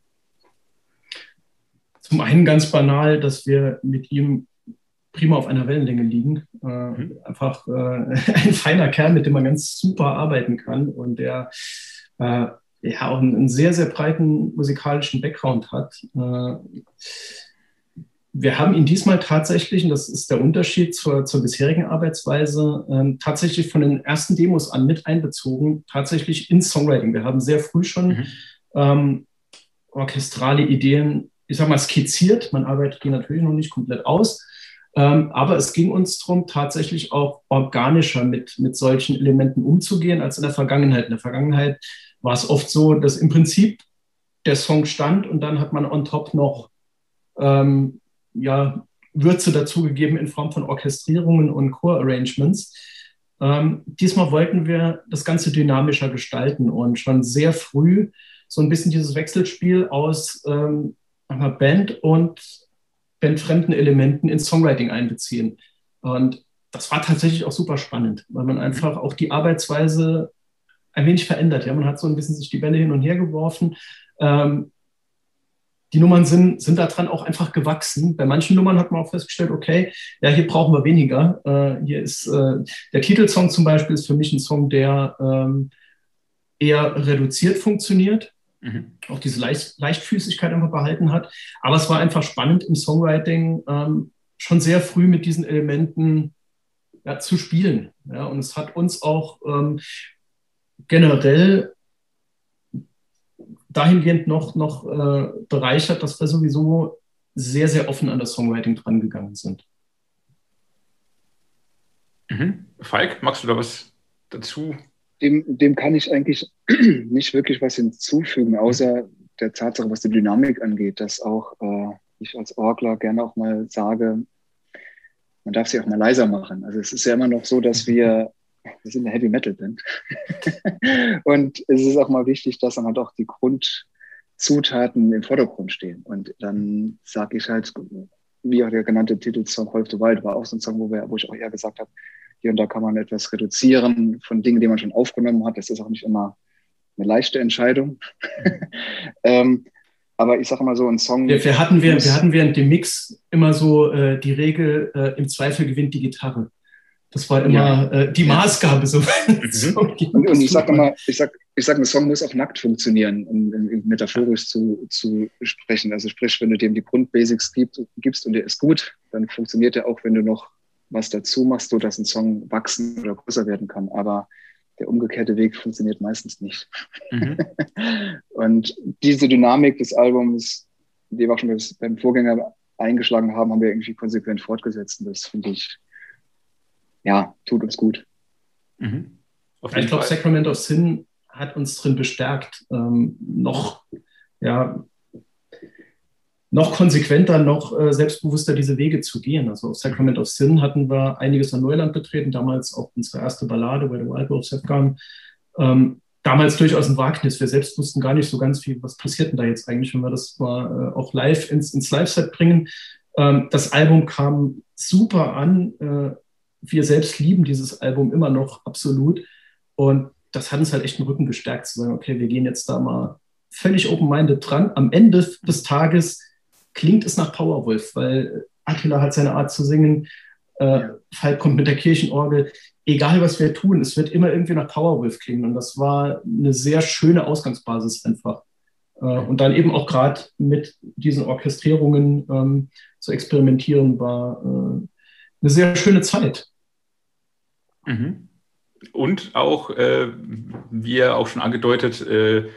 Zum einen ganz banal, dass wir mit ihm prima auf einer Wellenlänge liegen. Äh, mhm. Einfach äh, [laughs] ein feiner Kerl, mit dem man ganz super arbeiten kann und der äh, ja auch einen, einen, sehr, sehr breiten musikalischen Background hat. Wir haben ihn diesmal tatsächlich, und das ist der Unterschied zur, zur bisherigen Arbeitsweise, ähm, tatsächlich von den ersten Demos an mit einbezogen, tatsächlich ins Songwriting. Wir haben sehr früh schon mhm. ähm, orchestrale Ideen, ich sag mal, skizziert. Man arbeitet die natürlich noch nicht komplett aus. Ähm, aber es ging uns darum, tatsächlich auch organischer mit, mit solchen Elementen umzugehen als in der Vergangenheit. In der Vergangenheit war es oft so, dass im Prinzip der Song stand und dann hat man on top noch ähm, ja, Würze dazugegeben in Form von Orchestrierungen und Core-Arrangements. Ähm, diesmal wollten wir das Ganze dynamischer gestalten und schon sehr früh so ein bisschen dieses Wechselspiel aus ähm, Band und bandfremden Elementen ins Songwriting einbeziehen. Und das war tatsächlich auch super spannend, weil man einfach auch die Arbeitsweise ein wenig verändert. Ja, man hat so ein bisschen sich die Bälle hin und her geworfen. Ähm, die Nummern sind, sind daran auch einfach gewachsen. Bei manchen Nummern hat man auch festgestellt, okay, ja, hier brauchen wir weniger. Äh, hier ist äh, der Titelsong zum Beispiel ist für mich ein Song, der ähm, eher reduziert funktioniert, mhm. auch diese Leicht, Leichtfüßigkeit einfach behalten hat. Aber es war einfach spannend im Songwriting ähm, schon sehr früh mit diesen Elementen ja, zu spielen. Ja, und es hat uns auch ähm, generell dahingehend noch, noch äh, bereichert, dass wir sowieso sehr, sehr offen an das Songwriting drangegangen sind. Mhm. Falk, magst du da was dazu? Dem, dem kann ich eigentlich [clears throat] nicht wirklich was hinzufügen, außer der Tatsache, was die Dynamik angeht, dass auch äh, ich als Orgler gerne auch mal sage, man darf sie auch mal leiser machen. Also es ist ja immer noch so, dass wir wir sind eine Heavy Metal Band. [laughs] und es ist auch mal wichtig, dass dann halt auch die Grundzutaten im Vordergrund stehen. Und dann sage ich halt, wie auch der genannte Titelsong of the Wild war auch so ein Song, wo, wir, wo ich auch eher gesagt habe, hier und da kann man etwas reduzieren von Dingen, die man schon aufgenommen hat. Das ist auch nicht immer eine leichte Entscheidung. [laughs] ähm, aber ich sage mal so, ein Song. Wir, wir, hatten, während, wir hatten während dem Mix immer so äh, die Regel, äh, im Zweifel gewinnt die Gitarre. Das war immer ja. äh, die Maßgabe. So. Mhm. und, und, ich sage immer, ich sag, ich sag, ein Song muss auch nackt funktionieren, um, um metaphorisch zu, zu sprechen. Also sprich, wenn du dem die Grundbasics gibt, gibst und der ist gut, dann funktioniert er auch, wenn du noch was dazu machst, so dass ein Song wachsen oder größer werden kann. Aber der umgekehrte Weg funktioniert meistens nicht. Mhm. [laughs] und diese Dynamik des Albums, die wir auch schon beim Vorgänger eingeschlagen haben, haben wir irgendwie konsequent fortgesetzt. Und das finde ich ja, tut uns gut. Mhm. Ich glaube, Sacrament of Sin hat uns drin bestärkt, ähm, noch ja, noch konsequenter, noch äh, selbstbewusster diese Wege zu gehen. Also auf Sacrament of Sin hatten wir einiges an Neuland betreten, damals auch unsere erste Ballade, Where the Wild Wolves Have Gone. Ähm, damals durchaus ein Wagnis. Wir selbst wussten gar nicht so ganz viel, was passiert denn da jetzt eigentlich, wenn wir das mal äh, auch live ins, ins Live-Set bringen. Ähm, das Album kam super an. Äh, wir selbst lieben dieses Album immer noch absolut. Und das hat uns halt echt den Rücken gestärkt, zu sagen, okay, wir gehen jetzt da mal völlig open-minded dran. Am Ende des Tages klingt es nach Powerwolf, weil Attila hat seine Art zu singen, äh, Falk kommt mit der Kirchenorgel. Egal, was wir tun, es wird immer irgendwie nach Powerwolf klingen. Und das war eine sehr schöne Ausgangsbasis einfach. Äh, und dann eben auch gerade mit diesen Orchestrierungen ähm, zu experimentieren, war äh, eine sehr schöne Zeit. Mhm. Und auch, äh, wie er auch schon angedeutet, äh,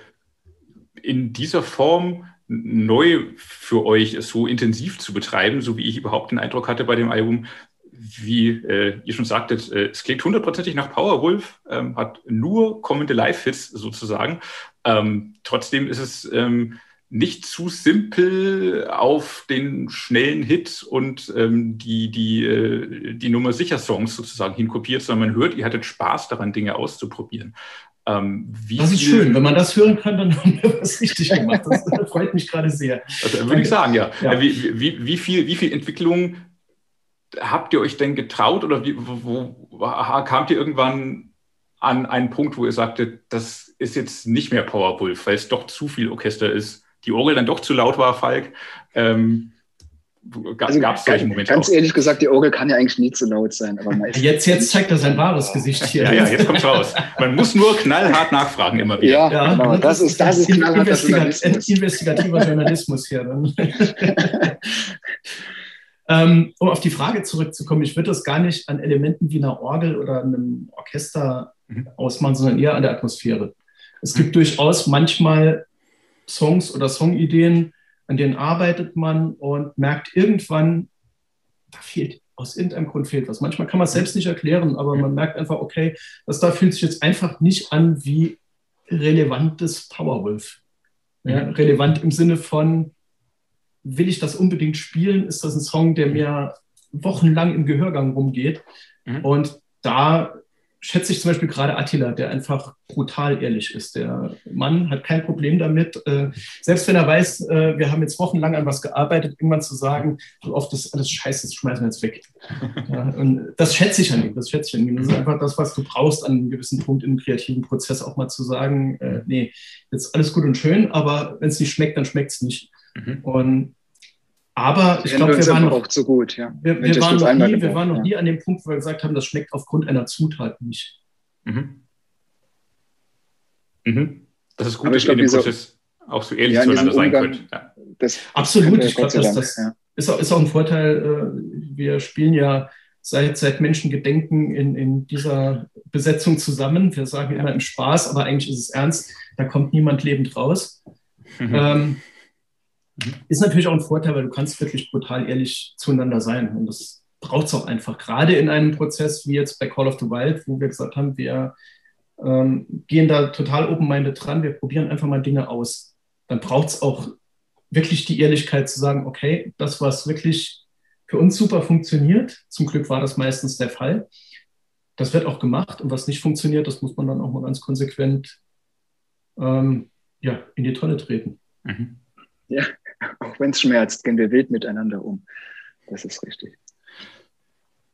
in dieser Form neu für euch so intensiv zu betreiben, so wie ich überhaupt den Eindruck hatte bei dem Album, wie äh, ihr schon sagtet, äh, es klingt hundertprozentig nach Powerwolf, ähm, hat nur kommende Live-Hits sozusagen. Ähm, trotzdem ist es ähm, nicht zu simpel auf den schnellen Hit und ähm, die, die, äh, die Nummer sicher Songs sozusagen hinkopiert, sondern man hört, ihr hattet Spaß daran, Dinge auszuprobieren. Ähm, das ist schön. Wenn man das hören kann, dann haben wir was richtig gemacht. Das freut mich gerade sehr. Also, würde ich sagen, ja. ja. Wie, wie, wie, viel, wie viel Entwicklung habt ihr euch denn getraut oder wie, wo, wo, kamt ihr irgendwann an einen Punkt, wo ihr sagtet, das ist jetzt nicht mehr Powerwolf, weil es doch zu viel Orchester ist, die Orgel dann doch zu laut war, Falk? Ähm, Gab es also, solche Momente Ganz auch? ehrlich gesagt, die Orgel kann ja eigentlich nie zu laut sein. Aber [laughs] jetzt, jetzt zeigt er sein wahres Gesicht hier. Ja, ja, jetzt kommt es raus. Man muss nur knallhart nachfragen immer wieder. Ja, ja genau. Das ist, das ist knallharter Journalismus. Investigativer Journalismus hier. Dann. [laughs] ähm, um auf die Frage zurückzukommen, ich würde das gar nicht an Elementen wie einer Orgel oder einem Orchester mhm. ausmachen, sondern eher an der Atmosphäre. Es gibt mhm. durchaus manchmal Songs oder Songideen, an denen arbeitet man und merkt irgendwann, da fehlt, aus irgendeinem Grund fehlt was. Manchmal kann man es selbst nicht erklären, aber man merkt einfach, okay, das da fühlt sich jetzt einfach nicht an wie relevantes Powerwolf. Ja, mhm. relevant im Sinne von, will ich das unbedingt spielen? Ist das ein Song, der mir wochenlang im Gehörgang rumgeht? Mhm. Und da schätze ich zum Beispiel gerade Attila, der einfach brutal ehrlich ist. Der Mann hat kein Problem damit, äh, selbst wenn er weiß, äh, wir haben jetzt wochenlang an was gearbeitet, irgendwann zu sagen, oft ist alles scheiße, das schmeißen wir jetzt weg. [laughs] ja, und das schätze ich an ihm, das schätze ich an ihm. Das ist einfach das, was du brauchst an einem gewissen Punkt im kreativen Prozess, auch mal zu sagen, äh, nee, jetzt alles gut und schön, aber wenn es nicht schmeckt, dann schmeckt es nicht. Mhm. Und aber ich glaube, wir waren noch, auch zu gut. Ja. Wir, wir, waren noch, nie, wir waren noch ja. nie an dem Punkt, wo wir gesagt haben, das schmeckt aufgrund einer Zutat nicht. Mhm. Mhm. Das ist gut, dass ihr in dem Prozess auch so ehrlich ja, zueinander sein könnt. Ja. Absolut, ich glaube, das, das ja. ist, auch, ist, auch, ein Vorteil. Äh, wir spielen ja seit, seit Menschengedenken in, in dieser Besetzung zusammen. Wir sagen immer im Spaß, aber eigentlich ist es ernst. Da kommt niemand lebend raus. Mhm. Ähm. Ist natürlich auch ein Vorteil, weil du kannst wirklich brutal ehrlich zueinander sein. Und das braucht es auch einfach. Gerade in einem Prozess wie jetzt bei Call of the Wild, wo wir gesagt haben, wir ähm, gehen da total open-minded dran, wir probieren einfach mal Dinge aus. Dann braucht es auch wirklich die Ehrlichkeit zu sagen, okay, das, was wirklich für uns super funktioniert, zum Glück war das meistens der Fall, das wird auch gemacht. Und was nicht funktioniert, das muss man dann auch mal ganz konsequent ähm, ja, in die Tonne treten. Mhm. Ja, auch wenn es schmerzt, gehen wir wild miteinander um. Das ist richtig.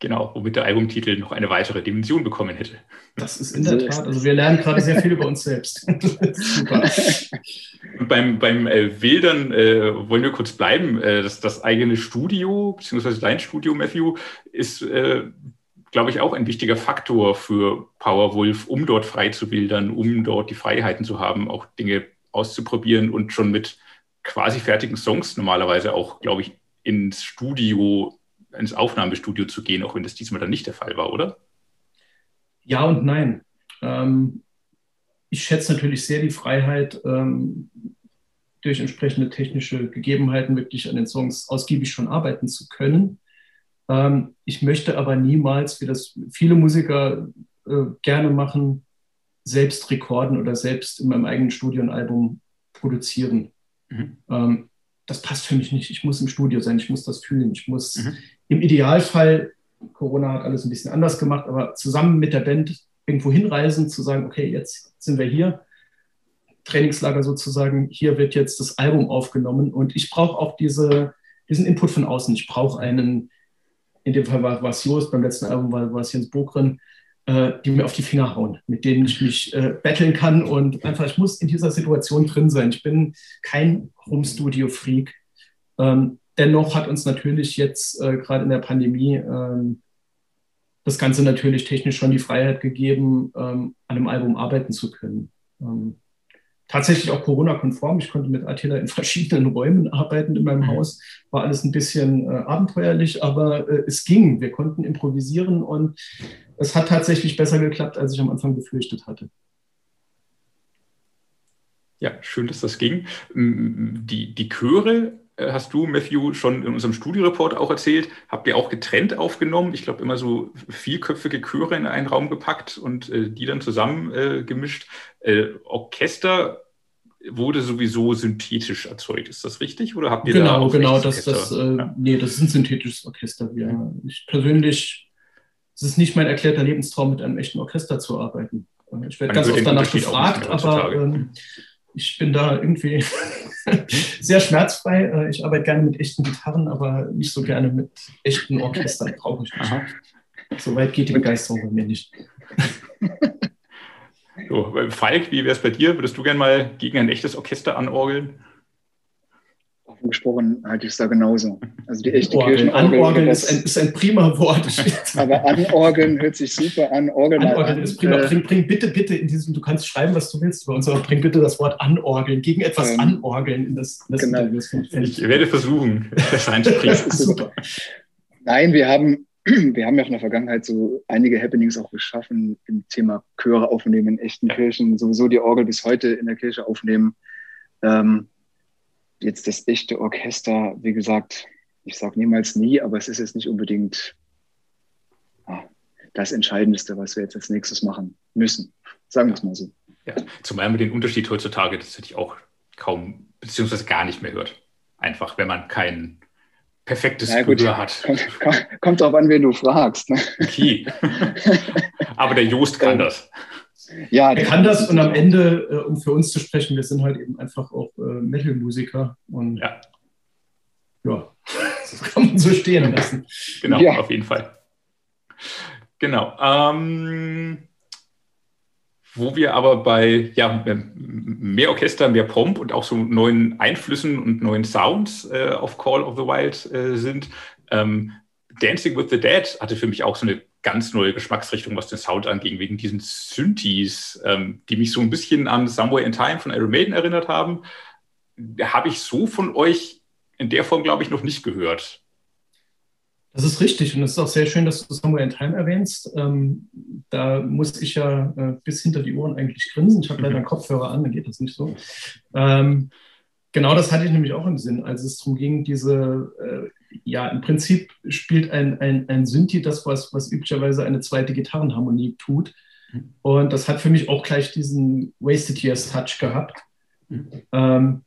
Genau, womit der Albumtitel noch eine weitere Dimension bekommen hätte. Das ist in der so Tat. Also wir lernen gerade sehr viel über uns selbst. [laughs] Super. [laughs] Und beim, beim äh, Wildern äh, wollen wir kurz bleiben. Äh, das, das eigene Studio, beziehungsweise dein Studio, Matthew, ist, äh, glaube ich, auch ein wichtiger Faktor für Powerwolf, um dort frei zu bildern, um dort die Freiheiten zu haben, auch Dinge auszuprobieren und schon mit quasi fertigen Songs normalerweise auch, glaube ich, ins Studio, ins Aufnahmestudio zu gehen, auch wenn das diesmal dann nicht der Fall war, oder? Ja und nein. Ähm, ich schätze natürlich sehr die Freiheit, ähm, durch entsprechende technische Gegebenheiten wirklich an den Songs ausgiebig schon arbeiten zu können. Ähm, ich möchte aber niemals, wie das viele Musiker äh, gerne machen, selbst rekorden oder selbst in meinem eigenen Studio ein Album produzieren. Mhm. Ähm, das passt für mich nicht. Ich muss im Studio sein, ich muss das fühlen. Ich muss mhm. im Idealfall, Corona hat alles ein bisschen anders gemacht, aber zusammen mit der Band irgendwo hinreisen, zu sagen, okay, jetzt sind wir hier, Trainingslager sozusagen, hier wird jetzt das Album aufgenommen und ich brauche auch diese, diesen Input von außen. Ich brauche einen, in dem Fall war, war es Jost, beim letzten Album war, war es Jens Bogren, die mir auf die Finger hauen, mit denen ich mich äh, betteln kann und einfach, ich muss in dieser Situation drin sein. Ich bin kein Home-Studio-Freak. Ähm, dennoch hat uns natürlich jetzt äh, gerade in der Pandemie ähm, das Ganze natürlich technisch schon die Freiheit gegeben, ähm, an einem Album arbeiten zu können. Ähm, tatsächlich auch Corona-konform. Ich konnte mit Attila in [laughs] verschiedenen Räumen arbeiten in meinem mhm. Haus. War alles ein bisschen äh, abenteuerlich, aber äh, es ging. Wir konnten improvisieren und es hat tatsächlich besser geklappt, als ich am Anfang befürchtet hatte. Ja, schön, dass das ging. Die, die Chöre hast du, Matthew, schon in unserem Studiereport auch erzählt, habt ihr auch getrennt aufgenommen. Ich glaube, immer so vielköpfige Chöre in einen Raum gepackt und äh, die dann zusammen äh, gemischt. Äh, Orchester wurde sowieso synthetisch erzeugt. Ist das richtig? Oder habt ihr genau, da genau, das, das, äh, ja. nee, das ist ein synthetisches Orchester. Ja. Ich persönlich, es ist nicht mein erklärter Lebenstraum, mit einem echten Orchester zu arbeiten. Ich werde ganz oft danach gefragt, aber ähm, ich bin da irgendwie [laughs] sehr schmerzfrei. Äh, ich arbeite gerne mit echten Gitarren, aber nicht so gerne mit echten Orchestern. Brauche ich nicht. So weit geht die Begeisterung bei mir nicht. [laughs] So, Falk, wie wäre es bei dir? Würdest du gerne mal gegen ein echtes Orchester anorgeln? Gesprochen halte ich es da genauso. Also die echte Orgeln. Anorgeln ist ein, ist ein prima Wort. [laughs] aber anorgeln hört sich super an. Orgeln anorgeln an. ist prima. Äh, bring, bring, bitte, bitte in diesem, du kannst schreiben, was du willst über uns, aber bring bitte das Wort anorgeln, gegen etwas ähm, anorgeln in das, in das genau. Interview. Ich werde versuchen, [laughs] das einzubringen. super. Nein, wir haben [clears throat] wir haben ja auch in der Vergangenheit so einige Happenings auch geschaffen im Thema Chöre aufnehmen in echten ja. Kirchen, sowieso die Orgel bis heute in der Kirche aufnehmen. Ähm, jetzt das echte Orchester, wie gesagt, ich sage niemals nie, aber es ist jetzt nicht unbedingt ah, das Entscheidendste, was wir jetzt als nächstes machen müssen. Sagen wir es mal so. Ja, zumal man den Unterschied heutzutage tatsächlich auch kaum beziehungsweise gar nicht mehr hört. Einfach, wenn man keinen perfektes ja, gut, hat. Kommt, kommt darauf an, wen du fragst. Ne? Okay. [laughs] Aber der Jost kann das. Ja, er kann das und am Ende, äh, um für uns zu sprechen, wir sind halt eben einfach auch äh, Metal-Musiker und ja. ja, [laughs] das kann man so stehen lassen. Genau, ja. auf jeden Fall. Genau. Ähm, wo wir aber bei ja, mehr Orchester, mehr Pomp und auch so neuen Einflüssen und neuen Sounds äh, auf Call of the Wild äh, sind. Ähm, Dancing with the Dead hatte für mich auch so eine ganz neue Geschmacksrichtung, was den Sound anging, wegen diesen Synthes, ähm, die mich so ein bisschen an Somewhere in Time von Iron Maiden erinnert haben. Habe ich so von euch in der Form, glaube ich, noch nicht gehört. Das ist richtig und es ist auch sehr schön, dass du Somewhere in Time erwähnst. Ähm, da muss ich ja äh, bis hinter die Ohren eigentlich grinsen. Ich habe leider einen Kopfhörer an, dann geht das nicht so. Ähm, genau das hatte ich nämlich auch im Sinn, als es darum ging, diese, äh, ja, im Prinzip spielt ein, ein, ein Synthi das, was, was üblicherweise eine zweite Gitarrenharmonie tut. Und das hat für mich auch gleich diesen Wasted Years Touch gehabt. Mhm. Ähm,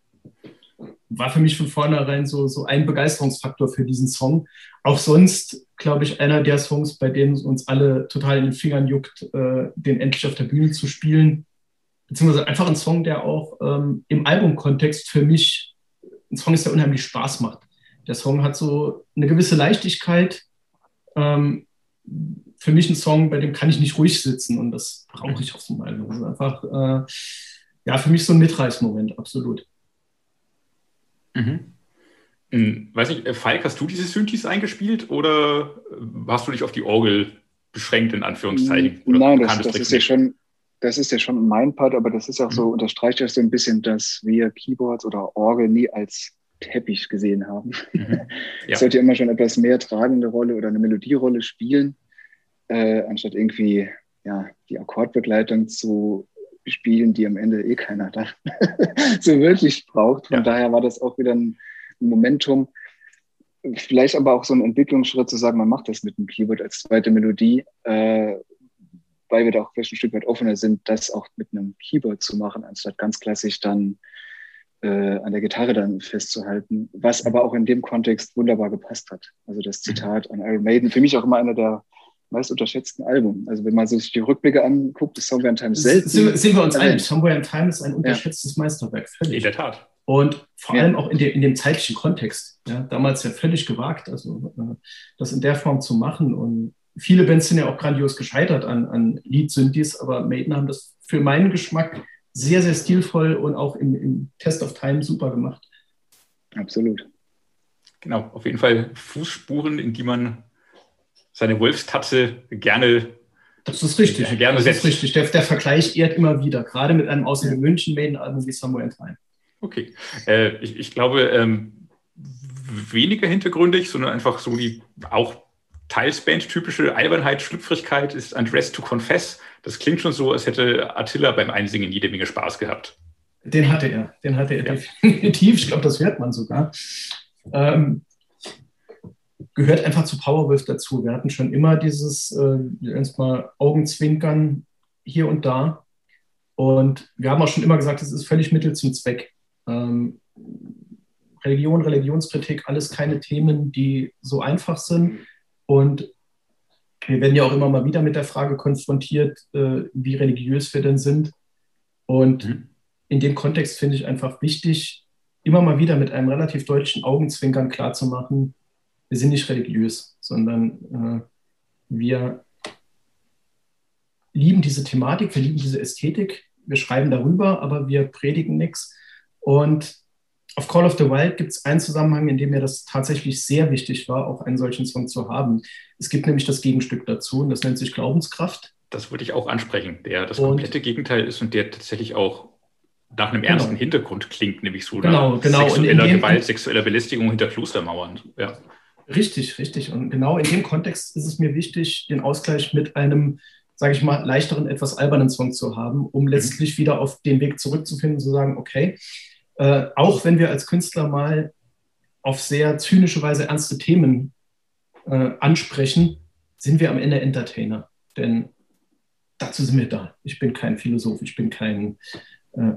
war für mich von vornherein so, so ein Begeisterungsfaktor für diesen Song. Auch sonst, glaube ich, einer der Songs, bei denen uns alle total in den Fingern juckt, äh, den endlich auf der Bühne zu spielen. Beziehungsweise einfach ein Song, der auch ähm, im Albumkontext für mich ein Song ist, der unheimlich Spaß macht. Der Song hat so eine gewisse Leichtigkeit. Ähm, für mich ein Song, bei dem kann ich nicht ruhig sitzen und das brauche ich auf so Album. Das ist einfach, äh, ja, für mich so ein Mitreißmoment, absolut. Mhm. Hm, weiß nicht, äh, Falk, hast du diese Synthes eingespielt oder hast du dich auf die Orgel beschränkt, in Anführungszeichen? Oder Nein, das, das ist ja schon, das ist ja schon mein Part, aber das ist auch mhm. so, unterstreicht ja so ein bisschen, dass wir Keyboards oder Orgel nie als Teppich gesehen haben. Mhm. [laughs] Ja. Es sollte immer schon etwas mehr tragende Rolle oder eine Melodierolle spielen, äh, anstatt irgendwie ja, die Akkordbegleitung zu spielen, die am Ende eh keiner dann [laughs] so wirklich braucht. Von ja. daher war das auch wieder ein Momentum. Vielleicht aber auch so ein Entwicklungsschritt zu sagen, man macht das mit dem Keyboard als zweite Melodie, äh, weil wir da auch vielleicht ein Stück weit offener sind, das auch mit einem Keyboard zu machen, anstatt ganz klassisch dann äh, an der Gitarre dann festzuhalten, was aber auch in dem Kontext wunderbar gepasst hat. Also das Zitat an Iron Maiden, für mich auch immer einer der meist unterschätzten Alben. Also wenn man sich die Rückblicke anguckt, ist Somewhere in Time selten. Sind, sind wir uns einig, Somewhere in Time ist ein unterschätztes ja. Meisterwerk, völlig. In der Tat. Und vor ja. allem auch in, de, in, dem zeitlichen Kontext. Ja, damals ja völlig gewagt, also äh, das in der Form zu machen. Und viele Bands sind ja auch grandios gescheitert an, an Lead-Synthes, aber Maiden haben das für meinen Geschmack sehr, sehr stilvoll und auch im, im Test of Time super gemacht. Absolut. Genau, auf jeden Fall Fußspuren, in die man seine Wolfstatze gerne. Das ist richtig. Äh, gerne das setzt. ist richtig. Der, der, Vergleich ehrt immer wieder, gerade mit einem außen ja. München Maiden-Album wie Somewhere in Time. Okay. Äh, ich, ich, glaube, ähm, weniger hintergründig, sondern einfach so die auch teils Band-typische Albernheit, Schlüpfrigkeit ist Undressed to Confess. Das klingt schon so, als hätte Attila beim Einsingen jede Menge Spaß gehabt. Den hatte er, den hatte er ja. definitiv. Ich glaube, das hört man sogar. Ähm, gehört einfach zu Powerwolf dazu. Wir hatten schon immer dieses äh, mal Augenzwinkern hier und da. Und wir haben auch schon immer gesagt, es ist völlig Mittel zum Zweck. Ähm, Religion, Religionskritik, alles keine Themen, die so einfach sind. Und wir werden ja auch immer mal wieder mit der Frage konfrontiert, äh, wie religiös wir denn sind. Und mhm. in dem Kontext finde ich einfach wichtig, immer mal wieder mit einem relativ deutlichen Augenzwinkern klarzumachen, wir sind nicht religiös, sondern äh, wir lieben diese Thematik, wir lieben diese Ästhetik, wir schreiben darüber, aber wir predigen nichts. Und auf Call of the Wild gibt es einen Zusammenhang, in dem mir das tatsächlich sehr wichtig war, auch einen solchen Song zu haben. Es gibt nämlich das Gegenstück dazu und das nennt sich Glaubenskraft. Das würde ich auch ansprechen, der das und, komplette Gegenteil ist und der tatsächlich auch nach einem ernsten genau. Hintergrund klingt, nämlich so genau, genau. sexueller Gewalt, sexueller Belästigung hinter Klostermauern. Ja. Richtig, richtig. Und genau in dem Kontext ist es mir wichtig, den Ausgleich mit einem, sage ich mal, leichteren, etwas albernen Song zu haben, um mhm. letztlich wieder auf den Weg zurückzufinden, zu sagen, okay, äh, auch wenn wir als Künstler mal auf sehr zynische Weise ernste Themen äh, ansprechen, sind wir am Ende Entertainer. Denn dazu sind wir da. Ich bin kein Philosoph, ich bin kein äh,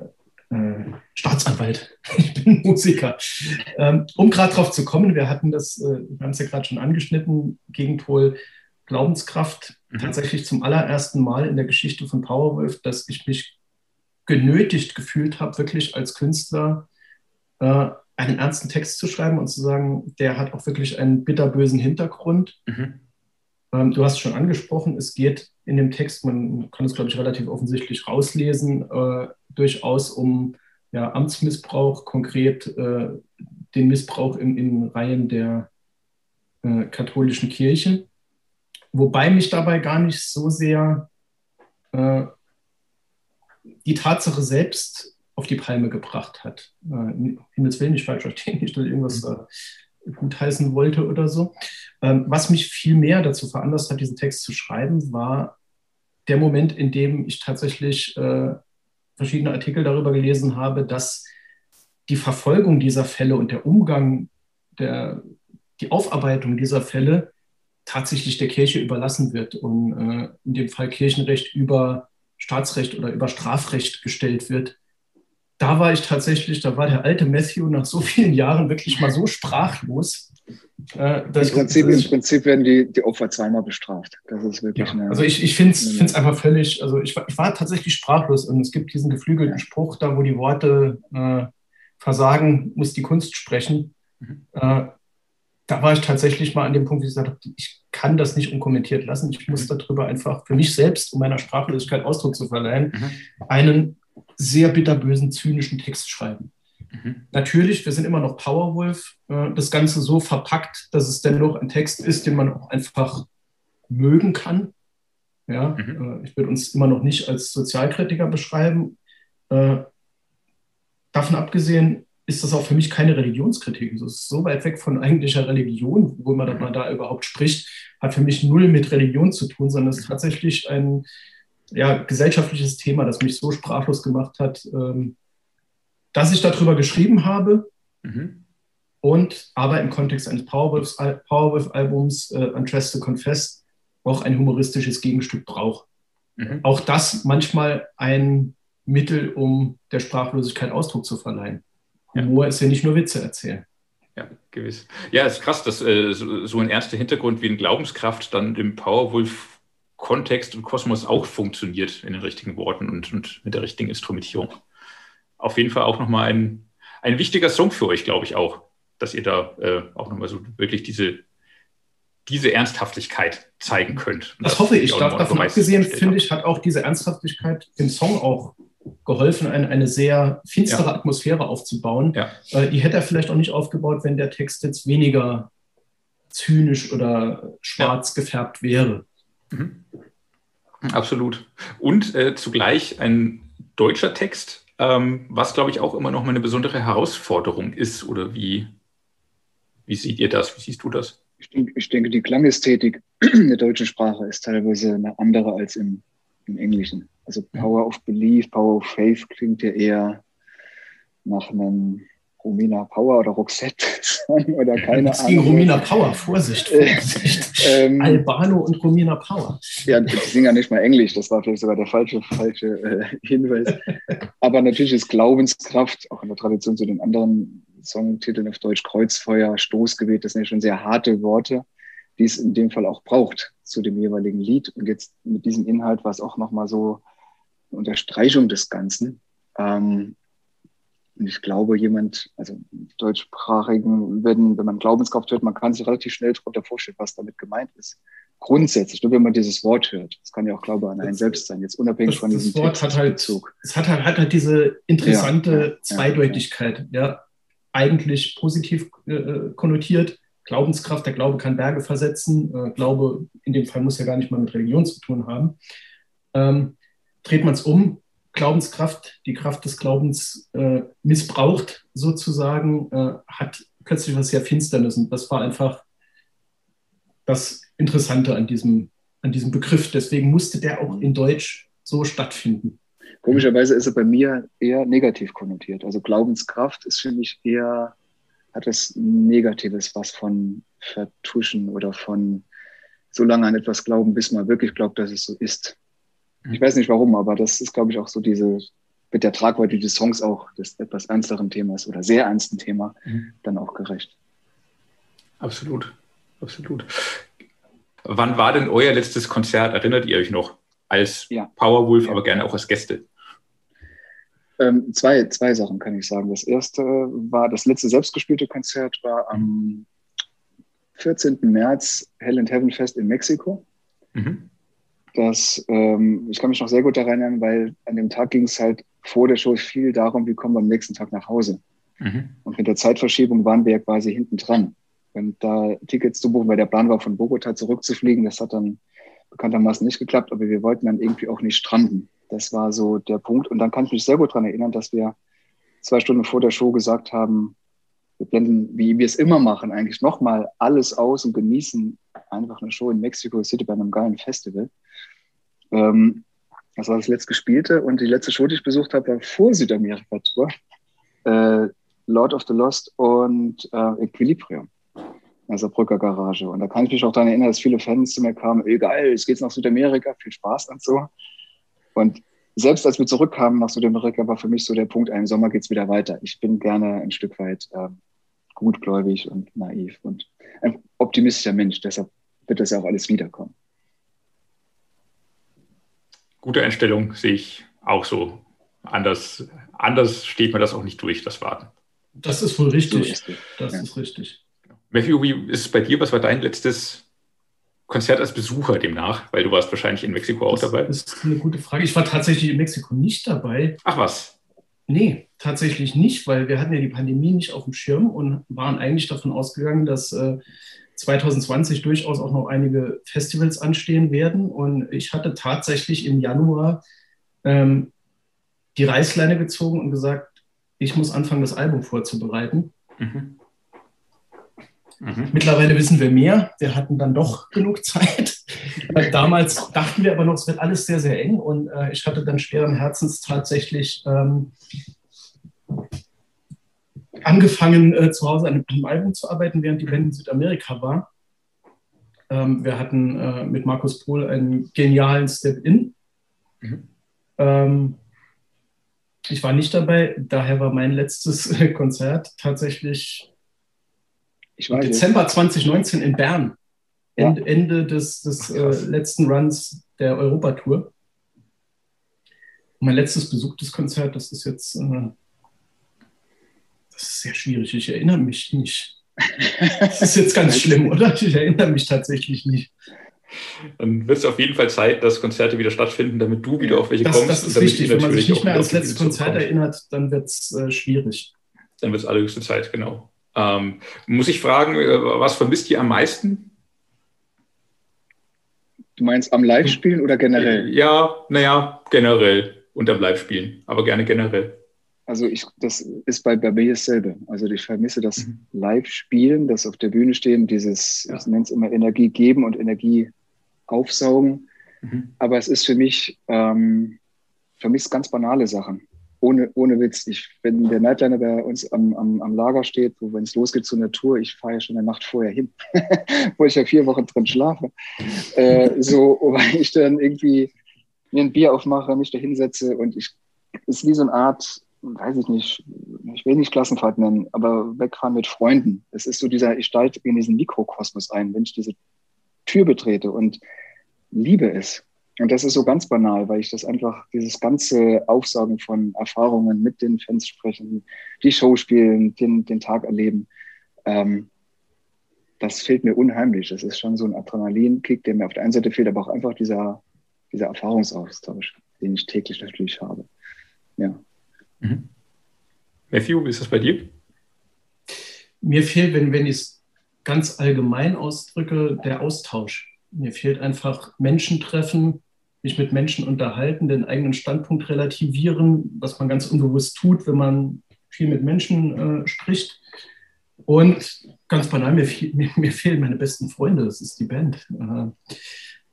äh, Staatsanwalt, [laughs] ich bin Musiker. Ähm, um gerade drauf zu kommen, wir hatten das, äh, wir haben es ja gerade schon angeschnitten, Gegenpol Glaubenskraft, mhm. tatsächlich zum allerersten Mal in der Geschichte von Powerwolf, dass ich mich genötigt gefühlt habe, wirklich als Künstler äh, einen ernsten Text zu schreiben und zu sagen, der hat auch wirklich einen bitterbösen Hintergrund. Mhm. Ähm, du hast schon angesprochen, es geht in dem Text, man kann es, glaube ich, relativ offensichtlich rauslesen, äh, durchaus um ja, Amtsmissbrauch, konkret äh, den Missbrauch in, in Reihen der äh, katholischen Kirche. Wobei mich dabei gar nicht so sehr äh, die Tatsache selbst auf die Palme gebracht hat. Äh, Himmels Willen nicht falsch verstehen, nicht, dass irgendwas äh, gutheißen wollte oder so. Ähm, was mich viel mehr dazu veranlasst hat, diesen Text zu schreiben, war der Moment, in dem ich tatsächlich äh, verschiedene Artikel darüber gelesen habe, dass die Verfolgung dieser Fälle und der Umgang, der, die Aufarbeitung dieser Fälle tatsächlich der Kirche überlassen wird und äh, in dem Fall Kirchenrecht über Staatsrecht oder über Strafrecht gestellt wird. Da war ich tatsächlich, da war der alte Matthew nach so vielen Jahren wirklich mal so sprachlos. Äh, Im, Prinzip, Im Prinzip werden die, die Opfer zweimal bestraft. Das ist wirklich ja, eine, Also ich, ich finde es einfach völlig, also ich, ich, war tatsächlich sprachlos und es gibt diesen geflügelten Spruch, da wo die Worte äh, versagen, muss die Kunst sprechen. Mhm. Äh, da war ich tatsächlich mal an dem Punkt, wo ich gesagt habe, ich kann das nicht unkommentiert lassen. Ich muss mhm. darüber einfach für mich selbst, um meiner Sprachlosigkeit Ausdruck zu verleihen, mhm. einen sehr bitterbösen, zynischen Text schreiben. Mhm. Natürlich, wir sind immer noch Powerwolf. Äh, das Ganze so verpackt, dass es dennoch ein Text ist, den man auch einfach mögen kann. Ja, mhm. Äh, ich würde uns immer noch nicht als Sozialkritiker beschreiben. Äh, davon abgesehen ist das auch für mich keine Religionskritik. Das ist so weit weg von eigentlicher Religion, wo man mhm. da überhaupt spricht, hat für mich null mit Religion zu tun, sondern es ist tatsächlich ein ja, gesellschaftliches Thema, das mich so sprachlos gemacht hat, ähm, dass ich darüber geschrieben habe mhm. und aber im Kontext eines Powerwolf-Albums äh, Undressed to Confess auch ein humoristisches Gegenstück braucht. Mhm. Auch das manchmal ein Mittel, um der Sprachlosigkeit Ausdruck zu verleihen. Humor ist ja nicht nur Witze erzählen. Ja, gewiss. Ja, es ist krass, dass äh, so, so, ein ernster Hintergrund wie ein Glaubenskraft dann im Powerwolf-Kontext und Kosmos auch funktioniert in den richtigen Worten und, und mit der richtigen Instrumentierung. Auf jeden Fall auch nochmal ein, ein wichtiger Song für euch, glaube ich auch, dass ihr da äh, auch nochmal so wirklich diese, diese Ernsthaftigkeit zeigen könnt. Das, das hoffe ich. Davon abgesehen, finde ich, hat auch diese Ernsthaftigkeit im Song auch geholfen, eine, eine sehr finstere ja. Atmosphäre aufzubauen. Ja. Äh, die hätte er vielleicht auch nicht aufgebaut, wenn der Text jetzt weniger zynisch oder schwarz ja. gefärbt wäre. Mhm. Absolut. Und äh, zugleich ein deutscher Text, ähm, was, glaube ich, auch immer noch mal eine besondere Herausforderung ist. Oder wie, wie seht ihr das? Wie siehst du das? Ich denke, ich denke die Klangästhetik [clears throat] der deutschen Sprache ist teilweise eine andere als im, im Englischen. Also Power of Belief, Power of Faith klingt ja eher nach einem Romina Power oder Roxette [laughs] oder keine Ahnung. Gegen Romina Power, Vorsicht, Vorsicht. ähm, Albano und Romina Power. Ja, die singen ja nicht mal Englisch, das war vielleicht sogar der falsche, falsche äh, Hinweis. Aber natürlich ist Glaubenskraft, auch in der Tradition zu den anderen Songtiteln auf Deutsch, Kreuzfeuer, Stoßgebet, das sind ja schon sehr harte Worte, die es in dem Fall auch braucht zu dem jeweiligen Lied. Und jetzt mit diesem Inhalt war es auch nochmal so Unterstreichung des Ganzen. Ähm, und ich glaube, jemand, also deutschsprachigen, wenn, wenn man Glaubenskraft hört, man kann sich relativ schnell darunter vorstellen, was damit gemeint ist. Grundsätzlich, nur wenn man dieses Wort hört. Das kann ja auch Glaube an einen selbst sein, jetzt unabhängig das, von diesem das Wort hat halt, Es hat halt, hat halt diese interessante ja, ja, Zweideutigkeit. Ja, ja. Eigentlich positiv äh, konnotiert. Glaubenskraft, der Glaube kann Berge versetzen. Äh, Glaube in dem Fall muss ja gar nicht mal mit Religion zu tun haben. Dreht man es um, Glaubenskraft, die Kraft des Glaubens äh, missbraucht sozusagen, äh, hat plötzlich was sehr Finsternis. Und das war einfach das Interessante an diesem, an diesem Begriff. Deswegen musste der auch in Deutsch so stattfinden. Komischerweise ist er bei mir eher negativ konnotiert. Also Glaubenskraft ist für mich eher, hat was Negatives, was von Vertuschen oder von so lange an etwas glauben, bis man wirklich glaubt, dass es so ist. Ich weiß nicht warum, aber das ist, glaube ich, auch so diese, mit der Tragweite des Songs auch des etwas ernsteren Themas oder sehr ernsten Thema mhm. dann auch gerecht. Absolut, absolut. Wann war denn euer letztes Konzert? Erinnert ihr euch noch? Als ja. Powerwolf, ja. aber gerne auch als Gäste. Ähm, zwei, zwei Sachen kann ich sagen. Das erste war, das letzte selbstgespielte Konzert war am 14. März Hell and Heaven Fest in Mexiko. Mhm dass ähm, ich kann mich noch sehr gut daran erinnern, weil an dem Tag ging es halt vor der Show viel darum, wie kommen wir am nächsten Tag nach Hause. Mhm. Und mit der Zeitverschiebung waren wir ja quasi hinten dran. Und da Tickets zu buchen, weil der Plan war, von Bogota zurückzufliegen, das hat dann bekanntermaßen nicht geklappt, aber wir wollten dann irgendwie auch nicht stranden. Das war so der Punkt. Und dann kann ich mich sehr gut daran erinnern, dass wir zwei Stunden vor der Show gesagt haben, wir blenden, wie wir es immer machen, eigentlich nochmal alles aus und genießen einfach eine Show in Mexico City bei einem geilen Festival. Ähm, das war das letzte gespielte und die letzte Show, die ich besucht habe, war vor Südamerika-Tour. Äh, Lord of the Lost und äh, Equilibrium. Also Brücker Garage. Und da kann ich mich auch daran erinnern, dass viele Fans zu mir kamen, ey geil, jetzt geht's nach Südamerika, viel Spaß und so. Und selbst als wir zurückkamen nach Südamerika, war für mich so der Punkt, im Sommer geht's wieder weiter. Ich bin gerne ein Stück weit äh, gutgläubig und naiv und ein optimistischer Mensch. Deshalb wird das ja auch alles wiederkommen gute Einstellung, sehe ich auch so. Anders, anders steht mir das auch nicht durch, das Warten. Das ist wohl richtig. Das ja. ist richtig. Matthew, wie ist es bei dir? Was war dein letztes Konzert als Besucher demnach? Weil du warst wahrscheinlich in Mexiko auch dabei. Das ist eine gute Frage. Ich war tatsächlich in Mexiko nicht dabei. Ach was? Nee, tatsächlich nicht, weil wir hatten ja die Pandemie nicht auf dem Schirm und waren eigentlich davon ausgegangen, dass äh, 2020 durchaus auch noch einige Festivals anstehen werden. Und ich hatte tatsächlich im Januar ähm, die Reißleine gezogen und gesagt, ich muss anfangen, das Album vorzubereiten. Mhm. Mhm. Mittlerweile wissen wir mehr. Wir hatten dann doch genug [laughs] Zeit. Damals dachten wir aber noch, es wird alles sehr, sehr eng. Und äh, ich hatte dann schweren Herzens tatsächlich ähm, angefangen, äh, zu Hause an einem Album zu arbeiten, während die Band in Südamerika war. Ähm, wir hatten äh, mit Markus Pohl einen genialen Step-In. Mhm. Ähm, Ich war nicht dabei, daher war mein letztes Konzert tatsächlich Dezember 2019 in Bern. Ja. Ende, Ende des, des äh, letzten Runs der Europatour. Mein letztes besuchtes Konzert, das ist jetzt, äh, das ist sehr schwierig. Ich erinnere mich nicht. Das ist jetzt ganz schlimm, oder? Ich erinnere mich tatsächlich nicht. Dann wird es auf jeden Fall Zeit, dass Konzerte wieder stattfinden, damit du wieder auf welche das, kommst. Das ist richtig. Wenn man sich nicht mehr ans letzte Konzert erinnert, dann wird es äh, schwierig. Dann wird es allerhöchste Zeit, genau. Ähm, muss ich fragen, äh, was vermisst ihr am meisten? Du meinst am Live-Spielen oder generell? Ja, naja, generell und am Live-Spielen, aber gerne generell. Also ich, das ist bei, bei mir dasselbe. Also ich vermisse das mhm. Live-Spielen, das auf der Bühne stehen, dieses, ja. ich nenne es immer Energie geben und Energie aufsaugen. Mhm. Aber es ist für mich, ähm, für mich ganz banale Sachen. Ohne, ohne Witz. Ich, wenn der Nightliner bei uns am, am, am Lager steht, wo wenn es losgeht zu einer Tour, ich fahre ja schon eine Nacht vorher hin, [laughs] wo ich ja vier Wochen drin schlafe. Äh, so, [laughs] weil ich dann irgendwie mir ein Bier aufmache, mich da hinsetze und ich ist wie so eine Art, weiß ich nicht, ich will nicht Klassenfahrt nennen, aber wegfahren mit Freunden. Es ist so dieser, ich steige in diesen Mikrokosmos ein, wenn ich diese Tür betrete und liebe es. Und das ist so ganz banal, weil ich das einfach, dieses ganze Aufsagen von Erfahrungen mit den Fans sprechen, die Show spielen, den, den Tag erleben, ähm, das fehlt mir unheimlich. Das ist schon so ein Adrenalinkick, der mir auf der einen Seite fehlt, aber auch einfach dieser, dieser Erfahrungsaustausch, den ich täglich natürlich habe. Ja. Mhm. Matthew, wie ist das bei dir? Mir fehlt, wenn, wenn ich es ganz allgemein ausdrücke, der Austausch. Mir fehlt einfach Menschen treffen, mich mit Menschen unterhalten, den eigenen Standpunkt relativieren, was man ganz unbewusst tut, wenn man viel mit Menschen äh, spricht. Und ganz banal, mir, [laughs] mir, mir, fehlen meine besten Freunde, das ist die Band. Äh,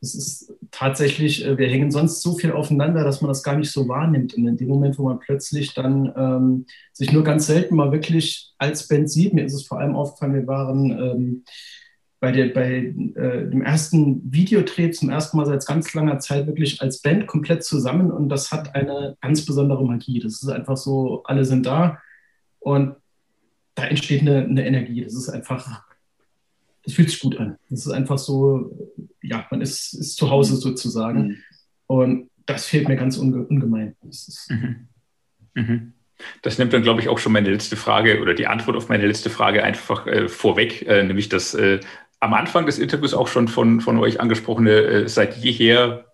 es ist tatsächlich, äh, wir hängen sonst so viel aufeinander, dass man das gar nicht so wahrnimmt. Und in dem Moment, wo man plötzlich dann ähm, sich nur ganz selten mal wirklich als Band sieht, mir ist es vor allem aufgefallen, wir waren ähm, bei, der, bei äh, dem ersten Videodreh zum ersten Mal seit ganz langer Zeit wirklich als Band komplett zusammen und das hat eine ganz besondere Magie. Das ist einfach so, alle sind da und da entsteht eine, eine Energie. Das ist einfach, das fühlt sich gut an. Das ist einfach so, ja, man ist, ist zu Hause sozusagen mhm. und das fehlt mir ganz unge ungemein. Das, mhm. Mhm. das nimmt dann, glaube ich, auch schon meine letzte Frage oder die Antwort auf meine letzte Frage einfach äh, vorweg, äh, nämlich dass äh, am Anfang des Interviews auch schon von, von euch angesprochene, äh, seit jeher,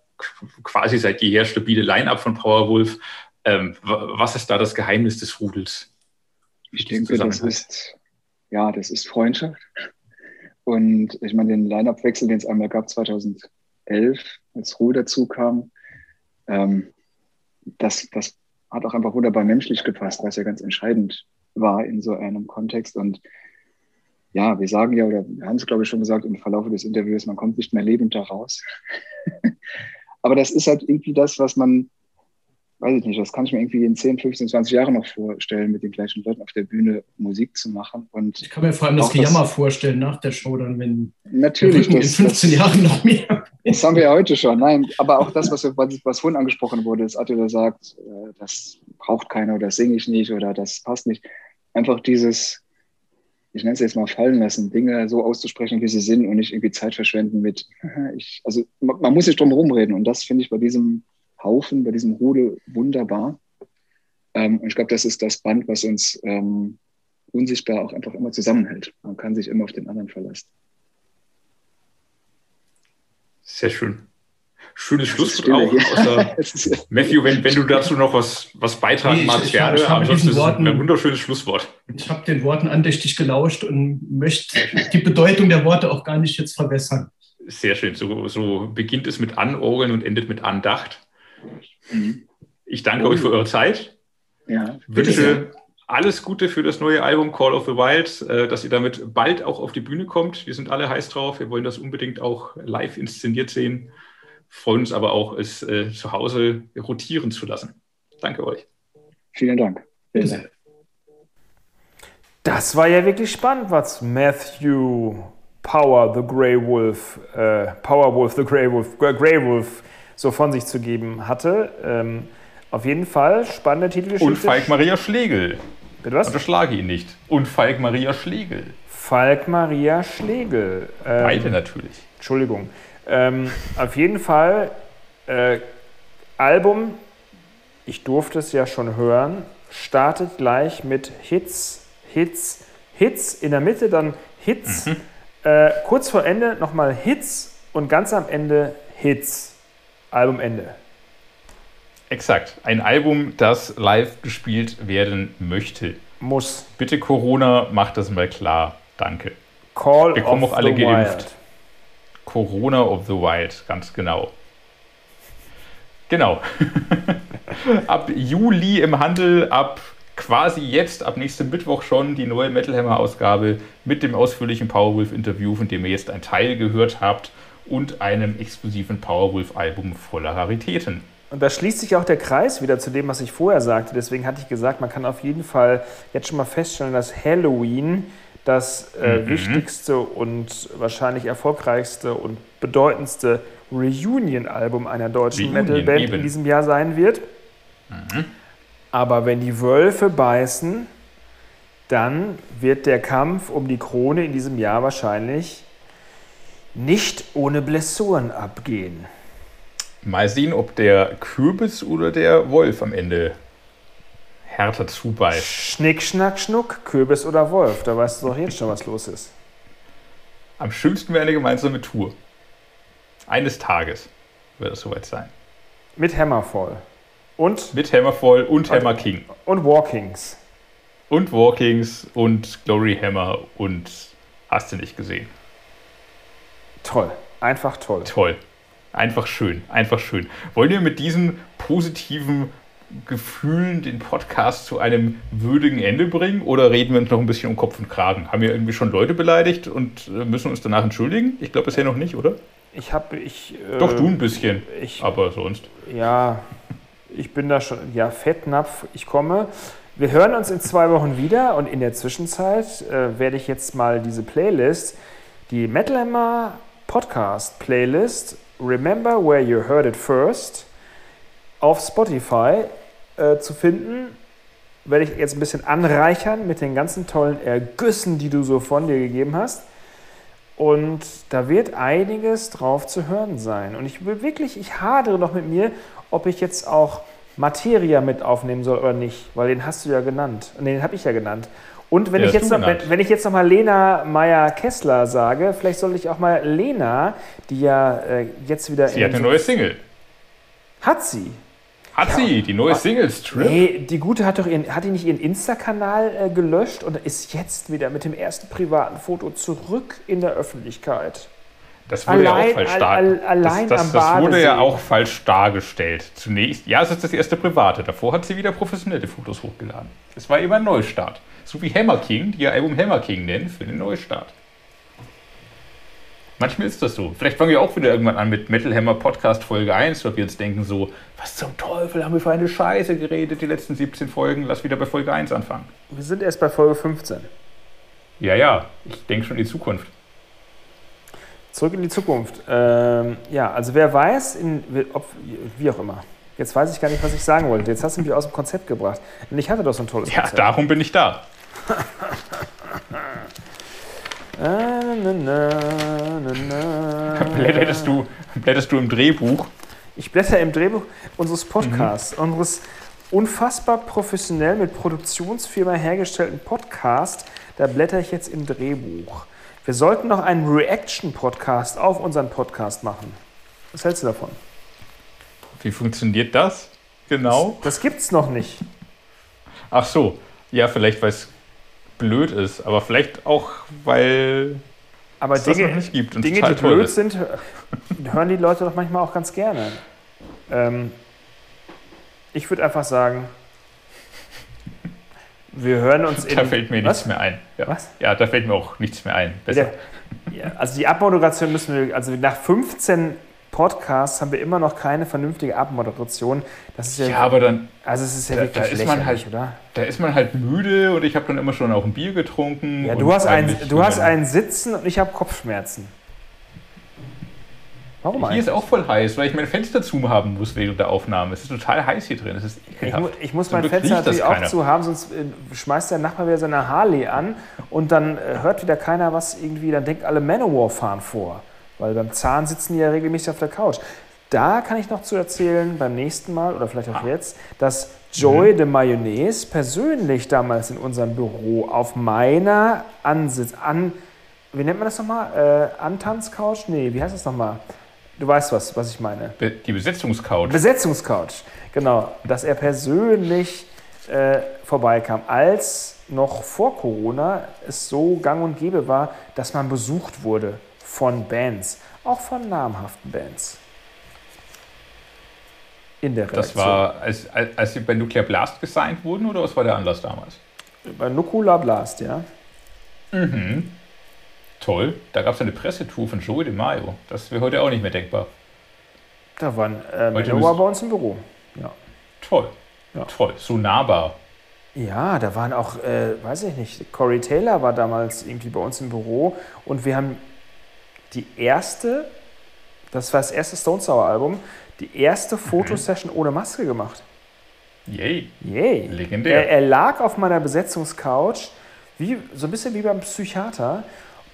quasi seit jeher stabile Line-Up von Powerwolf. Ähm, was ist da das Geheimnis des Rudels? Ich denke, das ist, ja, das ist Freundschaft. Und ich meine, den Line-Up-Wechsel, den es einmal gab 2011, als Ruhe dazu kam, ähm, das, das hat auch einfach wunderbar menschlich gepasst, was ja ganz entscheidend war in so einem Kontext. Und ja, wir sagen ja, oder wir haben es, glaube ich, schon gesagt im Verlauf des Interviews, man kommt nicht mehr lebend da raus. [laughs] Aber das ist halt irgendwie das, was man, weiß ich nicht, das kann ich mir irgendwie in 10, 15, 20 Jahren noch vorstellen, mit den gleichen Leuten auf der Bühne Musik zu machen. Und ich kann mir vor allem das Gejammer das, vorstellen nach der Show, dann, wenn natürlich, das, in 15 das, Jahren noch mehr. [laughs] Das haben wir ja heute schon. Nein, aber auch das, was, was, was vorhin angesprochen wurde, ist Attila sagt, äh, das braucht keiner oder das singe ich nicht oder das passt nicht. Einfach dieses, ich nenne es jetzt mal fallen lassen, Dinge so auszusprechen, wie sie sind und nicht irgendwie Zeit verschwenden mit, [laughs] ich, also man, man muss sich drum herum reden und das finde ich bei diesem Haufen, bei diesem Rudel wunderbar. Ähm, und ich glaube, das ist das Band, was uns ähm, unsichtbar auch einfach immer zusammenhält. Man kann sich immer auf den anderen verlassen. Sehr schön schönes Schlusswort auch. Außer, [laughs] Matthew, wenn, wenn du dazu noch was, was beitragen nee, magst, gerne. Ich, ich Worten, ein wunderschönes Schlusswort. Ich habe den Worten andächtig gelauscht und möchte die Bedeutung der Worte auch gar nicht jetzt verbessern. Sehr schön. So, so beginnt es mit Anorgeln und endet mit Andacht. Mhm. Ich danke oh. euch für eure Zeit. Ja, wünsche alles Gute für das neue Album Call of the Wild, äh, dass ihr damit bald auch auf die Bühne kommt. Wir sind alle heiß drauf. Wir wollen das unbedingt auch live inszeniert sehen freuen uns aber auch, es äh, zu Hause rotieren zu lassen. Danke euch. Vielen Dank. Vielen Das war ja wirklich spannend, was Matthew Power the Grey Wolf, äh, Power Wolf the Grey Wolf, Grey Wolf so von sich zu geben hatte. Ähm, Auf jeden Fall spannende Titelgeschichte. Und Falk Maria Schlegel. Bitte was? Unterschlage ihn nicht. Und Falk Maria Schlegel. Falk Maria Schlegel. Ähm, Beide natürlich. Entschuldigung. Ähm, auf jeden Fall äh, Album, ich durfte es ja schon hören, startet gleich mit Hits, Hits, Hits, in der Mitte dann Hits, äh, kurz vor Ende nochmal Hits und ganz am Ende Hits. Albumende. Exakt. Ein Album, das live gespielt werden möchte. Muss. Bitte Corona, macht das mal klar. Danke. Call Wir kommen of auch alle the geimpft. Wild. Corona of the Wild, ganz genau. Genau. [laughs] ab Juli im Handel, ab quasi jetzt, ab nächstem Mittwoch schon, die neue Metal Hammer Ausgabe mit dem ausführlichen Powerwolf-Interview, von dem ihr jetzt ein Teil gehört habt, und einem exklusiven Powerwolf-Album voller Raritäten. Und da schließt sich auch der Kreis wieder zu dem, was ich vorher sagte. Deswegen hatte ich gesagt, man kann auf jeden Fall jetzt schon mal feststellen, dass Halloween das äh, Mhm. wichtigste und wahrscheinlich erfolgreichste und bedeutendste Reunion-Album einer deutschen Metal-Band. Mhm. in diesem Jahr sein wird. Aber wenn die Wölfe beißen, dann wird der Kampf um die Krone in diesem Jahr wahrscheinlich nicht ohne Blessuren abgehen. Mal sehen, ob der Kürbis oder der Wolf am Ende härter zubeißt. Schnick, schnack, schnuck, Kürbis oder Wolf. Da weißt du doch jetzt schon, was los ist. Am schlimmsten wäre eine gemeinsame Tour. Eines Tages wird es soweit sein. Mit Hammerfall. Und, Mit Hammerfall und Hammer King. und Walkings. Und Walkings und Glory Hammer und hast du nicht gesehen. Toll. Einfach toll. Toll. Einfach schön. Einfach schön. Wollen wir mit diesen positiven Gefühlen den Podcast zu einem würdigen Ende bringen oder reden wir uns noch ein bisschen um Kopf und Kragen? Haben wir irgendwie schon Leute beleidigt und äh, müssen uns danach entschuldigen? Ich glaube bisher noch nicht, oder? Ich habe, ich. Äh, Doch, du ein bisschen. Ich, Aber sonst. ja, ich bin da schon. Ja, Fettnapf, ich komme. Wir hören uns in zwei Wochen wieder und in der Zwischenzeit äh, werde ich jetzt mal diese Playlist, die Metal Hammer Podcast Playlist, Remember Where You Heard It First, auf Spotify äh, zu finden. Werde ich jetzt ein bisschen anreichern mit den ganzen tollen Ergüssen, die du so von dir gegeben hast. Und da wird einiges drauf zu hören sein. Und ich will wirklich, ich hadere noch mit mir, ob ich jetzt auch Materia mit aufnehmen soll oder nicht, weil den hast du ja genannt. Nee, den habe ich ja genannt. Und wenn Ja, ich jetzt noch, wenn, wenn ich jetzt noch mal Lena Meyer-Kessler sage, vielleicht sollte ich auch mal Lena, die ja äh, jetzt wieder Sie hat in eine neue Single. hat sie. Hat Ja. sie, die neue Single Strip. Nee, die Gute hat doch ihren, hat die nicht ihren Insta-Kanal äh, gelöscht und ist jetzt wieder mit dem ersten privaten Foto zurück in der Öffentlichkeit. Das wurde ja Allein- auch falsch al- dar al- allein das, das, das wurde ja auch falsch dargestellt. Zunächst, ja, es ist das erste private. Davor hat sie wieder professionelle Fotos hochgeladen. Es war immer ein Neustart. So wie Hammer King, die ihr Album Hammer King nennen, für den Neustart. Manchmal ist das so. Vielleicht fangen wir auch wieder irgendwann an mit Metal Hammer Podcast Folge 1, weil wir jetzt denken so, was zum Teufel haben wir für eine Scheiße geredet die letzten 17 Folgen, lass wieder bei Folge 1 anfangen. Wir sind erst bei Folge 15. Ja, ja, ich denke schon in die Zukunft. Zurück in die Zukunft. Ähm, ja, also wer weiß, in, ob, wie auch immer. Jetzt weiß ich gar nicht, was ich sagen wollte. Jetzt hast du mich aus dem Konzept gebracht. Und ich hatte doch so ein tolles Ja, Konzept. darum bin ich da. Blätterst du, blätterst du im Drehbuch Ich blätter im Drehbuch unseres Podcasts, unseres unfassbar professionell mit Produktionsfirma hergestellten Podcast. Da blätter ich jetzt im Drehbuch. Wir sollten noch einen Reaction-Podcast auf unseren Podcast machen. Was hältst du davon? Wie funktioniert das genau? Das gibt's noch nicht. Ach so, ja, vielleicht weil es blöd ist, aber vielleicht auch weil Aber es das Dinge, noch nicht gibt und Dinge die blöd ist. sind, hören die Leute doch manchmal auch ganz gerne. Ähm, ich würde einfach sagen, wir hören uns [laughs] in. Da fällt mir Was? nichts mehr ein. Ja. Was? ja, da fällt mir auch nichts mehr ein. Besser. Ja, also die Abmoderation müssen wir, also nach 15 Podcasts haben wir immer noch keine vernünftige Abmoderation. Das ist ja, Ja, aber dann, also es ist ja da- wirklich da ist man halt- oder? da ist man halt müde und ich habe dann immer schon auch ein Bier getrunken. Ja, du hast, ein, du hast einen Sitzen und ich habe Kopfschmerzen. Warum Hier eigentlich? ist auch voll heiß, weil ich mein Fenster zu haben muss während der Aufnahme. Es ist total heiß hier drin. Es ist Ich, mu ich muss Zum mein Glück Fenster natürlich auch zu haben, sonst äh, schmeißt der Nachbar wieder seine Harley an und dann äh, hört wieder keiner was irgendwie, dann denkt alle Manowar fahren vor. Weil beim Zahn sitzen die ja regelmäßig auf der Couch. Da kann ich noch zu erzählen, beim nächsten Mal oder vielleicht auch jetzt, dass Joy de Mayonnaise persönlich damals in unserem Büro auf meiner Ansitz, an, wie nennt man das nochmal? Äh, Antanzcouch? Nee, wie heißt das nochmal? Du weißt was, was ich meine. Be- Die Besetzungscouch. Besetzungscouch, genau, dass er persönlich äh, vorbeikam, als noch vor Corona es so gang und gäbe war, dass man besucht wurde von Bands, auch von namhaften Bands. In der Das Redaktion. war, als, als, sie bei Nuclear Blast gesigned wurden, oder was war der Anlass damals? bei Nukula Blast, ja. Toll. Da gab es eine Pressetour von Joey de Mayo. Das wäre heute auch nicht mehr denkbar. Da waren äh, Manowar bei uns im Büro. Ja. Toll. Ja. Toll. So nahbar. Ja, da waren auch, äh, weiß ich nicht, Corey Taylor war damals irgendwie bei uns im Büro und wir haben die erste, das war das erste Stone Sour Album, die erste Fotosession ohne Maske gemacht. Yay. Yay. Legendär. Er, er lag auf meiner Besetzungscouch, wie, so ein bisschen wie beim Psychiater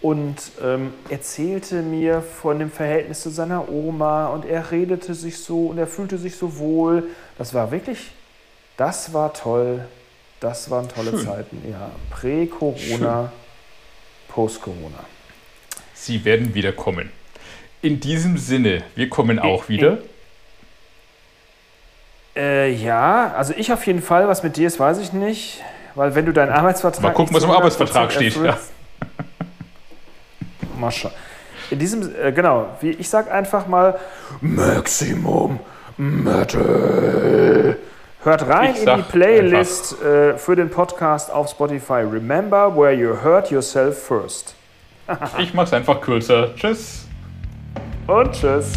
und ähm, erzählte mir von dem Verhältnis zu seiner Oma und er redete sich so und er fühlte sich so wohl. Das war wirklich, das war toll. Das waren tolle Schön. Zeiten. Ja, Prä-Corona, Post-Corona. Sie werden wieder kommen. In diesem Sinne, wir kommen auch wieder. Äh, ja, also ich auf jeden Fall. Was mit dir ist, weiß ich nicht. Weil wenn du deinen Arbeitsvertrag. Mal gucken, was im zu 100% Arbeitsvertrag steht, erfüllst- Mal schauen. In diesem, äh, genau, wie ich sag einfach mal Maximum Metal. Hört rein in die Playlist äh, für den Podcast auf Spotify. Remember where you hurt yourself first ich mach's einfach kürzer. Tschüss. Und tschüss.